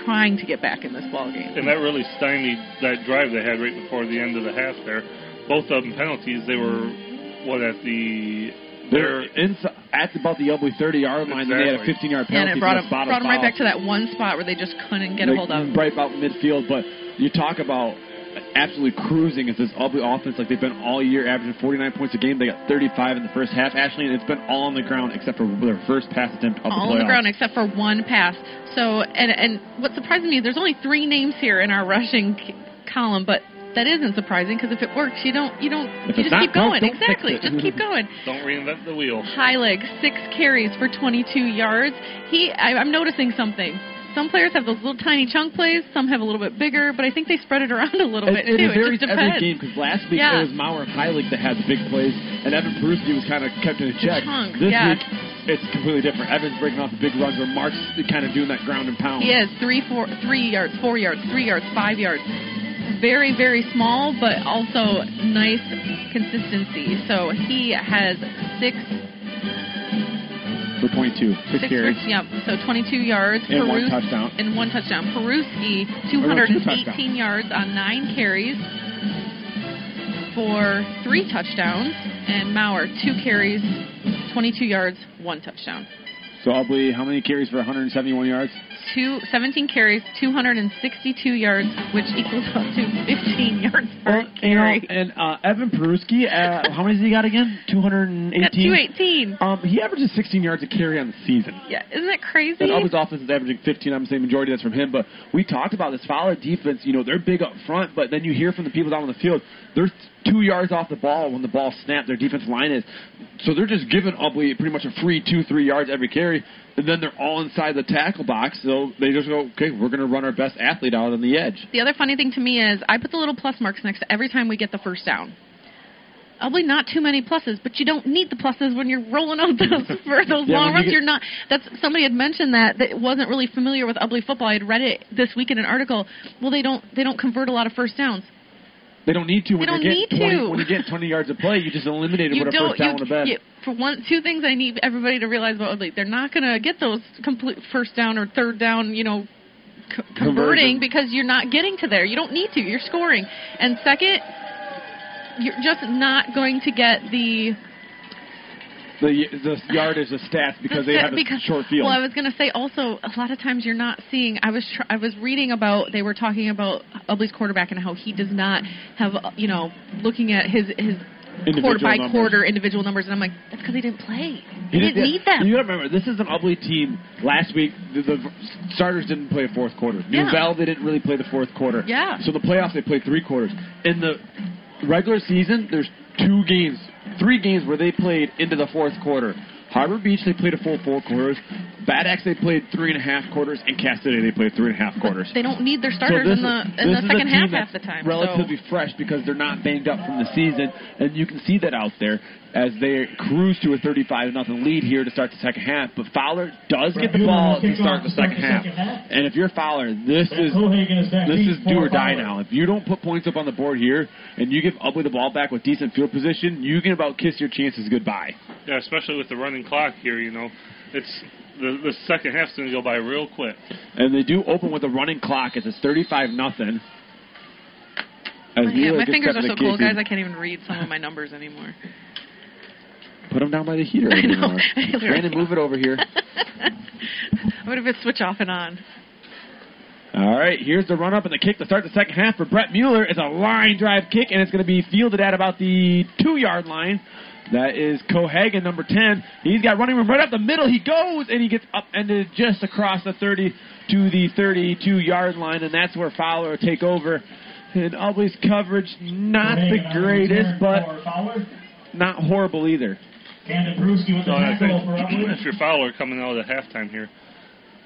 trying to get back in this ball game. And that really stymied that drive they had right before the end of the half there. Both of them penalties, they were, what, at the. They're inside, at about the Ubly 30 yard line, and they had a 15 yard Yeah, penalty. and it brought for him, a spot brought of him right back to that one spot where they just couldn't get a hold of. Them right about midfield, but you talk about absolutely cruising as this Ubly offense like they've been all year, averaging 49 points a game. They got 35 in the first half, Ashley, and it's been all on the ground except for their first pass attempt of all the on the ground except for one pass. So, and and what surprises me is there's only three names here in our rushing c- column, but that isn't surprising because if it works, you don't you don't If you just keep going. broke, don't exactly, just keep going. Don't reinvent the wheel. High leg, six carries for 22 yards. He, I, I'm noticing something. Some players have those little tiny chunk plays. Some have a little bit bigger, but I think they spread it around a little It, bit it, too. it varies just every game because last week Yeah. it was Maurer and Heilig that had the big plays, and Evan Peruski was kind of kept in check. chunks, this yeah. week it's completely different. Evan's breaking off the big runs where Mark's kind of doing that ground and pound. He has three, four, three yards, four yards, three yards, five yards. Very, very small, but also nice consistency. So he has six, for 22, six, six carries. yeah, so 22 yards. And one touchdown. And one touchdown. Peruski, oh, Or two 218 touchdowns. yards on nine carries for three touchdowns. And Maurer, two carries, 22 yards, one touchdown. So Ubly, how many carries for 171 yards? Two, 17 carries, 262 yards, which equals up to 15 yards per know, carry. and uh, Evan Peruski, uh, how many has he got again? 218? At 218. Um, he averages 16 yards a carry on the season. Yeah, isn't that crazy? And Auburn's offense is averaging 15. I'm saying majority that's from him. But we talked about this Fowler defense. You know, they're big up front, but then you hear from the people down on the field, they're two yards off the ball when the ball snapped. Their defensive line is. So they're just giving Ubly pretty much a free two, three yards every carry. And then they're all inside the tackle box. So they just go, okay, we're going to run our best athlete out on the edge. The other funny thing to me is I put the little plus marks next to every time we get the first down. Probably not too many pluses, but you don't need the pluses when you're rolling out those for those Yeah, long when you runs. You're not. That's somebody had mentioned that that wasn't really familiar with Ubly football. I had read it this week in an article. Well, they don't they don't convert a lot of first downs. They don't need to. When They don't need 20, to. When you get 20 yards of play, you just eliminate them you with a first down you, the bed. for one, two things I need everybody to realize about Woodley. They're not going to get those complete first down or third down. You know, c- converting Conversion. because you're not getting to there. You don't need to. You're scoring. And second, you're just not going to get the the the yardage, the stats because they the- have a because- short field. Well, I was going to say also a lot of times you're not seeing. I was tr- I was reading about they were talking about Ubly's quarterback and how he does not have you know looking at his his quarter by numbers. quarter individual numbers, and I'm like that's because he didn't play. He, He didn't did- need them. You got to remember, this is an Ubly team. Last week, the, the starters didn't play a fourth quarter. Yeah. Nouvel, they didn't really play the fourth quarter. Yeah. So the playoffs, they played three quarters. In the regular season, there's two games, three games where they played into the fourth quarter. Harbor Beach, they played a full four quarters. Bad Axe, they played three and a half quarters. And Cass City, they played three and a half quarters. They don't need their starters this in the in the second half half the time. Relatively fresh because they're not banged up from the season, and you can see that out there as they cruise to a 35 nothing lead here to start the second half. But Fowler does get the ball to start the second half, and if you're Fowler, this is this is do or die now. If you don't put points up on the board here, and you give up with the ball back with decent field position, you can about kiss your chances goodbye. Yeah, especially with the running clock here, you know, it's the the second half's going to go by real quick. And they do open with a running clock as it's 35 nothing. As My, hand- my fingers are so cold, guys. I can't even read some of my numbers anymore. Put them down by the heater. I know. anymore. Brandon, move it over here. what if it switch off and on? All right, here's the run up and the kick to start the second half for Brett Mueller. It's a line drive kick, and it's going to be fielded at about the two yard line. That is Cohagen, number 10. He's got running room right up the middle. He goes, and he gets upended just across the 30 to the 32 yard line, and that's where Fowler will take over. And Ubly's coverage, not the greatest, but not horrible either. Camden Peruski with the So I tackle think for Ubly. if you're Fowler coming out at halftime here,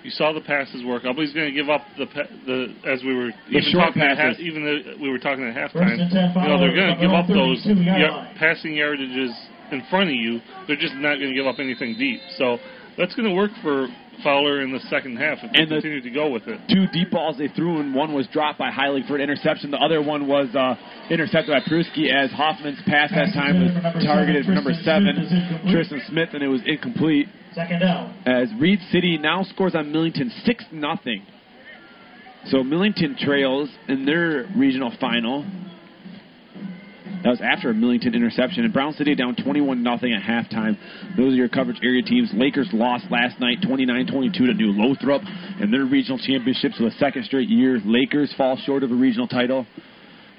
you saw the passes work. Ubly's going to give up the pa- the as we were The even short talking at half, even though we were talking at halftime. and 10 You know they're going to give up those 32 yard passing yardages in front of you. They're just not going to give up anything deep. So that's going to work for Fowler in the second half if they And the- continue to go with it. two deep balls they threw, and one was dropped by Heilig for an interception. The other one was uh, intercepted by Peruski as Hoffman's pass that time was targeted for number seven, Tristan Smith, and it was incomplete. Second down. As Reed City now scores on Millington six nothing. So Millington trails in their regional final. That was after a Millington interception. And Brown City down 21 nothing at halftime. Those are your coverage area teams. Lakers lost last night 29-22 to New Lothrop in their regional championships for the second straight year. Lakers fall short of a regional title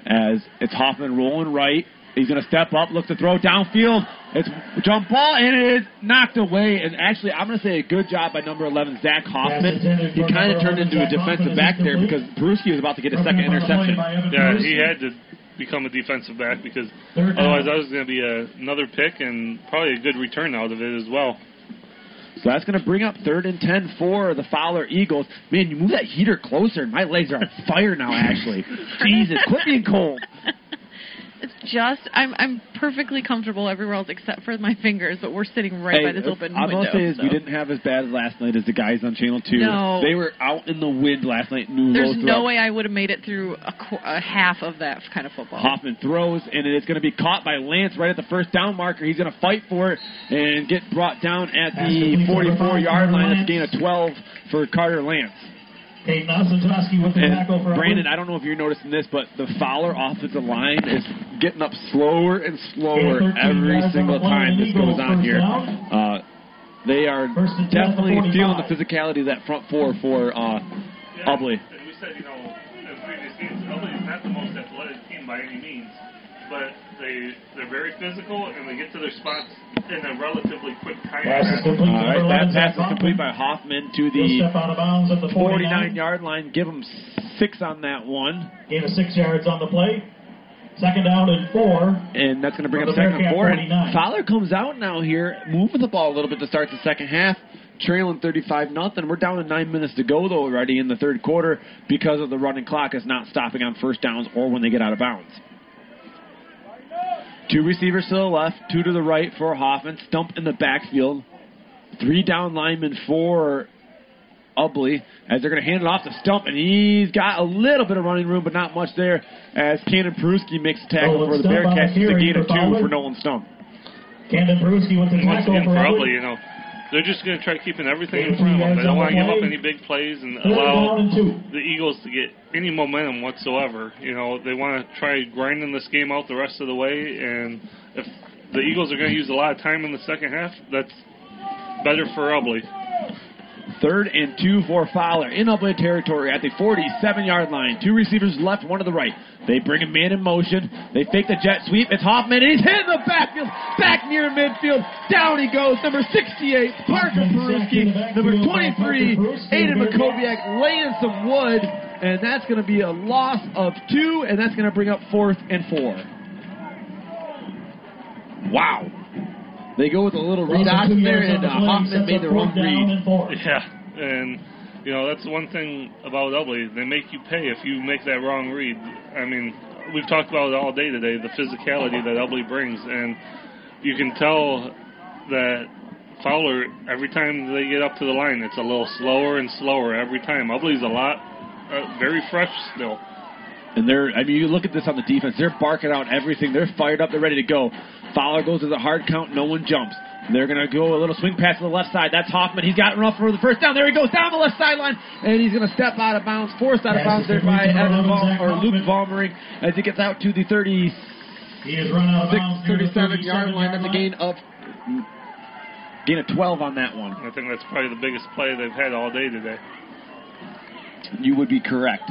as it's Hoffman rolling right. He's going to step up, look to throw downfield. It's jump ball, and it is knocked away. And actually, I'm going to say a good job by number 11, Zach Hoffman. He kind of turned into a defensive back there because Peruski was about to get a second interception. Yeah, he had to become a defensive back because otherwise that was going to be a, another pick and probably a good return out of it as well. So that's going to bring up third and 10 for the Fowler Eagles. Man, you move that heater closer. My legs are on fire now, Ashley. Jesus, quit being cold. It's just I'm I'm perfectly comfortable everywhere else except for my fingers, but we're sitting right by this uh, open I'm window. gonna say is so. we didn't have as bad as last night as the guys on Channel Two. No. They were out in the wind last night. New There's no way I would have made it through a, qu- a half of that kind of football. Hoffman throws, and it's going to be caught by Lance right at the first down marker. He's going to fight for it and get brought down at the 44 yard line. That's a gain of 12 for Carter Lance. Caden Ossentowski with the tackle for And Brandon, I don't know if you're noticing this, but the Fowler offensive line is getting up slower and slower Gain of 13 every single on the play, time this goes on here. Uh, they are First and 10 at the definitely feeling the physicality of that front four for uh, Ubly. And we said, you know, in previous games, Ubly is not the most athletic team by any means, but they they're very physical and they get to their spots in a relatively quick time. Pass is complete. All right, that pass is Zach complete by Hoffman to the step out of bounds at the 49. 49 yard line. Give him six on that one. Gain of six yards on the play. Second down and four. and that's going to bring up second and four. And Fowler comes out now here, moving the ball a little bit to start the second half, trailing 35 nothing. We're down to nine minutes to go though already in the third quarter because of the running clock is not stopping on first downs or when they get out of bounds. Two receivers to the left, two to the right for Hoffman. Stump in the backfield. Three down linemen for Ubly as they're going to hand it off to Stump, and he's got a little bit of running room, but not much there as Camden Peruski makes the tackle Nolan for the Stump on the Bearcats. It's a gain of two for Nolan Stump. Camden Peruski with the tackle for probably, Ubly. you know, they're just going to try keeping everything in front of them. They don't want to give up any big plays and allow down and two. the Eagles to get any momentum whatsoever. You know, they want to try grinding this game out the rest of the way, and if the Eagles are going to use a lot of time in the second half, that's better for Ubly. Third and two for Fowler in Ubly territory at the 47-yard line. Two receivers left, one to the right. They bring a man in motion. They fake the jet sweep. It's Hoffman, and he's hit in the backfield, back near midfield. Down he goes. Number 68, Parker Peruski. Number 23, Aiden Makoviak laying some wood, and that's going to be a loss of two, and that's going to bring up fourth and four. Wow. They go with a little read option there, and uh, Hoffman made the wrong read. Yeah, and you know that's one thing about Ubly. They make you pay if you make that wrong read. I mean, we've talked about it all day today. The physicality that Ubly brings, and you can tell that Fowler every time they get up to the line, it's a little slower and slower every time. Ubly's a lot, uh, very fresh still. And they're, I mean, you look at this on the defense, they're barking out everything. They're fired up, they're ready to go. Fowler goes to the hard count, no one jumps. They're going to go a little swing pass to the left side. That's Hoffman. He's got enough for the first down. There he goes down the left sideline, and he's going to step out of bounds, forced out of bounds there by Evan Vol- or Luke Vollmering as he gets out to the 36, He has run out of bounds near the 37 yard line. That's a gain of gain of 12 on that one. I think that's probably the biggest play they've had all day today. You would be correct.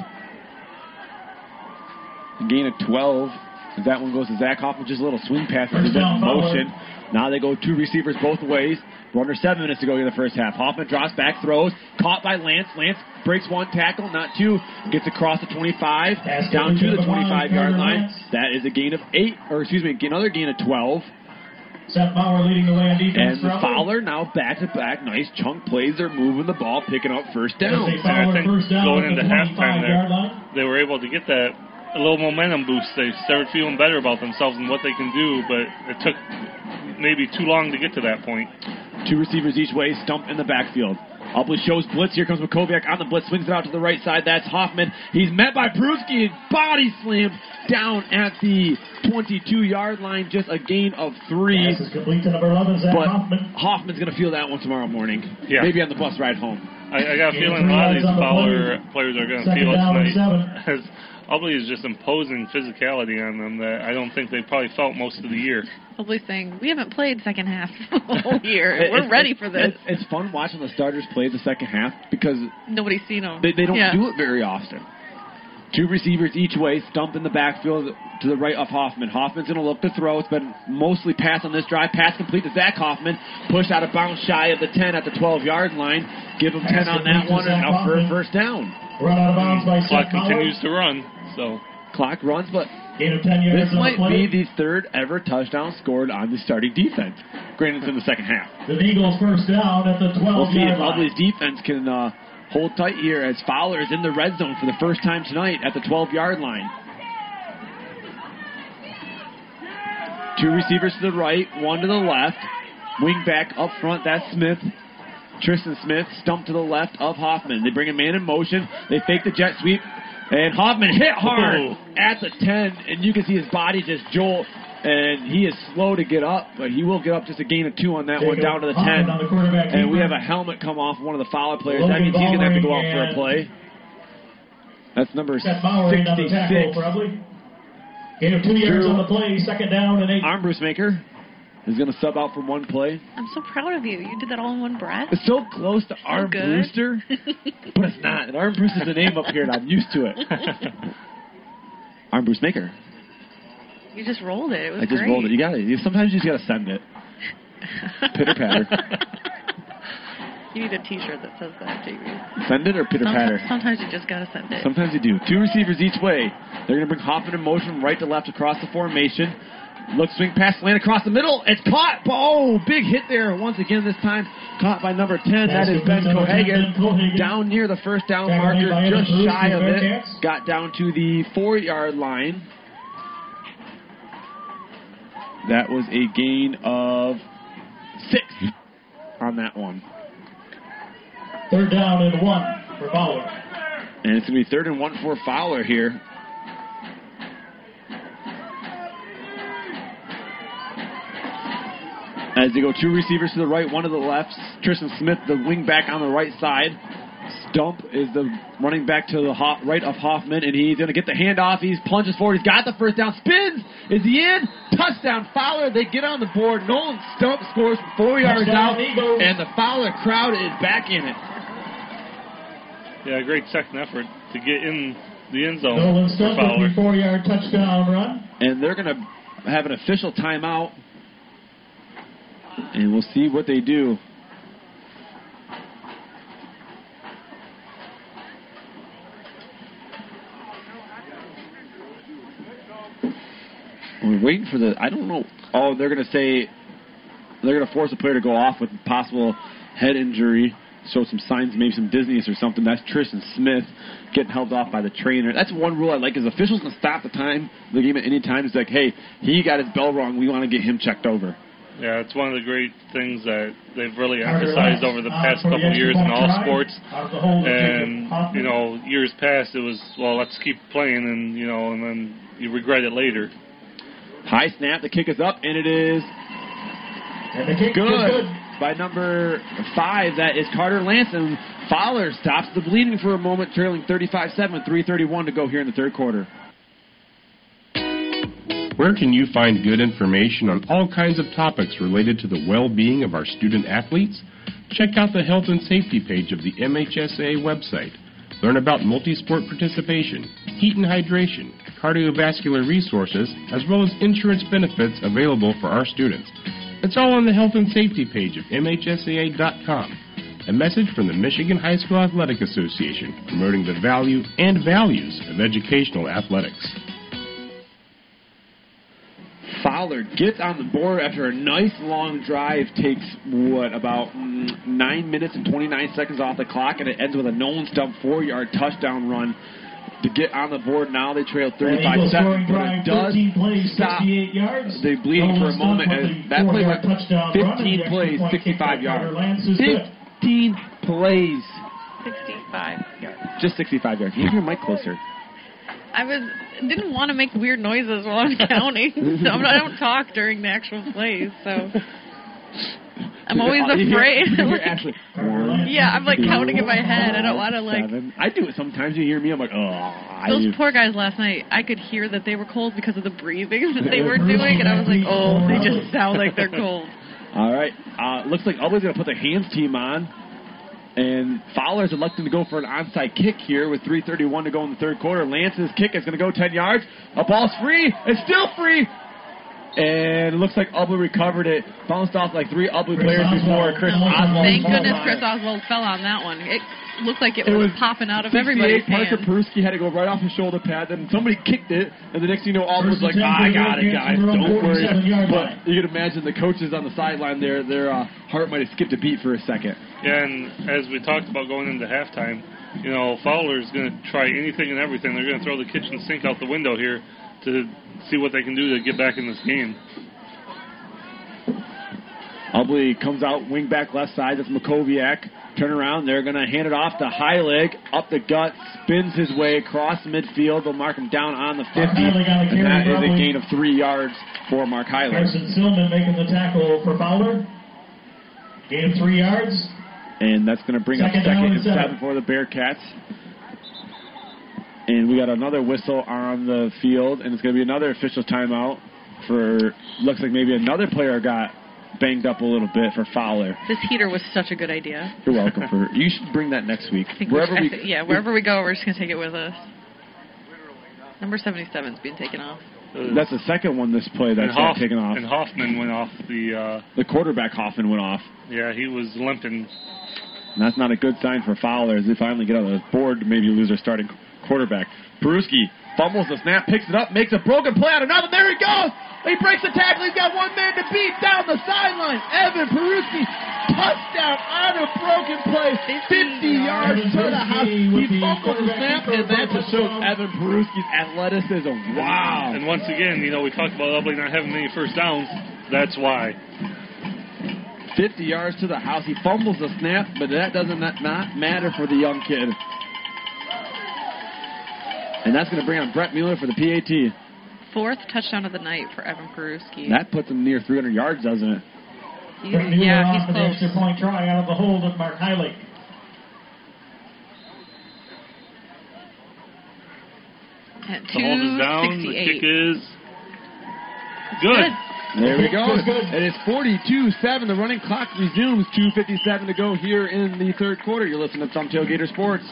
A gain of 12. As that one goes to Zach Hoffman, just a little swing pass as he's in down, motion. Now they go two receivers both ways. We're under seven minutes to go in the first half. Hoffman drops back, throws, caught by Lance. Lance breaks one tackle, not two. Gets across the 25, Pass down to to the the 25 yard line. Lance. That is a gain of eight, or excuse me, another gain of 12. Seth Bauer leading the way on defense And for Fowler now back to back. Nice chunk plays. They're moving the ball, picking up first down. As they And I think first down going into halftime there, they were able to get that a little momentum boost. They started feeling better about themselves and what they can do, but it took maybe too long to get to that point. Two receivers each way, stump in the backfield. Ubly shows blitz. Here comes Makoviak on the blitz, swings it out to the right side. That's Hoffman. He's met by Peruski and body slammed down at the 22 yard line. Just a gain of three. Pass is complete to number 11, Zach But Hoffman. Hoffman's going to feel that one tomorrow morning. Yeah. Maybe on the bus ride home. I, I got a feeling a lot of these the Fowler players are going to feel it down tonight. seven. As Ubly is just imposing physicality on them that I don't think they probably felt most of the year. Probably saying we haven't played second half the whole year. We're it's- ready it's- for this. It's, it's fun watching the starters play the second half because Nobody's seen them. They, they don't yeah. do it very often. Two receivers each way, stump in the backfield to the right of Hoffman. Hoffman's going to look to throw. It's been mostly pass on this drive. Pass complete to Zach Hoffman. Push out of bounds shy of the 10 at the 12 yard line. Give him 10 on that one and Zach out for a first down. Run out of bounds by Clock continues to run, so Clock runs, but Gain of 10 yards this might be the third ever touchdown scored on the starting defense. Granted, it's in the second half. The Eagles first down at the 12 We'll see if. Ubly's defense can uh, hold tight here as Fowler is in the red zone for the first time tonight at the 12 yard line. Two receivers to the right, one to the left. Wing back up front, that's Smith. Tristan Smith stumped to the left of Hoffman. They bring a man in motion. They fake the jet sweep. And Hoffman hit hard Oh. at the 10, and you can see his body just jolt. And he is slow to get up, but he will get up just a gain of two on that one down to the 10. the And we have a helmet come off one of the Fowler players. Logan that means he's going to have to go out for a play. That's number Seth Bauer in on the tackle 66. for Gain of two yards on the play. Second down and eight. Arm Bruce Maker is going to sub out for one play. I'm so proud of you. You did that all in one breath. It's so close to Arm good. Brewster, but it's not. And Arm Bruce is the name up here, and I'm used to it. Arm Bruce Maker. You just rolled it. It was I just great. rolled it. You got it. Sometimes you just got to send it. Pitter patter. you need a T-shirt that says that, JB. Send it or pitter patter. Sometimes, sometimes you just gotta send it. Sometimes you do. Two receivers each way. They're going to bring Hoffman in motion right to left across the formation. Look, swing pass, land across the middle. It's caught. Oh, big hit there. Once again, this time caught by number 10. That is Ben Number 10, Cohagen. Down near the first down marker, just shy of it. Got down to the four yard line. That was a gain of six on that one. Third down and one for Fowler. And it's going to be third and one for Fowler here. As they go two receivers to the right, one to the left. Tristan Smith, the wing back on the right side. Stump is the running back to the ho- right of Hoffman, and he's going to get the handoff. He plunges forward. He's got the first down. Spins. Is he in? Touchdown. Fowler. They get on the board. Nolan Stump scores four yards Touchdown, out, Eagles. and the Fowler crowd is back in it. Yeah, great second effort to get in the end zone Nolan Stump with the four-yard touchdown run. and they're going to have an official timeout. And we'll see what they do. We're waiting for the. I don't know. Oh, they're going to say they're going to force a player to go off with possible head injury. Show some signs, maybe some dizziness or something. That's Tristan Smith getting held off by the trainer. That's one rule I like. Is officials can stop the time the game at any time. It's like, hey, he got his bell wrong. We want to get him checked over. Yeah, it's one of the great things that they've really emphasized over the uh, past for couple of years in all sports. Out of the hole to And you know, years past it was well, let's keep playing, and you know, and then you regret it later. High snap. The kick is up, and it is And the kick good, is good. by number five. That is Carter Lance. Fowler stops the bleeding for a moment, trailing 35-7 with 3:31 to go here in the third quarter. Where can you find good information on all kinds of topics related to the well-being of our student athletes? Check out the health and safety page of the MHSA website. Learn about multi-sport participation, heat and hydration, cardiovascular resources, as well as insurance benefits available for our students. It's all on the health and safety page of MHSAA.com. A message from the Michigan High School Athletic Association promoting the value and values of educational athletics. Fowler gets on the board after a nice long drive. Takes what about mm, nine minutes and 29 seconds off the clock, and it ends with a Nolan Stump four-yard touchdown run to get on the board. Now they trail 35-7, scoring but it does plays, stop. yards. They bleeding for a moment. Stump with And that play four-yard went touchdown 15 plays, point kick by 65 yards. Carter Lance is good. 15 plays, 65 yards. just 65 yards. Move your mic closer. I was didn't want to make weird noises while I'm counting, so I'm, I don't talk during the actual plays. So I'm always afraid. like, one, yeah, I'm like counting in my head. I don't want to like. seven. I do it sometimes. You hear me, I'm like, oh. Those do. poor guys last night, I could hear that they were cold because of the breathing that they were doing, and I was like, oh, they just sound like they're cold. All right. Uh, looks like going to put the hands team on. And Fowler's electing to go for an onside kick here with 3.31 to go in the third quarter. Lance's kick is going to go 10 yards. A ball's free. It's still free. And it looks like Ubly recovered it. Bounced off like three Ubly players before. Chris Oswald. Thank goodness Chris. Oswald fell on that one. It looked like it, It was, was popping out of 68, everybody's Parker hand. Peruski had to go right off his shoulder pad. Then somebody kicked it, and the next thing you know, Auburn was like, and "Ah, I got it, guys. Don't worry." But you can imagine the coaches on the sideline there, their uh, heart might have skipped a beat for a second. Yeah, and as we talked about going into halftime, you know, Fowler's going to try anything and everything. They're going to throw the kitchen sink out the window here to see what they can do to get back in this game. Ubly comes out wing back left side. That's Makoviak. Turn around. They're going to hand it off to Heilig. Up the gut. Spins his way across midfield. They'll mark him down on the 50. Heilig And that is a gain of three yards for Mark Heilig. Carson Silman making the tackle for Fowler. Gain of three yards. And that's going to bring up Second down second and and seven. seven for the Bearcats. And we got another whistle on the field, and it's going to be another official timeout for. Looks like maybe another player got banged up a little bit for Fowler. This heater was such a good idea. You're welcome for. You should bring that next week. I think Wherever we, I we, yeah, wherever we go, we're just gonna take it with us. Number 77's being taken off. That's the second one this play that's and, got Hoff- taken off. and Hoffman went off the. Uh, The quarterback Hoffman went off. yeah, he was limping. And that's not a good sign for Fowler as they finally get on the board to maybe lose their starting quarterback. Peruski fumbles the snap, picks it up, makes a broken play on another. There he goes! He breaks the tackle. He's got one man to beat down the sideline. Evan Peruski, touchdown on a broken play, 50 yards to the house. He fumbles the snap, and that just shows Evan Peruski's athleticism. Wow. And once again, you know, we talked about Ubly not having many first downs. That's why. 50 yards to the house. He fumbles the snap, but that doesn't not, not matter for the young kid. And that's going to bring on Brett Mueller for the PAT. Fourth touchdown of the night for Evan Peruski. That puts him near 300 yards, doesn't it? He's- Brett Mueller yeah, off he's for the close. extra point try out of the hold of Mark Heilig. At The hold is down. The kick is good. There we go. Good, good. It is 42-7. The running clock resumes. 2.57 to go here in the third quarter. You're listening to Thumb Tailgater Sports.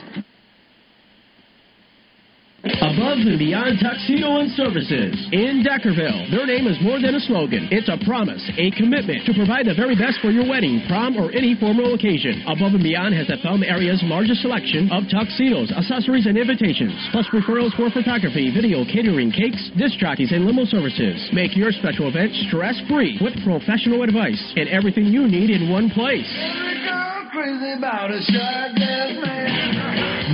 Above and beyond tuxedo and services in Deckerville. Their name is more than a slogan. It's a promise, a commitment to provide the very best for your wedding, prom, or any formal occasion. Above and Beyond has the Thumb area's largest selection of tuxedos, accessories, and invitations, plus referrals for photography, video, catering, cakes, disc jockeys, and limo services. Make your special event stress-free with professional advice and everything you need in one place.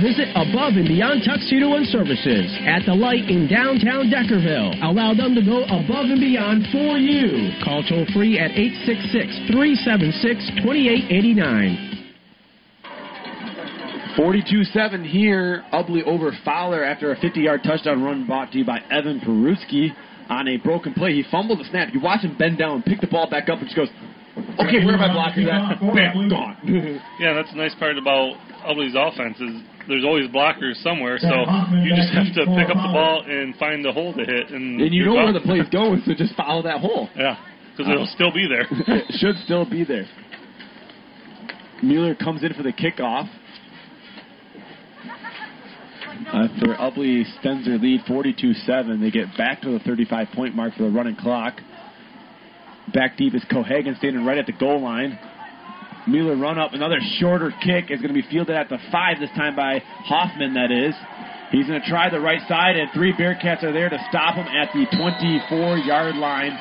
Visit Above and Beyond Tuxedo and Services at the light in downtown Deckerville. Allow them to go above and beyond for you. Call toll free at 866 376 2889. 42-7 here. Ubly over Fowler after a 50-yard touchdown run brought to you by Evan Peruski on a broken play. He fumbled the snap. You watch him bend down, pick the ball back up, and just goes, okay, where am I blocking that? Bam, gone. Yeah, that's the nice part about Ubly's offense is there's always blockers somewhere, so you just have to pick up the ball and find the hole to hit. And, and you know where the play's going, so just follow that hole. Yeah, because it'll uh, still be there. it should still be there. Mueller comes in for the kickoff. Uh, After Ubly extends their lead 42-7, they get back to the 35-point mark for the running clock. Back deep is Cohagen standing right at the goal line. Mueller run up, another shorter kick is going to be fielded at the five this time by Hoffman. That is, he's going to try the right side, and three Bearcats are there to stop him at the 24-yard line.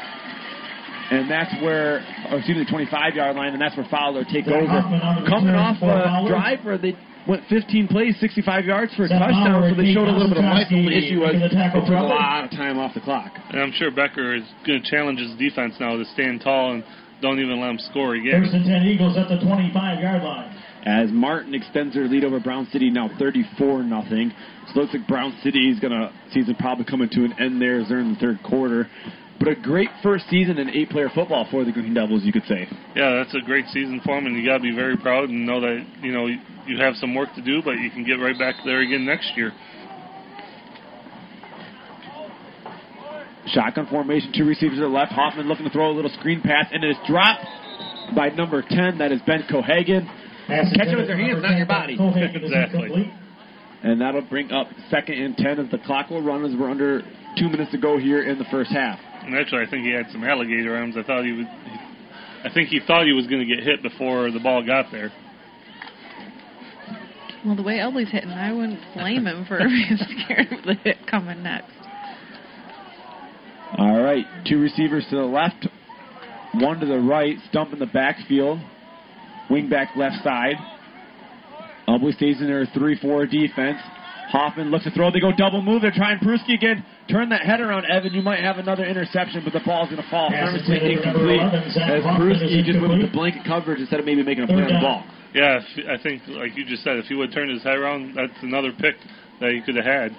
And that's where, or excuse me, the 25 yard line, and that's where Fowler take Zach over. Hoffman on the Coming off for a drive where they went 15 plays, 65 yards for a Zach touchdown, Fowler so they showed a little bit of life. The only issue was the it tackle took a lot of time off the clock. And I'm sure Becker is going to challenge his defense now to stand tall and don't even let him score again. First and 10 Eagles at the 25 yard line. As Martin extends their lead over Brown City now 34 nothing. So it looks like Brown City is gonna season probably coming to an end there as they're in the third quarter. But a great first season in eight player football for the Green Devils, you could say. Yeah, that's a great season for them, and you got to be very proud and know that you know you have some work to do, but you can get right back there again next year. Shotgun formation, two receivers to the left. Hoffman looking to throw a little screen pass, and it is dropped by number 10. That is Ben Cohagen. Pass Catch it with your hands, not your body. Cohagen is incomplete. And that'll bring up second and 10 as the clock will run as we're under two minutes to go here in the first half. And actually, I think he had some alligator arms. I thought he would. I think he thought he was going to get hit before the ball got there. Well, the way Elby's hitting, I wouldn't blame him for being scared of the hit coming next. All right, two receivers to the left, one to the right, stump in the backfield, wing back left side. Ubly stays in their 3-4 defense. Hoffman looks to throw. They go double move. They're trying Peruski again. Turn that head around, Evan. You might have another interception, but the ball's going to fall. Pass Herman's making intended for number incomplete 11, as Hoffman Peruski just went with the blanket coverage instead of maybe making a play on the ball. Yeah, I think, like you just said, if he would turn his head around, that's another pick that he could have had.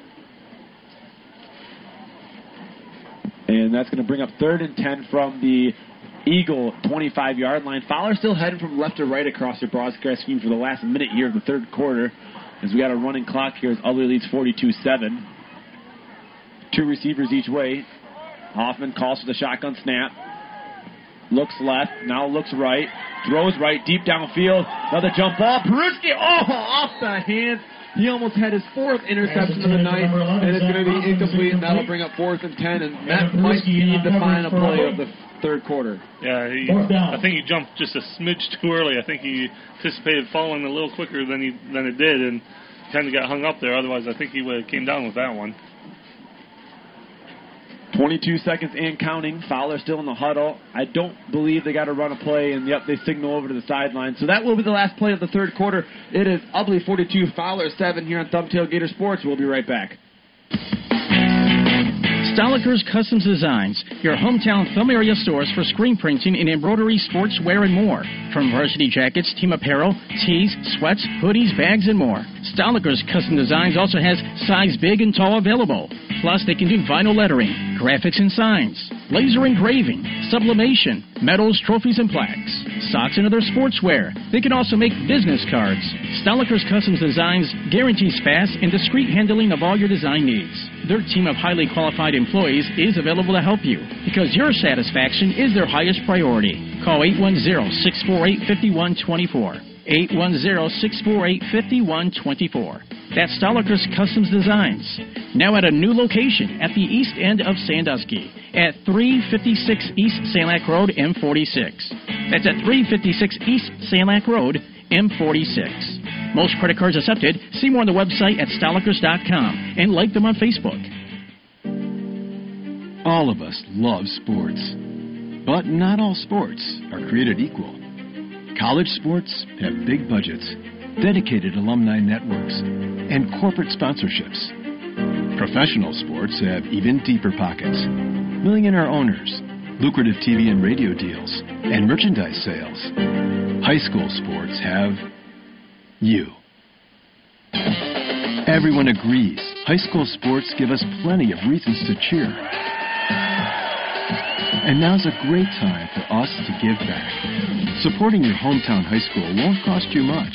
And that's going to bring up third and 10 from the Eagle 25 yard line. Fowler still heading from left to right across your broadcast screen for the last minute here of the third quarter. As we got a running clock here as Ubly leads 42 7. Two receivers each way. Hoffman calls for the shotgun snap. Looks left, now looks right. Throws right, deep downfield. Another jump ball. Peruski, oh, off the hands. He almost had his fourth interception of the night, and it's going to be incomplete, and that'll bring up fourth and 10, and that might be the final play of the third quarter. Yeah, he, down. I think he jumped just a smidge too early. I think he anticipated falling a little quicker than he than it did, and kind of got hung up there. Otherwise, I think he would have came down with that one. 22 seconds and counting. Fowler still in the huddle. I don't believe they got to run a play, and yep, they signal over to the sideline. So that will be the last play of the third quarter. It is Ubly 42, Fowler 7 here on Thumb Tailgater Sports. We'll be right back. Stoliker's Customs Designs, your hometown thumb area stores for screen printing and embroidery, sportswear, and more. From varsity jackets, team apparel, tees, sweats, hoodies, bags, and more. Stoliker's Custom Designs also has size big and tall available. Plus, they can do vinyl lettering, graphics and signs, laser engraving, sublimation, medals, trophies, and plaques, socks and other sportswear. They can also make business cards. Stoliker's Customs Designs guarantees fast and discreet handling of all your design needs. Their team of highly qualified employees is available to help you because your satisfaction is their highest priority. Call 810-648-5124. 810-648-5124. That's Stoliker's Customs Designs. Now at a new location at the east end of Sandusky at 356 East Sanilac Road, M46. That's at 356 East Sanilac Road, M46. Most credit cards accepted. See more on the website at stolikers.com and like them on Facebook. All of us love sports, but not all sports are created equal. College sports have big budgets, dedicated alumni networks, and corporate sponsorships. Professional sports have even deeper pockets, millionaire owners, lucrative TV and radio deals, and merchandise sales. High school sports have you. Everyone agrees high school sports give us plenty of reasons to cheer. And now's a great time for us to give back. Supporting your hometown high school won't cost you much,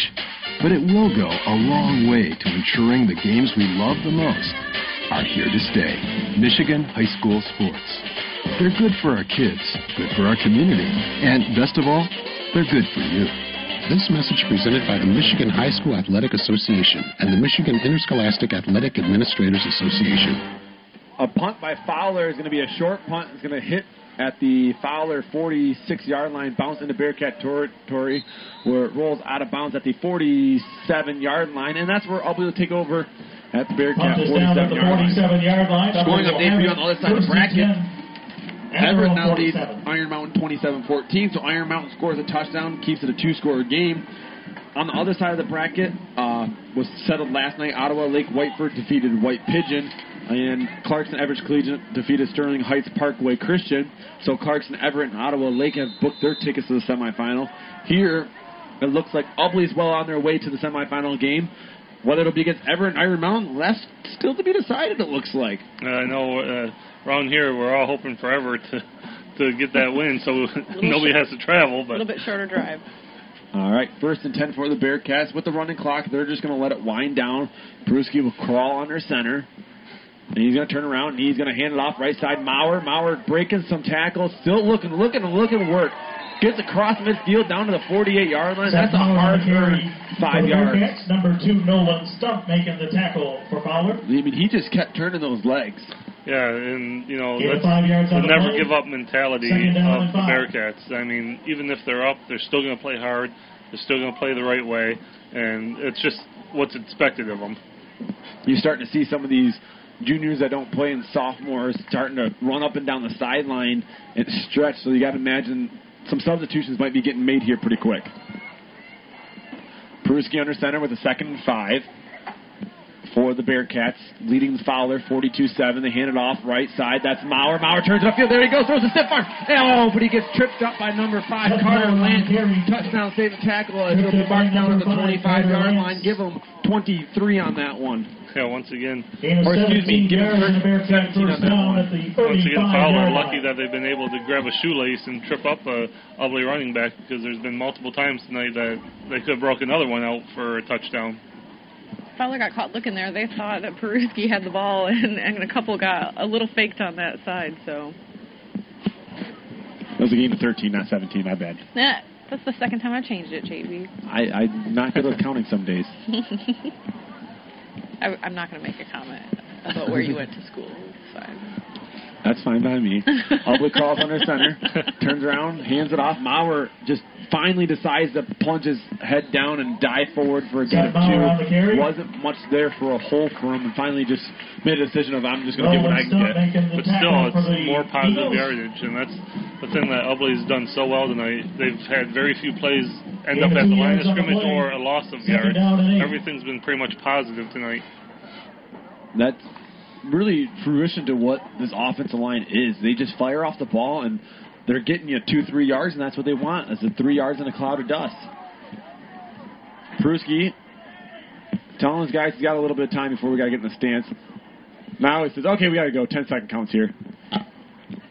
but it will go a long way to ensuring the games we love the most are here to stay. Michigan High School Sports. They're good for our kids, good for our community, and best of all, they're good for you. This message presented by the Michigan High School Athletic Association and the Michigan Interscholastic Athletic Administrators Association. A punt by Fowler is going to be a short punt. It's going to hit at the Fowler 46 yard line, bounce into Bearcat territory, where it rolls out of bounds at the 47 yard line, and that's where Ubly will be able to take over at the Bearcat Punt down at 47 the yard 47 yard line. line. Scoring update for you on the other side of the bracket. Evart Evart now leads Iron Mountain 27-14, so Iron Mountain scores a touchdown, keeps it a two-score game. On the other side of the bracket uh, was settled last night. Ottawa Lake Whiteford defeated White Pigeon, and Clarkston Everest Collegiate defeated Sterling Heights Parkway Christian. So Clarkston Everest and Ottawa Lake have booked their tickets to the semifinal. Here, it looks like Ubly's well on their way to the semifinal game. Whether it'll be against Evart and Iron Mountain, that's still to be decided. It looks like. Uh, I know uh, around here we're all hoping forever to to get that win, so nobody has to travel. A little bit shorter drive. All right, first and ten for the Bearcats with the running clock. They're just going to let it wind down. Peruski will crawl under center. And he's going to turn around and he's going to hand it off right side. Maurer, Maurer breaking some tackles, still looking, looking, looking work. Gets across midfield down to the 48 yard line. That's a hard earned five yards. Bearcats, number two, Nolan Stump making the tackle for Fowler. I mean, he just kept turning those legs. Yeah, and you know Gain that's the never play. give up mentality of the. Bearcats. I mean, even if they're up, they're still going to play hard. They're still going to play the right way, and it's just what's expected of them. You're starting to see some of these juniors that don't play and sophomores starting to run up and down the sideline and stretch. So you got to imagine some substitutions might be getting made here pretty quick. Peruski under center with a second and five for the Bearcats, leading the Fowler 42-7. They hand it off right side. That's Maurer. Maurer turns it upfield. There he goes. Throws a stiff arm. Oh, but he gets tripped up by number five, Carter Lance. Touchdown, save and tackle. And It'll be marked down at the 25-yard line. Give him 23 on that one. Yeah, once again, Or excuse me, give him the Bearcat 17 on first that down one. at once again, Fowler lucky that they've been able to grab a shoelace and trip up a Ubly running back because there's been multiple times tonight that they could have broke another one out for a touchdown. Fowler got caught looking there. They thought that Peruski had the ball, and, and a couple got a little faked on that side. So It was a game of 13, not 17. My bad. nah, that's the second time I've changed it, JV. I, I'm not good at counting some days. I, I'm not going to make a comment about where you went to school. It's fine. That's fine by me. Ubly crawls under center, turns around, hands it off. Maurer just finally decides to plunge his head down and dive forward for a gain of Maurer on the two. Wasn't much there for a hole for him, and finally just made a decision of I'm just going to get what I can get. But still, it's more positive yardage, and that's the thing that Ubly's done so well tonight. They've had very few plays end up at the line of scrimmage or a loss of Second yards. down and eight. Everything's been pretty much positive tonight. That's really fruition to what this offensive line is. They just fire off the ball and they're getting you two, three yards, and that's what they want. Is the three yards in a cloud of dust. Peruski telling his guys he's got a little bit of time before we got to get in the stance. Now he says, okay, we got to go. 10 second counts here.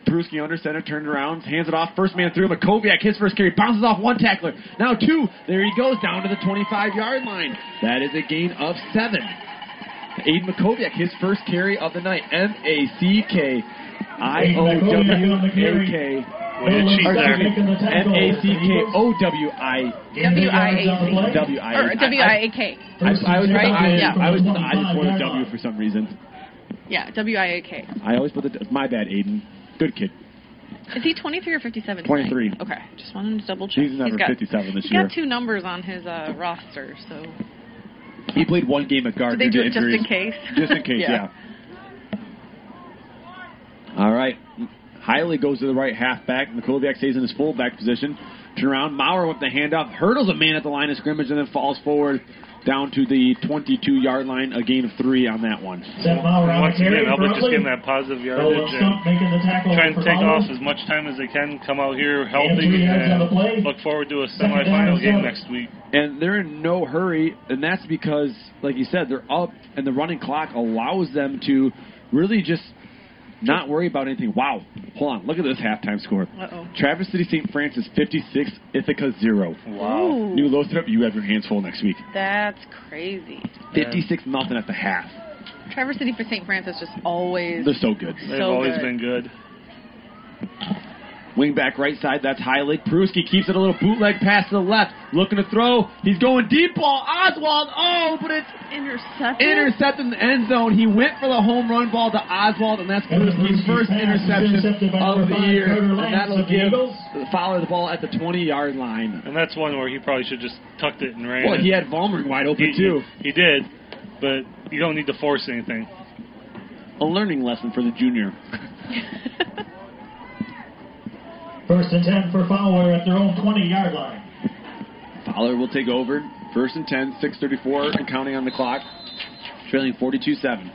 Peruski under center, turned around, hands it off. First man through. Makoviak, his first carry, bounces off one tackler. Now two. There he goes down to the 25 yard line. That is a gain of seven. Aiden Makoviak, his first carry of the night. M A C K I O W A K. M A C K O W I W-I-A-C. W I Or W-I-A-K. I, I was Right? I, Yeah. I was I just wanted W for some reason. Yeah, W-I-A-K. I always put the my bad, Aiden. Good kid. Is he 23 or 57? 23. tonight? Okay, just wanted to double check. He's never got, 57 this he's year. got two numbers on his uh, roster, so He played one game at guard Did they do to it just in case? Just in case, Yeah. yeah. All right. Heilig goes to the right halfback. Makoviak stays in his fullback position. Turn around. Maurer with the handoff. Hurdles a man at the line of scrimmage and then falls forward down to the 22 yard line. A gain of three on that one. Seth Maurer on Once the again, for Albert just getting that positive yardage Stump making the tackle and trying to take off as much time as they can, come out here healthy, three yards on the play. and look forward to a semifinal game next week. And they're in no hurry, and that's because, like you said, they're up, and the running clock allows them to really just not worry about anything. Wow. Hold on. Look at this halftime score. Uh-oh. Traverse City St. Francis 56, Ithaca 0. Wow. Ooh. New Lothrop, you have your hands full next week. that's crazy. 56 nothing at the half. Traverse City for St. Francis just always They're so good. They've So always good. been good. Wing back right side, that's Heilig. Peruski keeps it a little bootleg pass to the left. Looking to throw. He's going deep ball. Oswald. Oh, but it's intercepted. intercepted in the end zone. He went for the home run ball to Oswald, and that's Peruski's first interception of the year. Carter And Lance that'll the give the Fowler the ball at the 20 yard line. And that's one where he probably should just tucked it and ran Well, he had Vollmer wide open, He- too. He did, but you don't need to force anything. A learning lesson for the junior. First and 10 for Fowler at their own 20 yard line. Fowler will take over. First and 10, 6.34 and counting on the clock. Trailing 42 7.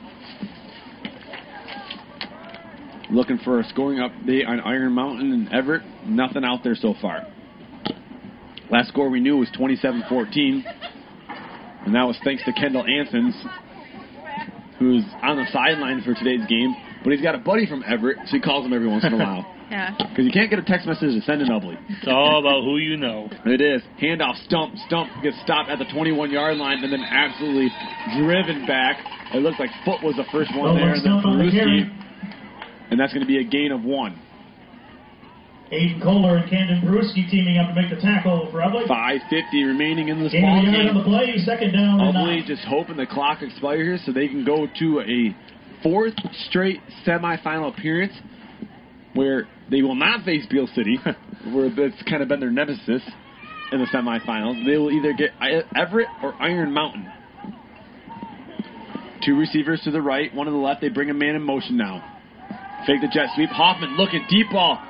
Looking for a scoring update on Iron Mountain and Evart. Nothing out there so far. Last score we knew was 27 14. And that was thanks to Kendall Ansons, who's on the sideline for today's game. But he's got a buddy from Evart, so he calls him every once in a while. Yeah. Because you can't get a text message to send an Ubly. It's all about who you know. It is. Handoff, stump, stump gets stopped at the 21 yard line and then absolutely driven back. It looks like Foot was the first one oh, there, and then the Peruski. And that's going to be a gain of one. Aiden Kohler and Camden Peruski teaming up to make the tackle for Ubly. 5.50 remaining in this Gain ball of a yard on the game. play, second down and Ubly just hoping the clock expires so they can go to a fourth straight semifinal appearance where they will not face Beal City, where that's kind of been their nemesis in the semifinals. They will either get Evart or Iron Mountain. Two receivers to the right, one to the left. They bring a man in motion now. Fake the jet sweep. Hoffman looking deep ball.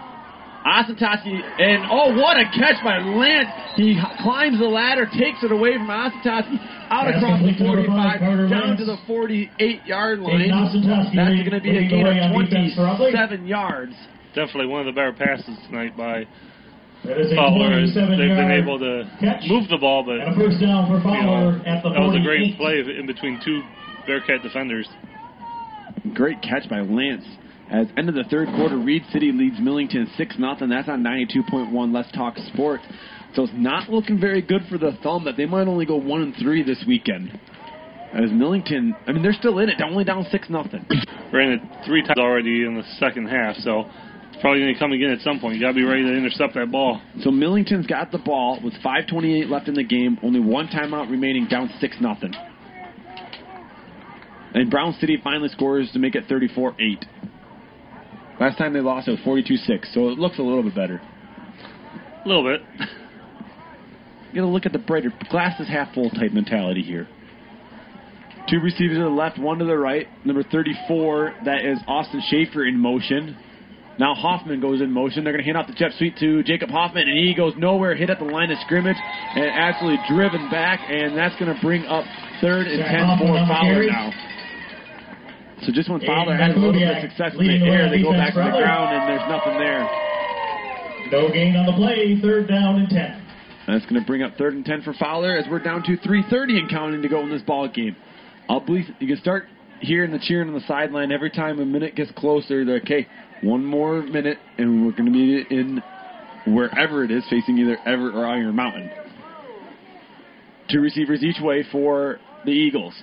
Asatowski, and oh, what a catch by Lance. He h- climbs the ladder, takes it away from Asatowski, out Pass across the to 45, five, down Lance. to the 48 yard line. Aiden That's going to be a gain of on defense for Ubly. 27 yards. Definitely one of the better passes tonight by That is a Fowler. They've been able to catch. move the ball, but And a first down for you know, at the that was a great play in between two Bearcat defenders. Great catch by Lance. As end of the third quarter, Reed City leads Millington 6 0. That's on 92.1 Let's Talk Sports. So it's not looking very good for the Thumb that they might only go 1 and 3 this weekend. As Millington, I mean, they're still in it. They're only down 6 0. Ran it three times already in the second half, so it's probably going to come again at some point. You got to be ready to intercept that ball. So Millington's got the ball with 5.28 left in the game, only one timeout remaining, down 6 0. And Brown City finally scores to make it 34 8. Last time they lost, it was 42 6, so it looks a little bit better. A little bit. You gotta look at the brighter glass is half full type mentality here. Two receivers to the left, one to the right. Number 34, that is Austin Schaefer in motion. Now Hoffman goes in motion. They're going to hand off the jet sweep to Jacob Hoffman, and he goes nowhere, hit at the line of scrimmage, and absolutely driven back, and that's going to bring up third and Jack 10 Hoffman for on Fowler carry. now. So just when Fowler has a little bit of success in the air, they go back to the ground and there's nothing there. No gain on the play. Third down and 10. That's going to bring up third and 10 for Fowler as we're down to 3.30 and counting to go in this ball game. I'll believe you can start hearing the cheering on the sideline every time a minute gets closer. They're okay, one more minute and we're going to be in wherever it is, facing either Evart or Iron Mountain. Two receivers each way for the Eagles.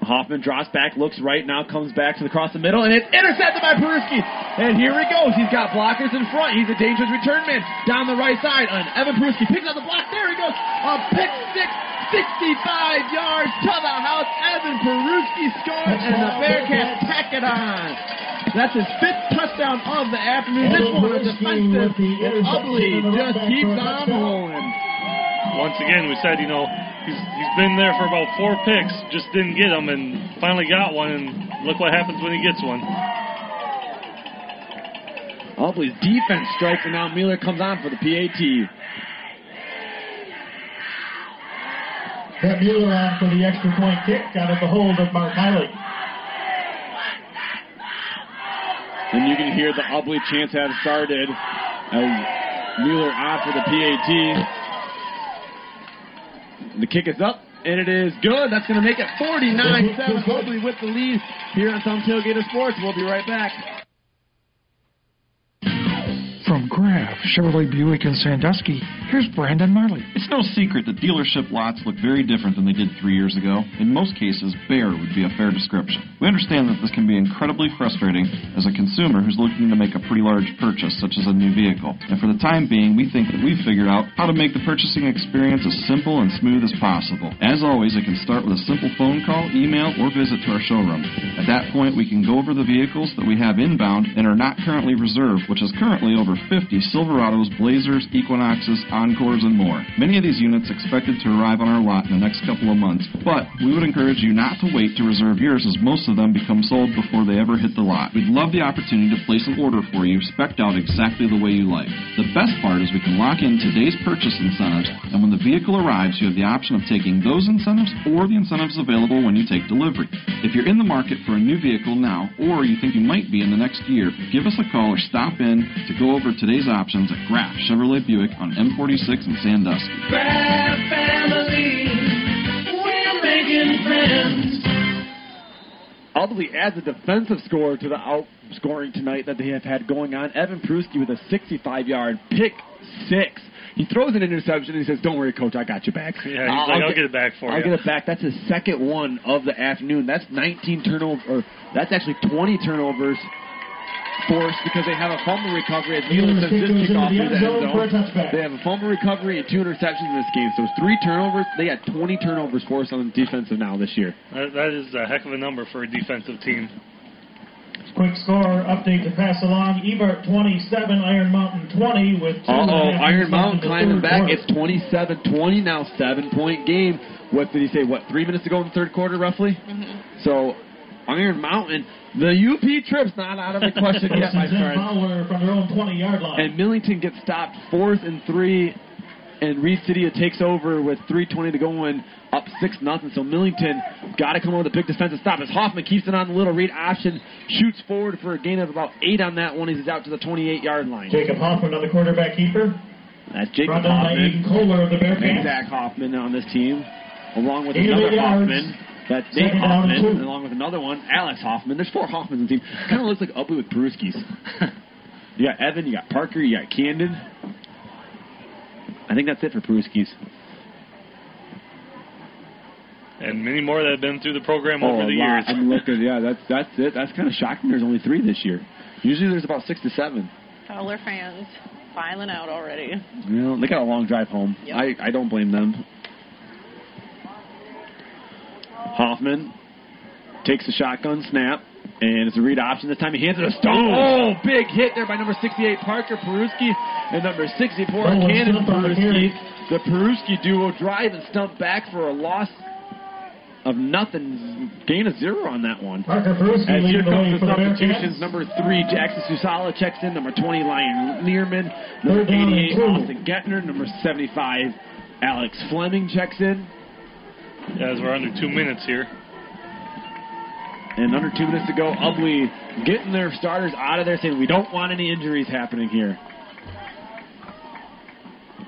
Hoffman drops back, looks right, now comes back to the across the middle, and it's intercepted by Peruski. And here he goes. He's got blockers in front. He's a dangerous return man down the right side. And Evan Peruski picks up the block. There he goes. A pick six, 65 yards to the house. Evan Peruski scores, and the Bearcats tack it on. That's his fifth touchdown of the afternoon. This one a defensive Ubly just keeps on rolling. Once again, we said, you know, he's, he's been there for about four picks, just didn't get them, and finally got one, and look what happens when he gets one. Oh, Ubly's defense strikes, and now Mueller comes on for the PAT. Brett Mueller on for the extra point kick out of the hold of Mark Heilig. And you can hear the Ubly chants have started as Mueller on for the PAT. The kick is up, and it is good. That's going to make it 49-7. Ubly with the lead here on Thumb Tailgater Sports. We'll be right back. Graf, Chevrolet Buick in Sandusky, here's Brandon Marley. It's no secret that dealership lots look very different than they did three years ago. In most cases, bare would be a fair description. We understand that this can be incredibly frustrating as a consumer who's looking to make a pretty large purchase, such as a new vehicle. And for the time being, we think that we've figured out how to make the purchasing experience as simple and smooth as possible. As always, it can start with a simple phone call, email, or visit to our showroom. At that point, we can go over the vehicles that we have inbound and are not currently reserved, which is currently over 50 Silverados, Blazers, Equinoxes, Encores, and more. Many of these units expected to arrive on our lot in the next couple of months, but we would encourage you not to wait to reserve yours as most of them become sold before they ever hit the lot. We'd love the opportunity to place an order for you, specced out exactly the way you like. The best part is we can lock in today's purchase incentives, and when the vehicle arrives, you have the option of taking those incentives or the incentives available when you take delivery. If you're in the market for a new vehicle now, or you think you might be in the next year, give us a call or stop in to go over today's options at Graf Chevrolet Buick on M46 in Sandusky. family, we're making friends. Ubly adds a defensive score to the outscoring tonight that they have had going on. Evan Peruski with a 65-yard pick six. He throws an interception and he says, "Don't worry, coach, I got your back." Yeah, he's like, "I'll get it back for you. I'll get it back. That's his second one of the afternoon. That's 19 turnovers, or that's actually 20 turnovers forced because they have a fumble recovery as Mueller Mueller sends this kick goes kickoff the the end end zone for a zone. They have a fumble recovery and two interceptions in this game. So it's three turnovers. They had 20 turnovers forced on the defensive now this year. That, that is a heck of a number for a defensive team. Quick score update to pass along. Evart 27, Iron Mountain 20 with two and a Uh-oh, half Iron Mountain climbing back. quarter. It's 27-20 now, seven-point game. What did he say? What, three minutes to go in the third quarter, roughly? Mm-hmm. So, Iron Mountain, the UP trip's not out of the question yet, my Wilson and friend. Fowler from their own 20-yard line. And Millington gets stopped fourth and three, and Reed City takes over with 3.20 to go in, up 6 nothing. So Millington got to come up with a big defensive stop as Hoffman keeps it on the little read option, shoots forward for a gain of about 8 on that one. He's out to the 28-yard line. Jacob Hoffman on the quarterback keeper. That's Jacob Brought down by Aiden Hoffman. Kohler of the And Bearcats. Zach Hoffman on this team, along with Eight of another eight yards. Hoffman. That's Dave Second Hoffman, along with another one, Alex Hoffman. There's four Hoffmans on the team. Kind of looks like Ubly with Peruskis. you got Evan, you got Parker, you got Camden. I think that's it for Peruskis. And many more that have been through the program Oh, over the years. I'm looking. Yeah, that's that's it. That's kind of shocking. There's only three this year. Usually there's about six to seven. Fowler fans filing out already. You know, they got a long drive home. Yep. I I don't blame them. Hoffman takes the shotgun snap, and it's a read option. This time he hands it to Stone. Oh, big hit there by number 68 Parker Peruski and number 64 Oh, Cannon the Peruski. The Peruski duo drive and stump back for a loss of nothing, gain of zero on that one. Parker Peruski As here leading the way comes the for the substitutions. Number three, Jackson Susala checks in. Number 20, Lion Learman. Number Third 88. Austin Gettner. Number 75, Alex Fleming checks in. As we're under two minutes here. And under two minutes to go, Ubly getting their starters out of there, saying we don't want any injuries happening here.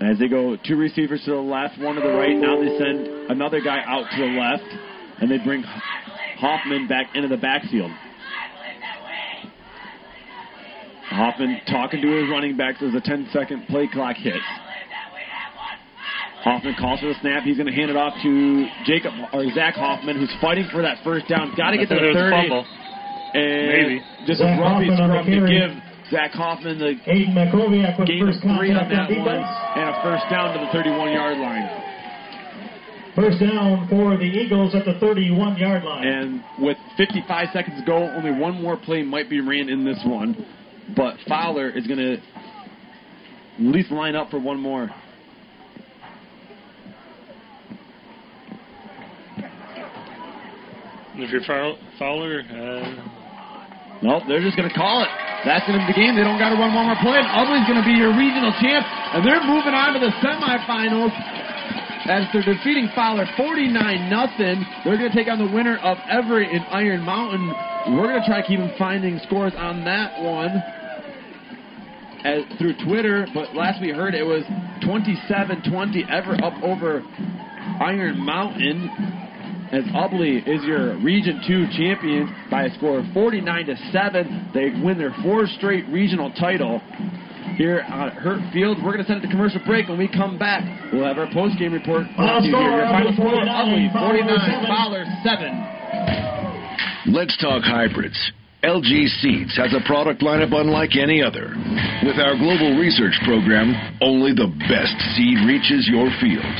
As they go two receivers to the left, one to the right. Now they send another guy out to the left, and they bring Hoffman back into the backfield. Hoffman talking to his running backs as a 10 second play clock hits. Hoffman calls for the snap. He's going to hand it off to Jacob or Zach Hoffman, who's fighting for that first down. Got to get to the 30. And Maybe. just Zach a grumpy Hoffman the scrum to carry. give Zach Hoffman the Aiden Makoviak with gain of first three on that on one and a first down to the 31 yard line. First down for the Eagles at the 31 yard line. And with 55 seconds to go, only one more play might be ran in this one. But Fowler is going to at least line up for one more. If you're Fow- Fowler, uh, Nope, they're just going to call it. That's going to be the game. They don't got to run one more play. And going to be your regional champ. And they're moving on to the semifinals as they're defeating Fowler 49 nothing. They're going to take on the winner of Evart and Iron Mountain. We're going to try to keep finding scores on that one as, through Twitter. But last we heard it was 27-20 Evart up over Iron Mountain as Ubly is your Region 2 champion by a score of 49 to 7. They win their fourth straight regional title. Here at Hurt Field, we're going to send it to commercial break. When we come back, we'll have our post-game report. brought to here. Final score, Ubly 49, Fowler 7. Let's talk hybrids. LG Seeds has a product lineup unlike any other. With our global research program, only the best seed reaches your field.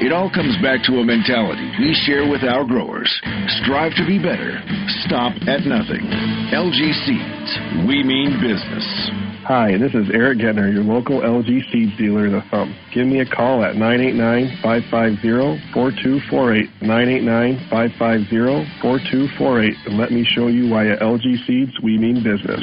It all comes back to a mentality we share with our growers. Strive to be better. Stop at nothing. LG Seeds. We mean business. Hi, this is Eric Getner, your local LG Seeds dealer, The Thumb. Give me a call at 989-550-4248, 989-550-4248, and let me show you why at LG Seeds we mean business.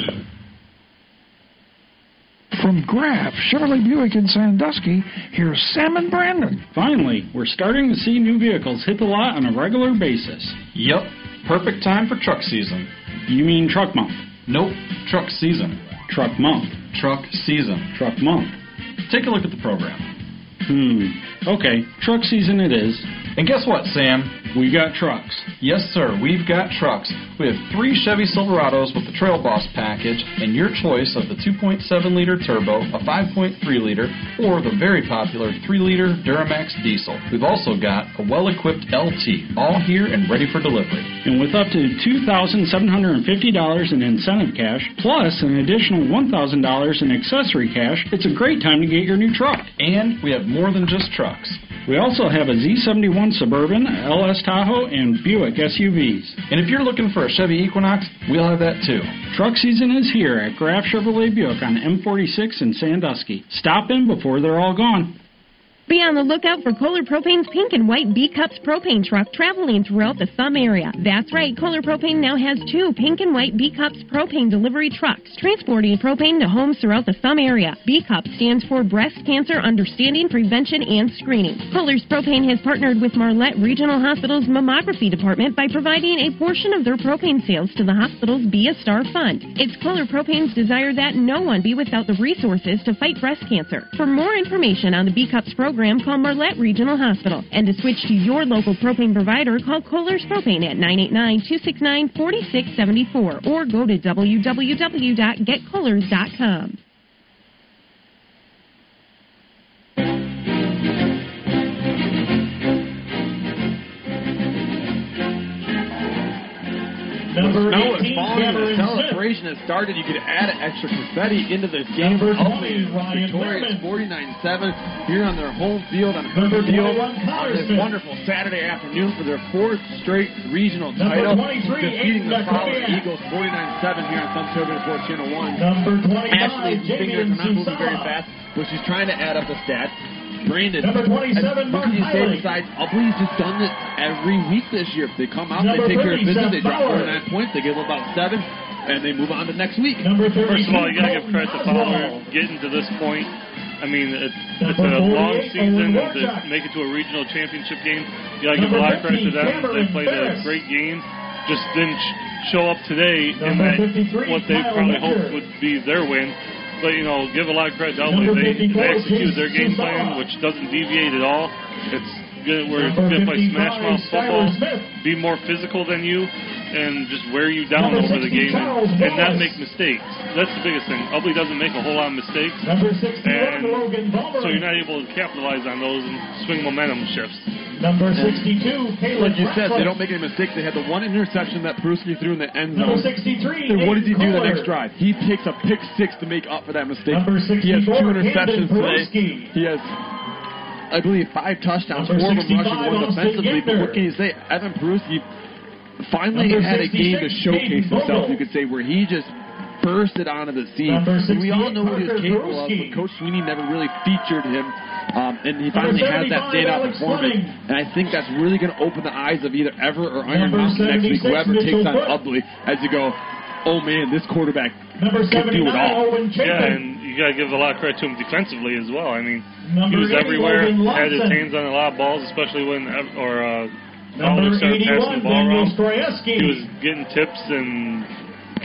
From Graf Chevrolet Buick in Sandusky, here's Sam and Brandon. Finally, we're starting to see new vehicles hit the lot on a regular basis. Yep, perfect time for truck season. You mean truck month? Nope, truck season. Truck month. Truck season. Truck month. Take a look at the program. Hmm. Okay, truck season it is. And guess what, Sam? We got trucks. Yes, sir, we've got trucks. We have three Chevy Silverados with the Trail Boss package, and your choice of the 2.7 liter turbo, a 5.3 liter, or the very popular 3 liter Duramax diesel. We've also got a well equipped LT, all here and ready for delivery. And with up to $2,750 in incentive cash, plus an additional $1,000 in accessory cash, it's a great time to get your new truck. And we have more than just trucks. We also have a Z71 Suburban, LS Tahoe, and Buick SUVs. And if you're looking for a Chevy Equinox, we'll have that too. Truck season is here at Graf Chevrolet Buick on M46 in Sandusky. Stop in before they're all gone. Be on the lookout for Kohler Propane's pink and white B Cups propane truck traveling throughout the Thumb area. That's right, Kohler Propane now has two pink and white B Cups propane delivery trucks transporting propane to homes throughout the Thumb area. B Cup stands for Breast Cancer Understanding, Prevention, and Screening. Kohler's Propane has partnered with Marlette Regional Hospital's Mammography Department by providing a portion of their propane sales to the hospital's Be a Star Fund. It's Kohler Propane's desire that no one be without the resources to fight breast cancer. For more information on the B Cups program, call Marlette Regional Hospital. And to switch to your local propane provider, call Kohler's Propane at 989-269-4674 or go to www.getkohlers.com. Number Snow is 18, falling. Cameron Celebration has started. You could add an extra confetti into this game. Number Hopefully, 20, Ryan Victoria's 49-7 here on their home field on Hoover Field on this wonderful Saturday afternoon for their fourth straight regional title, defeating the Aiden Eagles 49-7 here on Sun Children Sports Channel 1. Number 25, Ashley's fingers are not moving very fast, but she's trying to add up the stats. Brandon, Number 27, and what Mark can you say besides Ubly's just done it every week this year. If they come out, Number they take care of business, they drop Bauer. 49 points, they give up about seven, and they move on to next week. Number 32, First of all, you got to give credit to Fowler getting to this point. I mean, it's, it's a long season, and to make it to a regional championship game, you got to give a lot of credit to them. They played a great game. Just didn't show up today in that what they probably hoped would be their win. But you know, give a lot of credit to Elway. They, they executed their game plan, which doesn't deviate at all. It's good. We're Number going to play 55, smash mouth football, be more physical than you, and just wear you down Number over the game, and, and not make mistakes. That's the biggest thing. Ubly doesn't make a whole lot of mistakes. Number 61, And Logan Ballmer. so you're not able to capitalize on those and swing momentum shifts. Number 62, Caleb Like you said, they don't make any mistakes. They had the one interception that Peruski threw in the end zone. Number 63, And what does he do the next drive? He picks a pick six to make up for that mistake. Number he has 64, two interceptions Camden today. He has, I believe, five touchdowns, Number four of them rushing, one Austin defensively. But what can you say? Evan Peruski finally Number had a game to showcase himself, you could say, where he just bursted onto the scene. And we all know what he was capable of, but Coach Sweeney never really featured him. Um, and he finally has that 75, standout performance. And I think that's really going to open the eyes of either Ever or Iron Mountain next week, whoever takes on. Ubly, as you go, oh man, this quarterback Number can do it all. Owen Yeah, and you got to give a lot of credit to him defensively as well. I mean, Number he was everywhere, Logan had his hands on a lot of balls, especially when Ev- or uh, Number started passing the ball Daniel around. Stroyeski. He was getting tips and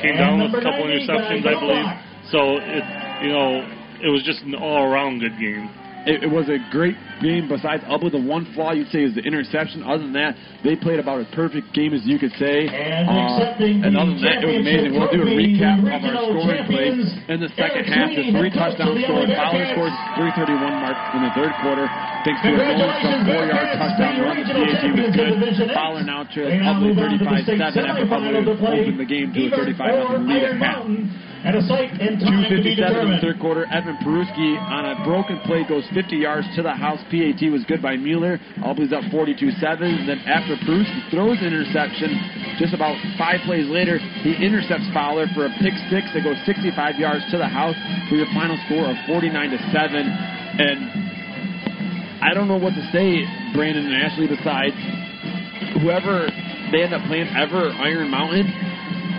came And down with a couple 90, interceptions, I believe. So it, you know, it was just an all-around good game. It, it was a great game. Besides Ubly, the one flaw you'd say is the interception. Other than that, they played about as perfect game as you could say. And Uh, and other than that, it was amazing. We'll do a recap of our scoring plays in the second half. The three touchdown of the score. Fowler scores 331 mark in the third quarter. Thanks to a Nolan from four-yard touchdown run. The PAT was good. Fowler now trails They Ubly to the 35-7 after Ubly opened the game to a 35 or lead at half. At a site and time to be 257 in the third quarter. Evan Peruski on a broken play goes 50 yards to the house. PAT was good by Mueller. Albany's up 42-7. Then after Peruski throws an interception, just about five plays later, he intercepts Fowler for a pick six that goes 65 yards to the house for your final score of 49 to 7. And I don't know what to say, Brandon and Ashley, besides whoever they end up playing ever Iron Mountain.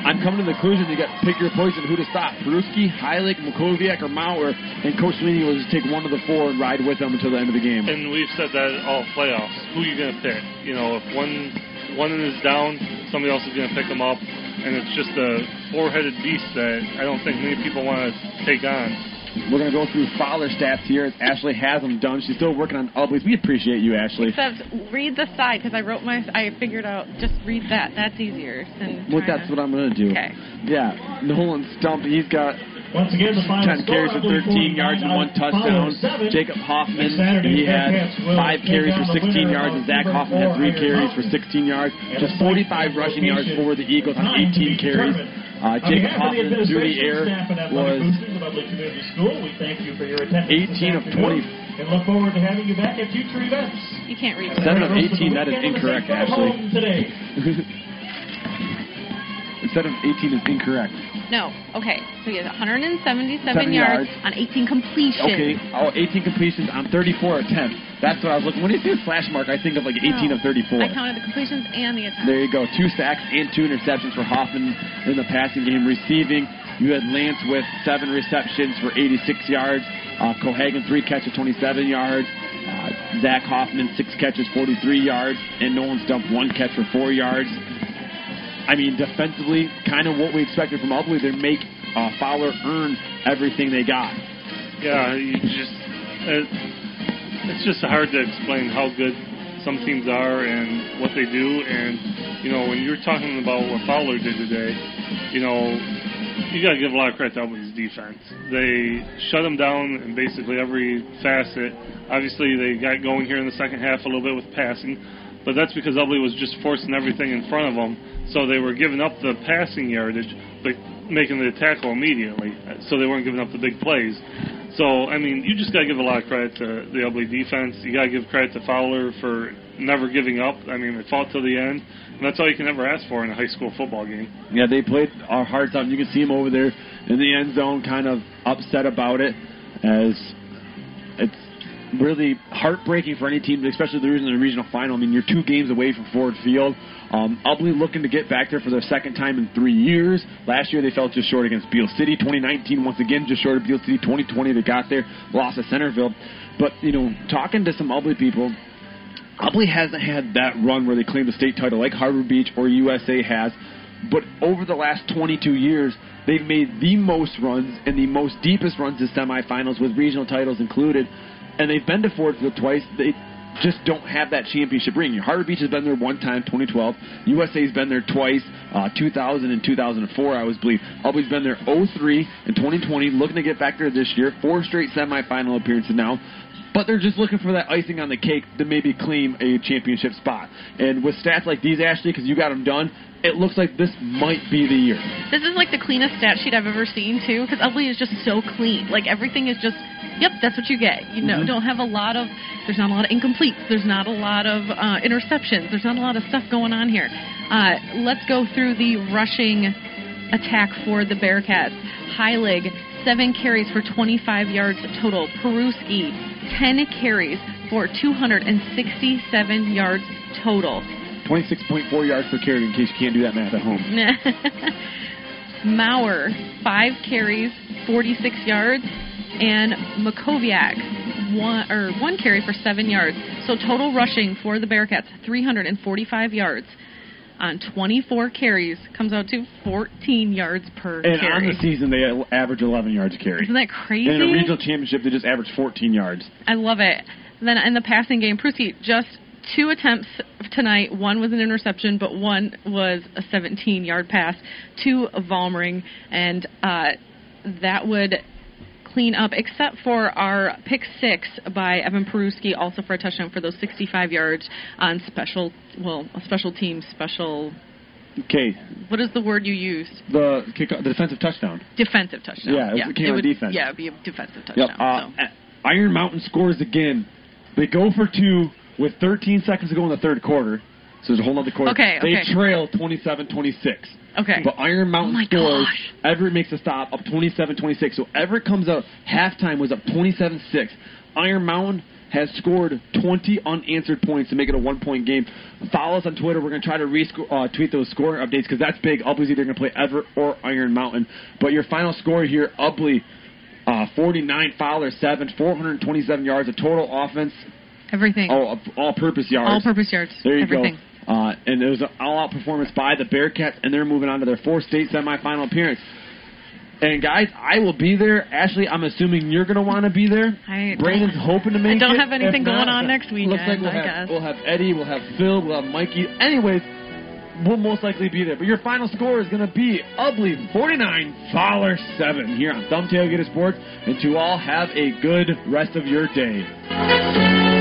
I'm coming to the conclusion you got to pick your poison who to stop. Peruski, Heilig, Makoviak, or Maurer, and Coach Sweeney will just take one of the four and ride with them until the end of the game. And we've said that all playoffs. Who are you going to pick? You know, if one one is down, somebody else is going to pick them up, and it's just a four-headed beast that I don't think many people want to take on. We're going to go through Fowler stats here. Ashley has them done. She's still working on Ubly's. We appreciate you, Ashley. Except read the side because I wrote my. I figured out just read that. That's easier than. Well, that's to- what I'm going to do. Okay. Yeah, Nolan Stump, he's got Once again, the final 10 carries for 13 yards and one touchdown. Fowler. Jacob Hoffman, Saturday, he had five carries for 16 yards, and Zach Hoffman had three carries for 16 yards. Just 45 rushing yards for the Eagles on 18 carries. Uh, Jacob behalf of the Hoffman through the administration, air staff, and athletic was boosters of Ubly Community School, we thank you for your attendance 18 of this 20. And look forward to having you back at future events. You can't read. 7 of 18, that is incorrect, Ashley. Instead of 18 is incorrect. No. Okay. So he has 177 yards, yards. on 18 completions. Okay, oh, 18 completions on 34 attempts. That's what I was looking. When you see a slash mark, I think of like 18 No. of 34. I counted the completions and the attempts. There you go. Two sacks and two interceptions for Hoffman in the passing game. Receiving, you had Lance with seven receptions for 86 yards. Uh, Cohagen, three catches, 27 yards. Uh, Zach Hoffman, six catches, 43 yards. And Nolan Stump, one catch for four yards. I mean, defensively, kind of what we expected from Ubly. They make uh, Fowler earn everything they got. Yeah, you just it, it's just hard to explain how good some teams are and what they do. And you know, when you're talking about what Fowler did today, you know, you got to give a lot of credit to Ubly's defense. They shut him down in basically every facet. Obviously, they got going here in the second half a little bit with passing, but that's because Ubly was just forcing everything in front of them. So they were giving up the passing yardage, but making the tackle immediately. So they weren't giving up the big plays. So I mean, you just got to give a lot of credit to the Ubly defense. You got to give credit to Fowler for never giving up. I mean, they fought till the end, and that's all you can ever ask for in a high school football game. Yeah, they played our hearts out. You can see him over there in the end zone, kind of upset about it, as it's really heartbreaking for any team, especially the reason the regional final. I mean, you're two games away from Ford Field. Um, looking to get back there for their second time in three years. Last year they fell just short against Beal City. 2019 once again just short of Beal City. 2020 they got there, lost to Centerville. But you know, talking to some Ubly people, Ubly hasn't had that run where they claim the state title like Harbor Beach or USA has. but over the last 22 years, they've made the most runs and the most deepest runs to semifinals with regional titles included, and they've been to Fordfield twice. They just don't have that championship ring. Harbor Beach has been there one time, 2012. USA's been there twice, uh, 2000 and 2004, I was believe. Albany's been there 03 and 2020, looking to get back there this year. Four straight semifinal appearances now. But they're just looking for that icing on the cake to maybe claim a championship spot. And with stats like these, Ashley, because you got them done, it looks like this might be the year. This is like the cleanest stat sheet I've ever seen too, because Ubly is just so clean. Like everything is just, yep, that's what you get. You know, Mhm. don't have a lot of, there's not a lot of incompletes. There's not a lot of uh, interceptions. There's not a lot of stuff going on here. Uh, let's go through the rushing attack for the Bearcats. Heilig, seven carries for 25 yards total. Peruski, 10 carries for 267 yards total. 26.4 yards per carry, in case you can't do that math at home. Maurer, five carries, 46 yards, and Makoviak, one or one carry for seven yards. So total rushing for the Bearcats, 345 yards on 24 carries, comes out to 14 yards per carry. And on the season, they average 11 yards a carry. Isn't that crazy? In a regional championship, they just average 14 yards. I love it. Then in the passing game, Peruski just two attempts tonight. One was an interception, but one was a 17-yard pass to Vollmering, and uh, that would clean up, except for our pick six by Evan Peruski, also for a touchdown for those 65 yards on special, well, a special team, special. Okay, What is the word you used? the kick, the defensive touchdown. Defensive touchdown. Yeah, it yeah, came on would, defense. Yeah, it'd be a defensive touchdown. Yep. Uh, Iron Mountain scores again. They go for two with 13 seconds to go in the third quarter. So there's a whole other quarter. Okay, They trail 27-26. Okay. But Iron Mountain Oh scores. gosh. Evart makes a stop up 27-26. So Evart comes up. Halftime was up 27-6. Iron Mountain has scored 20 unanswered points to make it a one-point game. Follow us on Twitter. We're going to try to re- uh, tweet those scoring updates because that's big. Ubly's either going to play Evart or Iron Mountain. But your final score here, Ubly, uh, 49, Fowler 7, 427 yards of total offense. Everything. Oh, all-purpose yards. All-purpose yards. There you Everything. go. Uh, and it was an all-out performance by the Bearcats, and they're moving on to their fourth state semifinal appearance. And guys, I will be there. Ashley, I'm assuming you're going to want to be there. I Brandon's hoping to make it. I don't it. have anything not, going on next weekend. Looks like we'll I have guess. we'll have Eddie, we'll have Phil, we'll have Mikey. Anyways, we'll most likely be there. But your final score is going to be Ubly 49, Fowler 7 here on Thumb Tailgater Sports. And to all, have a good rest of your day.